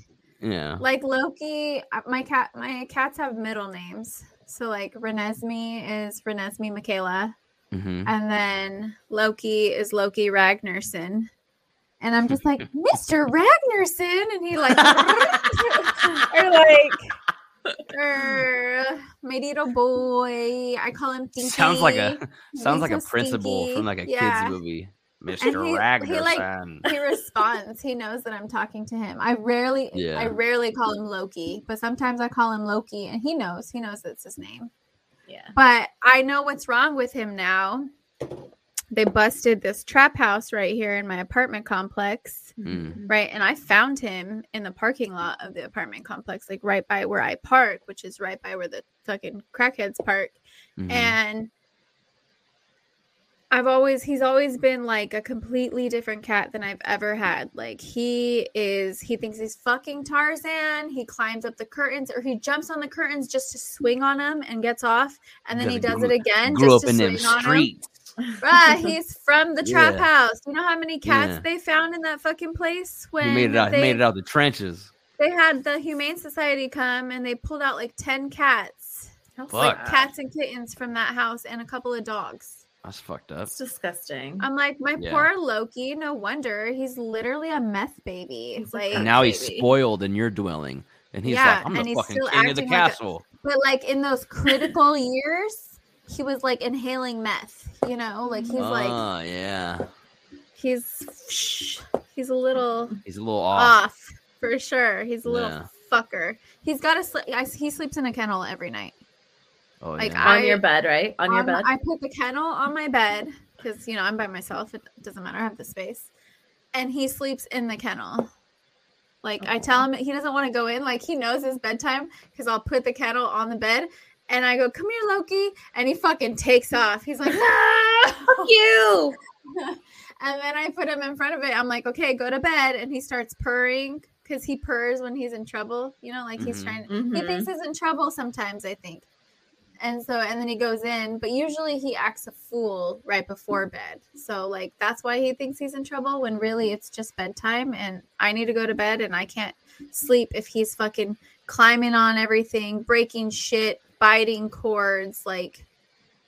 Yeah. like Loki, uh, my cat, my cats have middle names. So like Renesmee is Renesmee Michaela, hmm and then Loki is Loki Ragnarsson. And I'm just like, Mr. Ragnarsson, and he like, or like, er, my little boy. I call him Tinky. Sounds like a sounds He's like a principal stinky. from like a Yeah. kids movie. Mr. he- he, like, he responds. He knows that I'm talking to him. I rarely, Yeah. I rarely call him Loki, but sometimes I call him Loki, and he knows. He knows that's his name. Yeah. But I know what's wrong with him now. They busted this trap house right here in my apartment complex, Mm. right? And I found him in the parking lot of the apartment complex, like right by where I park, which is right by where the fucking crackheads park. Mhm. And I've always he's always been like a completely different cat than I've ever had. Like he is he thinks he's fucking Tarzan. He climbs up the curtains or he jumps on the curtains just to swing on them and gets off and then he does he it again Grew up just to in them swing on streets. Bruh, he's from the trap Yeah. house. You know how many cats Yeah. they found in that fucking place when He made it out. they, made it out the trenches. they had the Humane Society come and they pulled out like 10 cats. Sad. Cats and kittens from that house and a couple of dogs. That's fucked up. It's disgusting. I'm like, my Yeah. poor Loki. No wonder he's literally a meth baby. He's like, And now he's spoiled in your dwelling, and he's Yeah, like, "I'm and the he's fucking still king of the acting like a- castle." but like in those critical years, he was like inhaling meth. You know, like he's oh like Oh yeah, he's he's a little he's a little off. off for sure. He's a little Yeah. fucker. He's got to sleep. He sleeps in a kennel every night. Oh like, yeah. I- on your bed, right? On your Um, bed. I put the kennel on my bed because you know I'm by myself. It doesn't matter. I have the space, and he sleeps in the kennel. Like I tell him he doesn't want to go in. Like he knows his bedtime because I'll put the kennel on the bed, and I go, "Come here, Loki," and he fucking takes off. He's like, "No!" you. and then I put him in front of it. I'm like, "Okay, go to bed," and he starts purring because he purrs when he's in trouble. You know, like he's Mhm. trying. He Mhm. thinks he's in trouble sometimes, I think. And so, and then he goes in, but usually he acts a fool right before bed. So, like, that's why he thinks he's in trouble when really it's just bedtime and I need to go to bed and I can't sleep if he's fucking climbing on everything, breaking shit, biting cords. Like,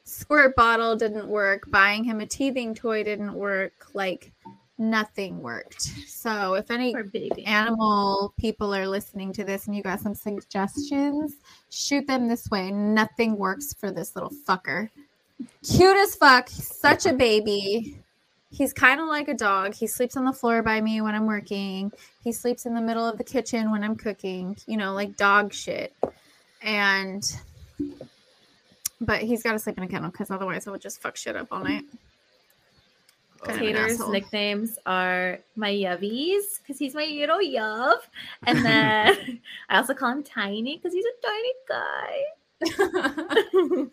squirt bottle didn't work, buying him a teething toy didn't work. Like, nothing worked. So, if any animal people are listening to this and you got some suggestions, shoot them this way. Nothing works for this little fucker. Cute as fuck, such a baby. He's kind of like a dog. He sleeps on the floor by me when I'm working. He sleeps in the middle of the kitchen when I'm cooking, you know, like dog shit. And but he's got to sleep in a kennel because otherwise I would just fuck shit up all night. Kind of an yeah. Tater's nicknames are my Yuvies because he's my little Yuv, and then I also call him Tiny because he's a tiny guy.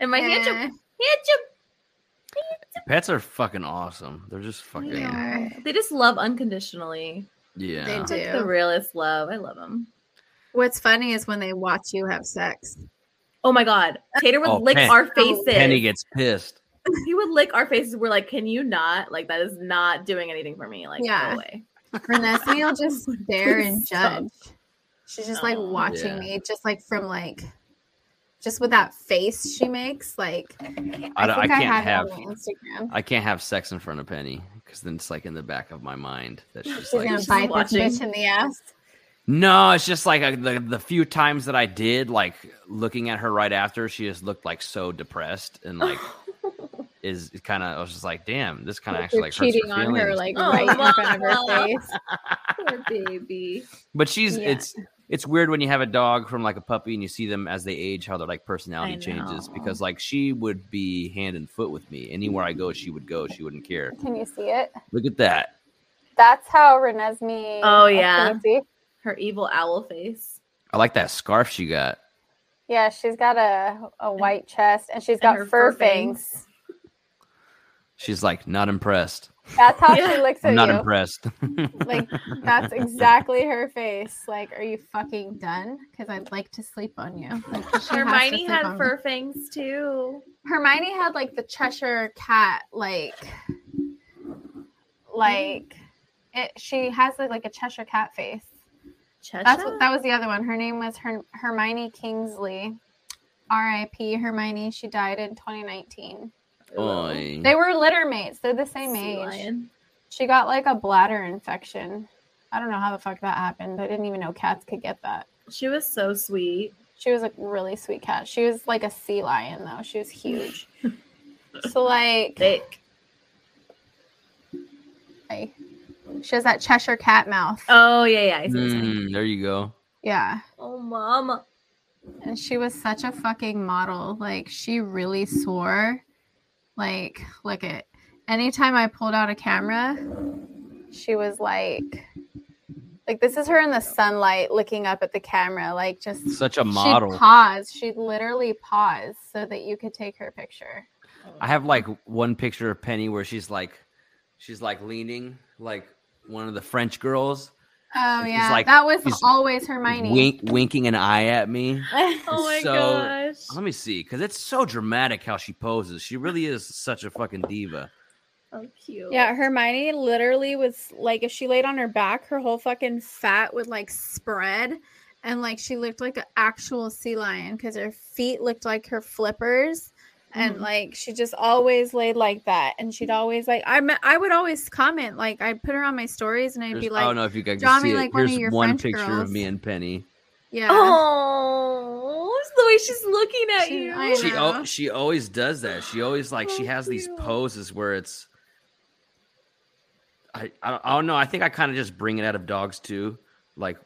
and my handsome, Eh, handsome. Pets are fucking awesome. They're just fucking They are. They just love unconditionally. Yeah, they It's do. like the realest love. I love them. What's funny is when they watch you have sex. Oh my god, Tater would Oh, lick Pen- our faces. Penny gets pissed. He would lick our faces. We're like, can you not? Like that is not doing anything for me. Like, Yeah. go away. Renesmee will just stare and judge. She's just like watching Yeah. me, just like from like, just with that face she makes. Like, I, I, don't- I can't have, have it on my Instagram. I can't have sex in front of Penny because then it's like in the back of my mind that she's She's like, gonna She's bite watching. this bitch in the ass. no, it's just like uh the the few times that I did, like looking at her right after, she just looked like so depressed and like is kind of I was just like, damn, this kind of actually you're like hurts cheating her on her feelings. like Oh, right in front of her face. Poor baby. But she's Yeah. it's it's weird when you have a dog from like a puppy and you see them as they age how their like personality changes because like she would be hand and foot with me anywhere I go she would go she wouldn't care. Can you see it? Look at that. That's how Renesmee. Oh, yeah. Can you see? Her evil owl face. I like that scarf she got. Yeah, she's got a a white chest and she's got her fur, fur fangs. fangs. She's like not impressed. That's how Yeah. she looks at I'm not you. impressed. Like that's exactly her face. Like, are you fucking done? Because I'd like to sleep on you. Like, she has Hermione had on me. fur fangs too. Hermione had like the Cheshire cat, like, like it. She has like, like a Cheshire cat face. That's what, that was the other one. Her name was Her- Hermione Kingsley. R.I.P. Hermione. She died in 2019. Oy. They were litter mates. They're the same Sea age. lion. She got like a bladder infection. I don't know how the fuck that happened. I didn't even know cats could get that. She was so sweet. She was a really sweet cat. She was like a sea lion though. She was huge. so like Thick. I- she has that Cheshire cat mouth. Oh yeah, yeah. I see what you're saying. Mm, there you go. Yeah. Oh mama. And she was such a fucking model. Like she really swore. Like, look at anytime I pulled out a camera, she was like like this is her in the sunlight looking up at the camera, like just Such a model. She'd pause. She'd literally pause so that you could take her picture. I have like one picture of Penny where she's like she's like leaning like one of the French girls Oh She's yeah, like- that was she's always Hermione. wink winking an eye at me. Oh my So- gosh. Let me see, because it's so dramatic how she poses. She really is such a fucking diva. Oh cute. Yeah, Hermione literally was like, if she laid on her back, her whole fucking fat would like spread, and like she looked like an actual sea lion because her feet looked like her flippers, and Mhm. like she just always laid like that, and she'd always like I me- I would always comment like I'd put her on my stories, and I'd There's- be like I don't know if you guys draw can see me it. like one of Here's your one French picture of me and Penny. yeah. Oh, it's the way she's looking at She- you. I She know. al- she always does that. She always like she Oh, has these poses where it's. I I I don't know. I think I kind of just bring it out of dogs too. Like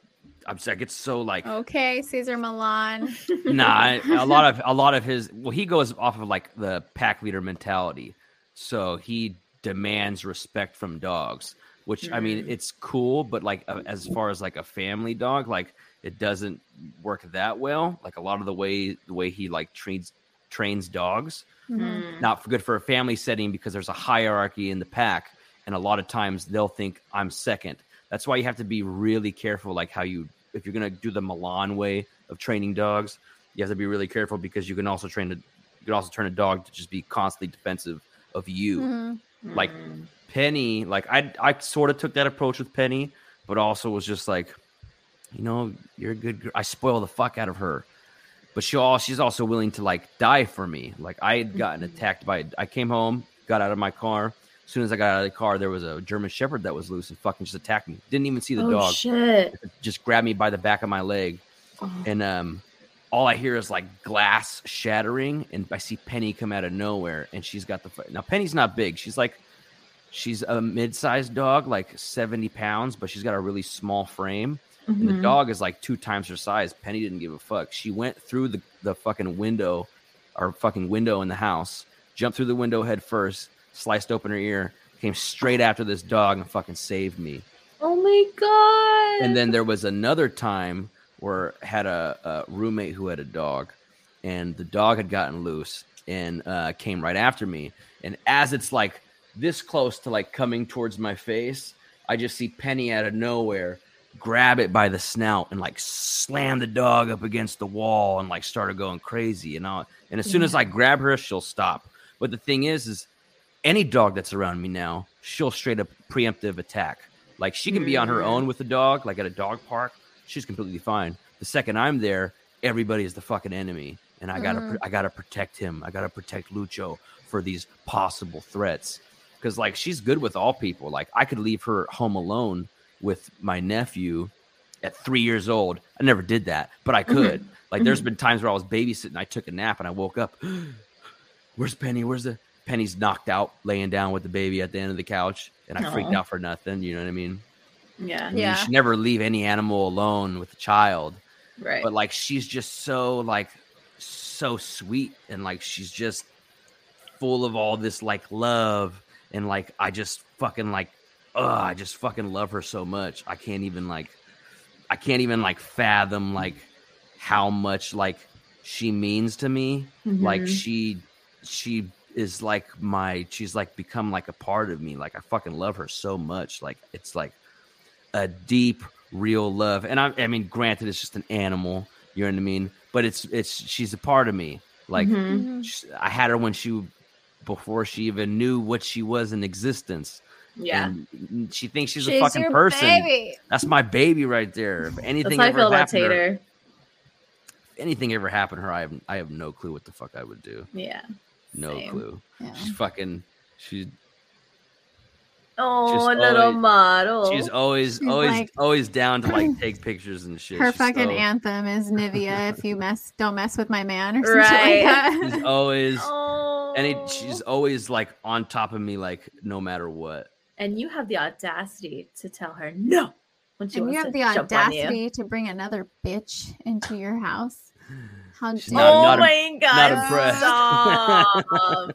I'm just, I get so like Okay, Cesar Millan. nah. I- A lot of a lot of his well, he goes off of like the pack leader mentality. So he demands respect from dogs, which I mean Mm. it's cool, but like uh, as far as like a family dog, like it doesn't work that well. Like a lot of the way the way he like trains trains dogs Mm. not good for a family setting because there's a hierarchy in the pack and a lot of times they'll think i'm second that's why you have to be really careful like how you if you're to do the millan way of training dogs you have to be really careful because you can also train a you can also turn a dog to just be constantly defensive of you Mhm. like- penny like i i sort of took that approach with penny but also was just like you know you're a good girl. i spoil the fuck out of her but she all she's also willing to like die for me like i had gotten Mhm. attacked by i came home got out of my car as soon as i got out of the car there was a german shepherd that was loose and fucking just attacked me didn't even see the oh, dog shit. just grabbed me by the back of my leg Oh. and um all I hear is like glass shattering, and I see Penny come out of nowhere, and she's got the now. Penny's not big; she's like she's a mid-sized dog, like seventy pounds, but she's got a really small frame. And the Mhm. dog is like two times her size. Penny didn't give a fuck. She went through the the fucking window, or fucking window in the house, jumped through the window head first, sliced open her ear, came straight after this dog, and fucking saved me. Oh my god. And then there was another time where I had a, a roommate who had a dog, and the dog had gotten loose and uh, came right after me. And as it's like this close to like coming towards my face, I just see Penny out of nowhere grab it by the snout and like slam the dog up against the wall and like started going crazy. And I, and as soon as I grab her, she'll stop. But the thing is, is any dog that's around me now, she'll straight up preemptive attack. Like she can be on her Mm. own with the dog, like at a dog park, she's completely fine. The second I'm there, everybody is the fucking enemy, and I gotta, Mhm. I gotta protect him. I gotta protect Lucho for these possible threats, because like she's good with all people. Like I could leave her home alone with my nephew at three years old. I never did that, but I could. Like there's Mhm. been times where I was babysitting, I took a nap, and I woke up. Where's Penny? Where's the Penny's knocked out, laying down with the baby at the end of the couch, and I freaked out for nothing. You know what I mean? Yeah. I mean, Yeah. You should never leave any animal alone with a child. Right. But like, she's just so like so sweet, and like she's just full of all this like love, and like I just fucking like, oh, I just fucking love her so much. I can't even like, I can't even like fathom like how much like she means to me like Mhm. she she is like my she's like become like a part of me. Like i fucking love her so much. Like it's like a deep real love. And i i mean granted it's just an animal you know what i mean? But it's it's she's a part of me. Like Mhm. sh- i had her when she before she even knew what she was in existence. Yeah. and she thinks she's, She's a fucking your person. baby. that's my baby right there. If That's anything how I ever feel about happened to her, if anything ever happened to her i have i have no clue what the fuck i would do. Yeah. No Same. clue Yeah. She's fucking. Oh, she's Oh, Just little always- model. she's always She's always like- always down to like take pictures and shit. Her She's fucking so- anthem is Nivea. if you mess, don't mess with my man, or something Right. like that. She's always oh. and it, oh. she's always like on top of me, like no matter what. and you have the audacity to tell her no when she and wants you have to the jump on you. audacity to bring another bitch into your house. How dare not- oh not im- oh my god! not stop.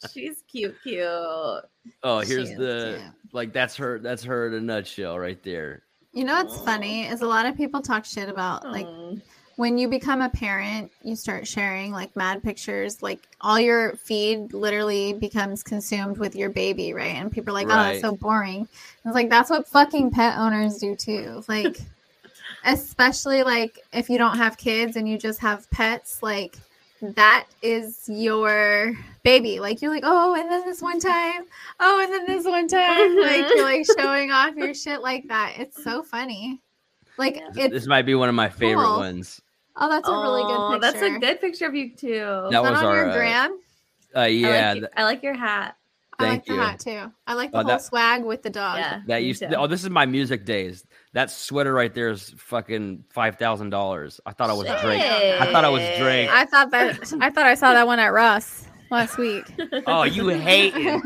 She's cute, cute. Oh, here's She the cute. like that's her that's her in a nutshell right there. You know what's funny is a lot of people talk shit about like when you become a parent, you start sharing like mad pictures. Like all your feed literally becomes consumed with your baby, right? And people are like, "Oh, Right. that's so boring." It's like that's what fucking pet owners do too. Like, especially like if you don't have kids and you just have pets, like that is your baby. Like you're like, "Oh, and then this one time, oh, and then this one time," like you're like showing off your shit like that. It's so funny. Like Yeah. it's This might be one of my favorite Cool. ones. Oh, that's a really good picture. That's a good picture of you too. Is That that was on our, your uh, gram? Uh, I yeah, like, th- I like your hat. I like thank the you. hat too. I like the Oh, whole that- swag with the dog. Yeah, that used. To, oh, this is my music days. That sweater right there is fucking five thousand dollars. I thought I was Drake. I thought I was Drake. I thought that I thought I saw that one at Ross last week. Oh, you hate that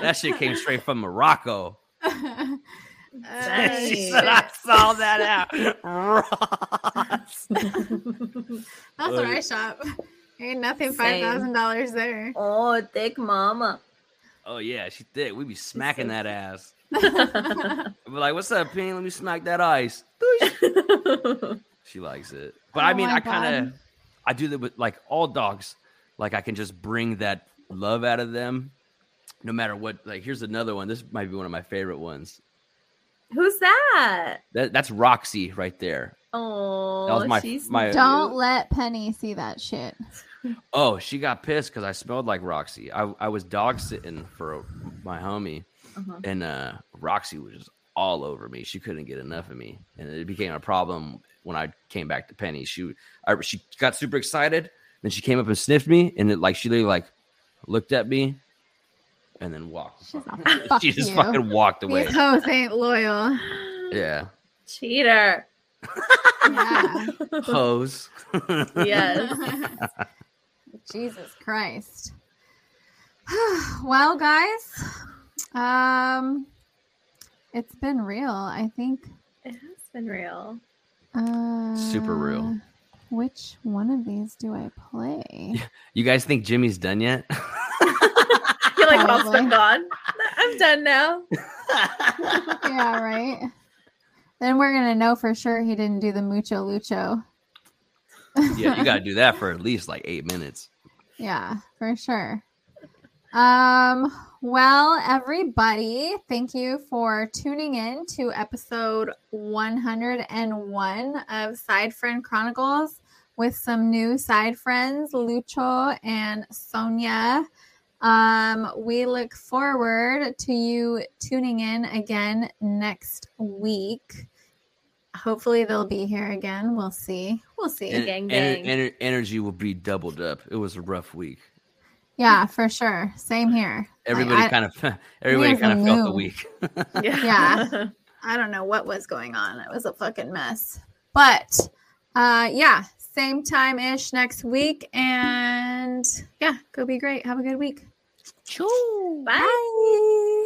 That shit came straight from Morocco. Uh, she said I saw that out. Ross. that's where I shop. Ain't nothing five thousand dollars there. oh, thick mama. Oh yeah, she thick. We be smacking so that ass. I be like, "What's up, Penny? Let me smack that ice." She likes it, but oh I Oh mean, I kind of, I do that with like all dogs. Like I can just bring that love out of them, no matter what. Like here's another one. This might be one of my favorite ones. Who's that? That that's Roxy right there. Oh, that was my- she's my- Don't cute. let Penny see that shit. Oh, she got pissed because I smelled like Roxy. I, I was dog sitting for my homie, Uh-huh. and uh, Roxy was just all over me. She couldn't get enough of me, and it became a problem when I came back to Penny. She I, she got super excited, then she came up and sniffed me, and it like she literally like looked at me, and then walked. She's like, "Fuck she just you." fucking walked away. These hoes ain't loyal. Yeah, Cheater. Yeah. hose. Yes. Jesus Christ. well, guys, um, it's been real. I think. It has been real. Uh, Super real. Which one of these do I play? You guys think Jimmy's done yet? You're like, mom's Probably. been gone. I'm done now. yeah, right. Then we're gonna know for sure he didn't do the mucho lucho. yeah, you got to do that for at least like eight minutes. Yeah, for sure. Um, well, everybody, thank you for tuning in to episode 101 of Side Friend Chronicles with some new side friends, Lucho and Sonia. Um, we look forward to you tuning in again next week. Hopefully they'll be here again. We'll see. We'll see. En- Gang, ener- ener- energy will be doubled up. It was a rough week. Yeah, for sure. Same here. Like, Everybody I- kind of everybody kind of felt the week. Yeah. I don't know what was going on. It was a fucking mess. But uh yeah, same time ish next week. And And yeah, go be great. Have a good week. Bye. Bye.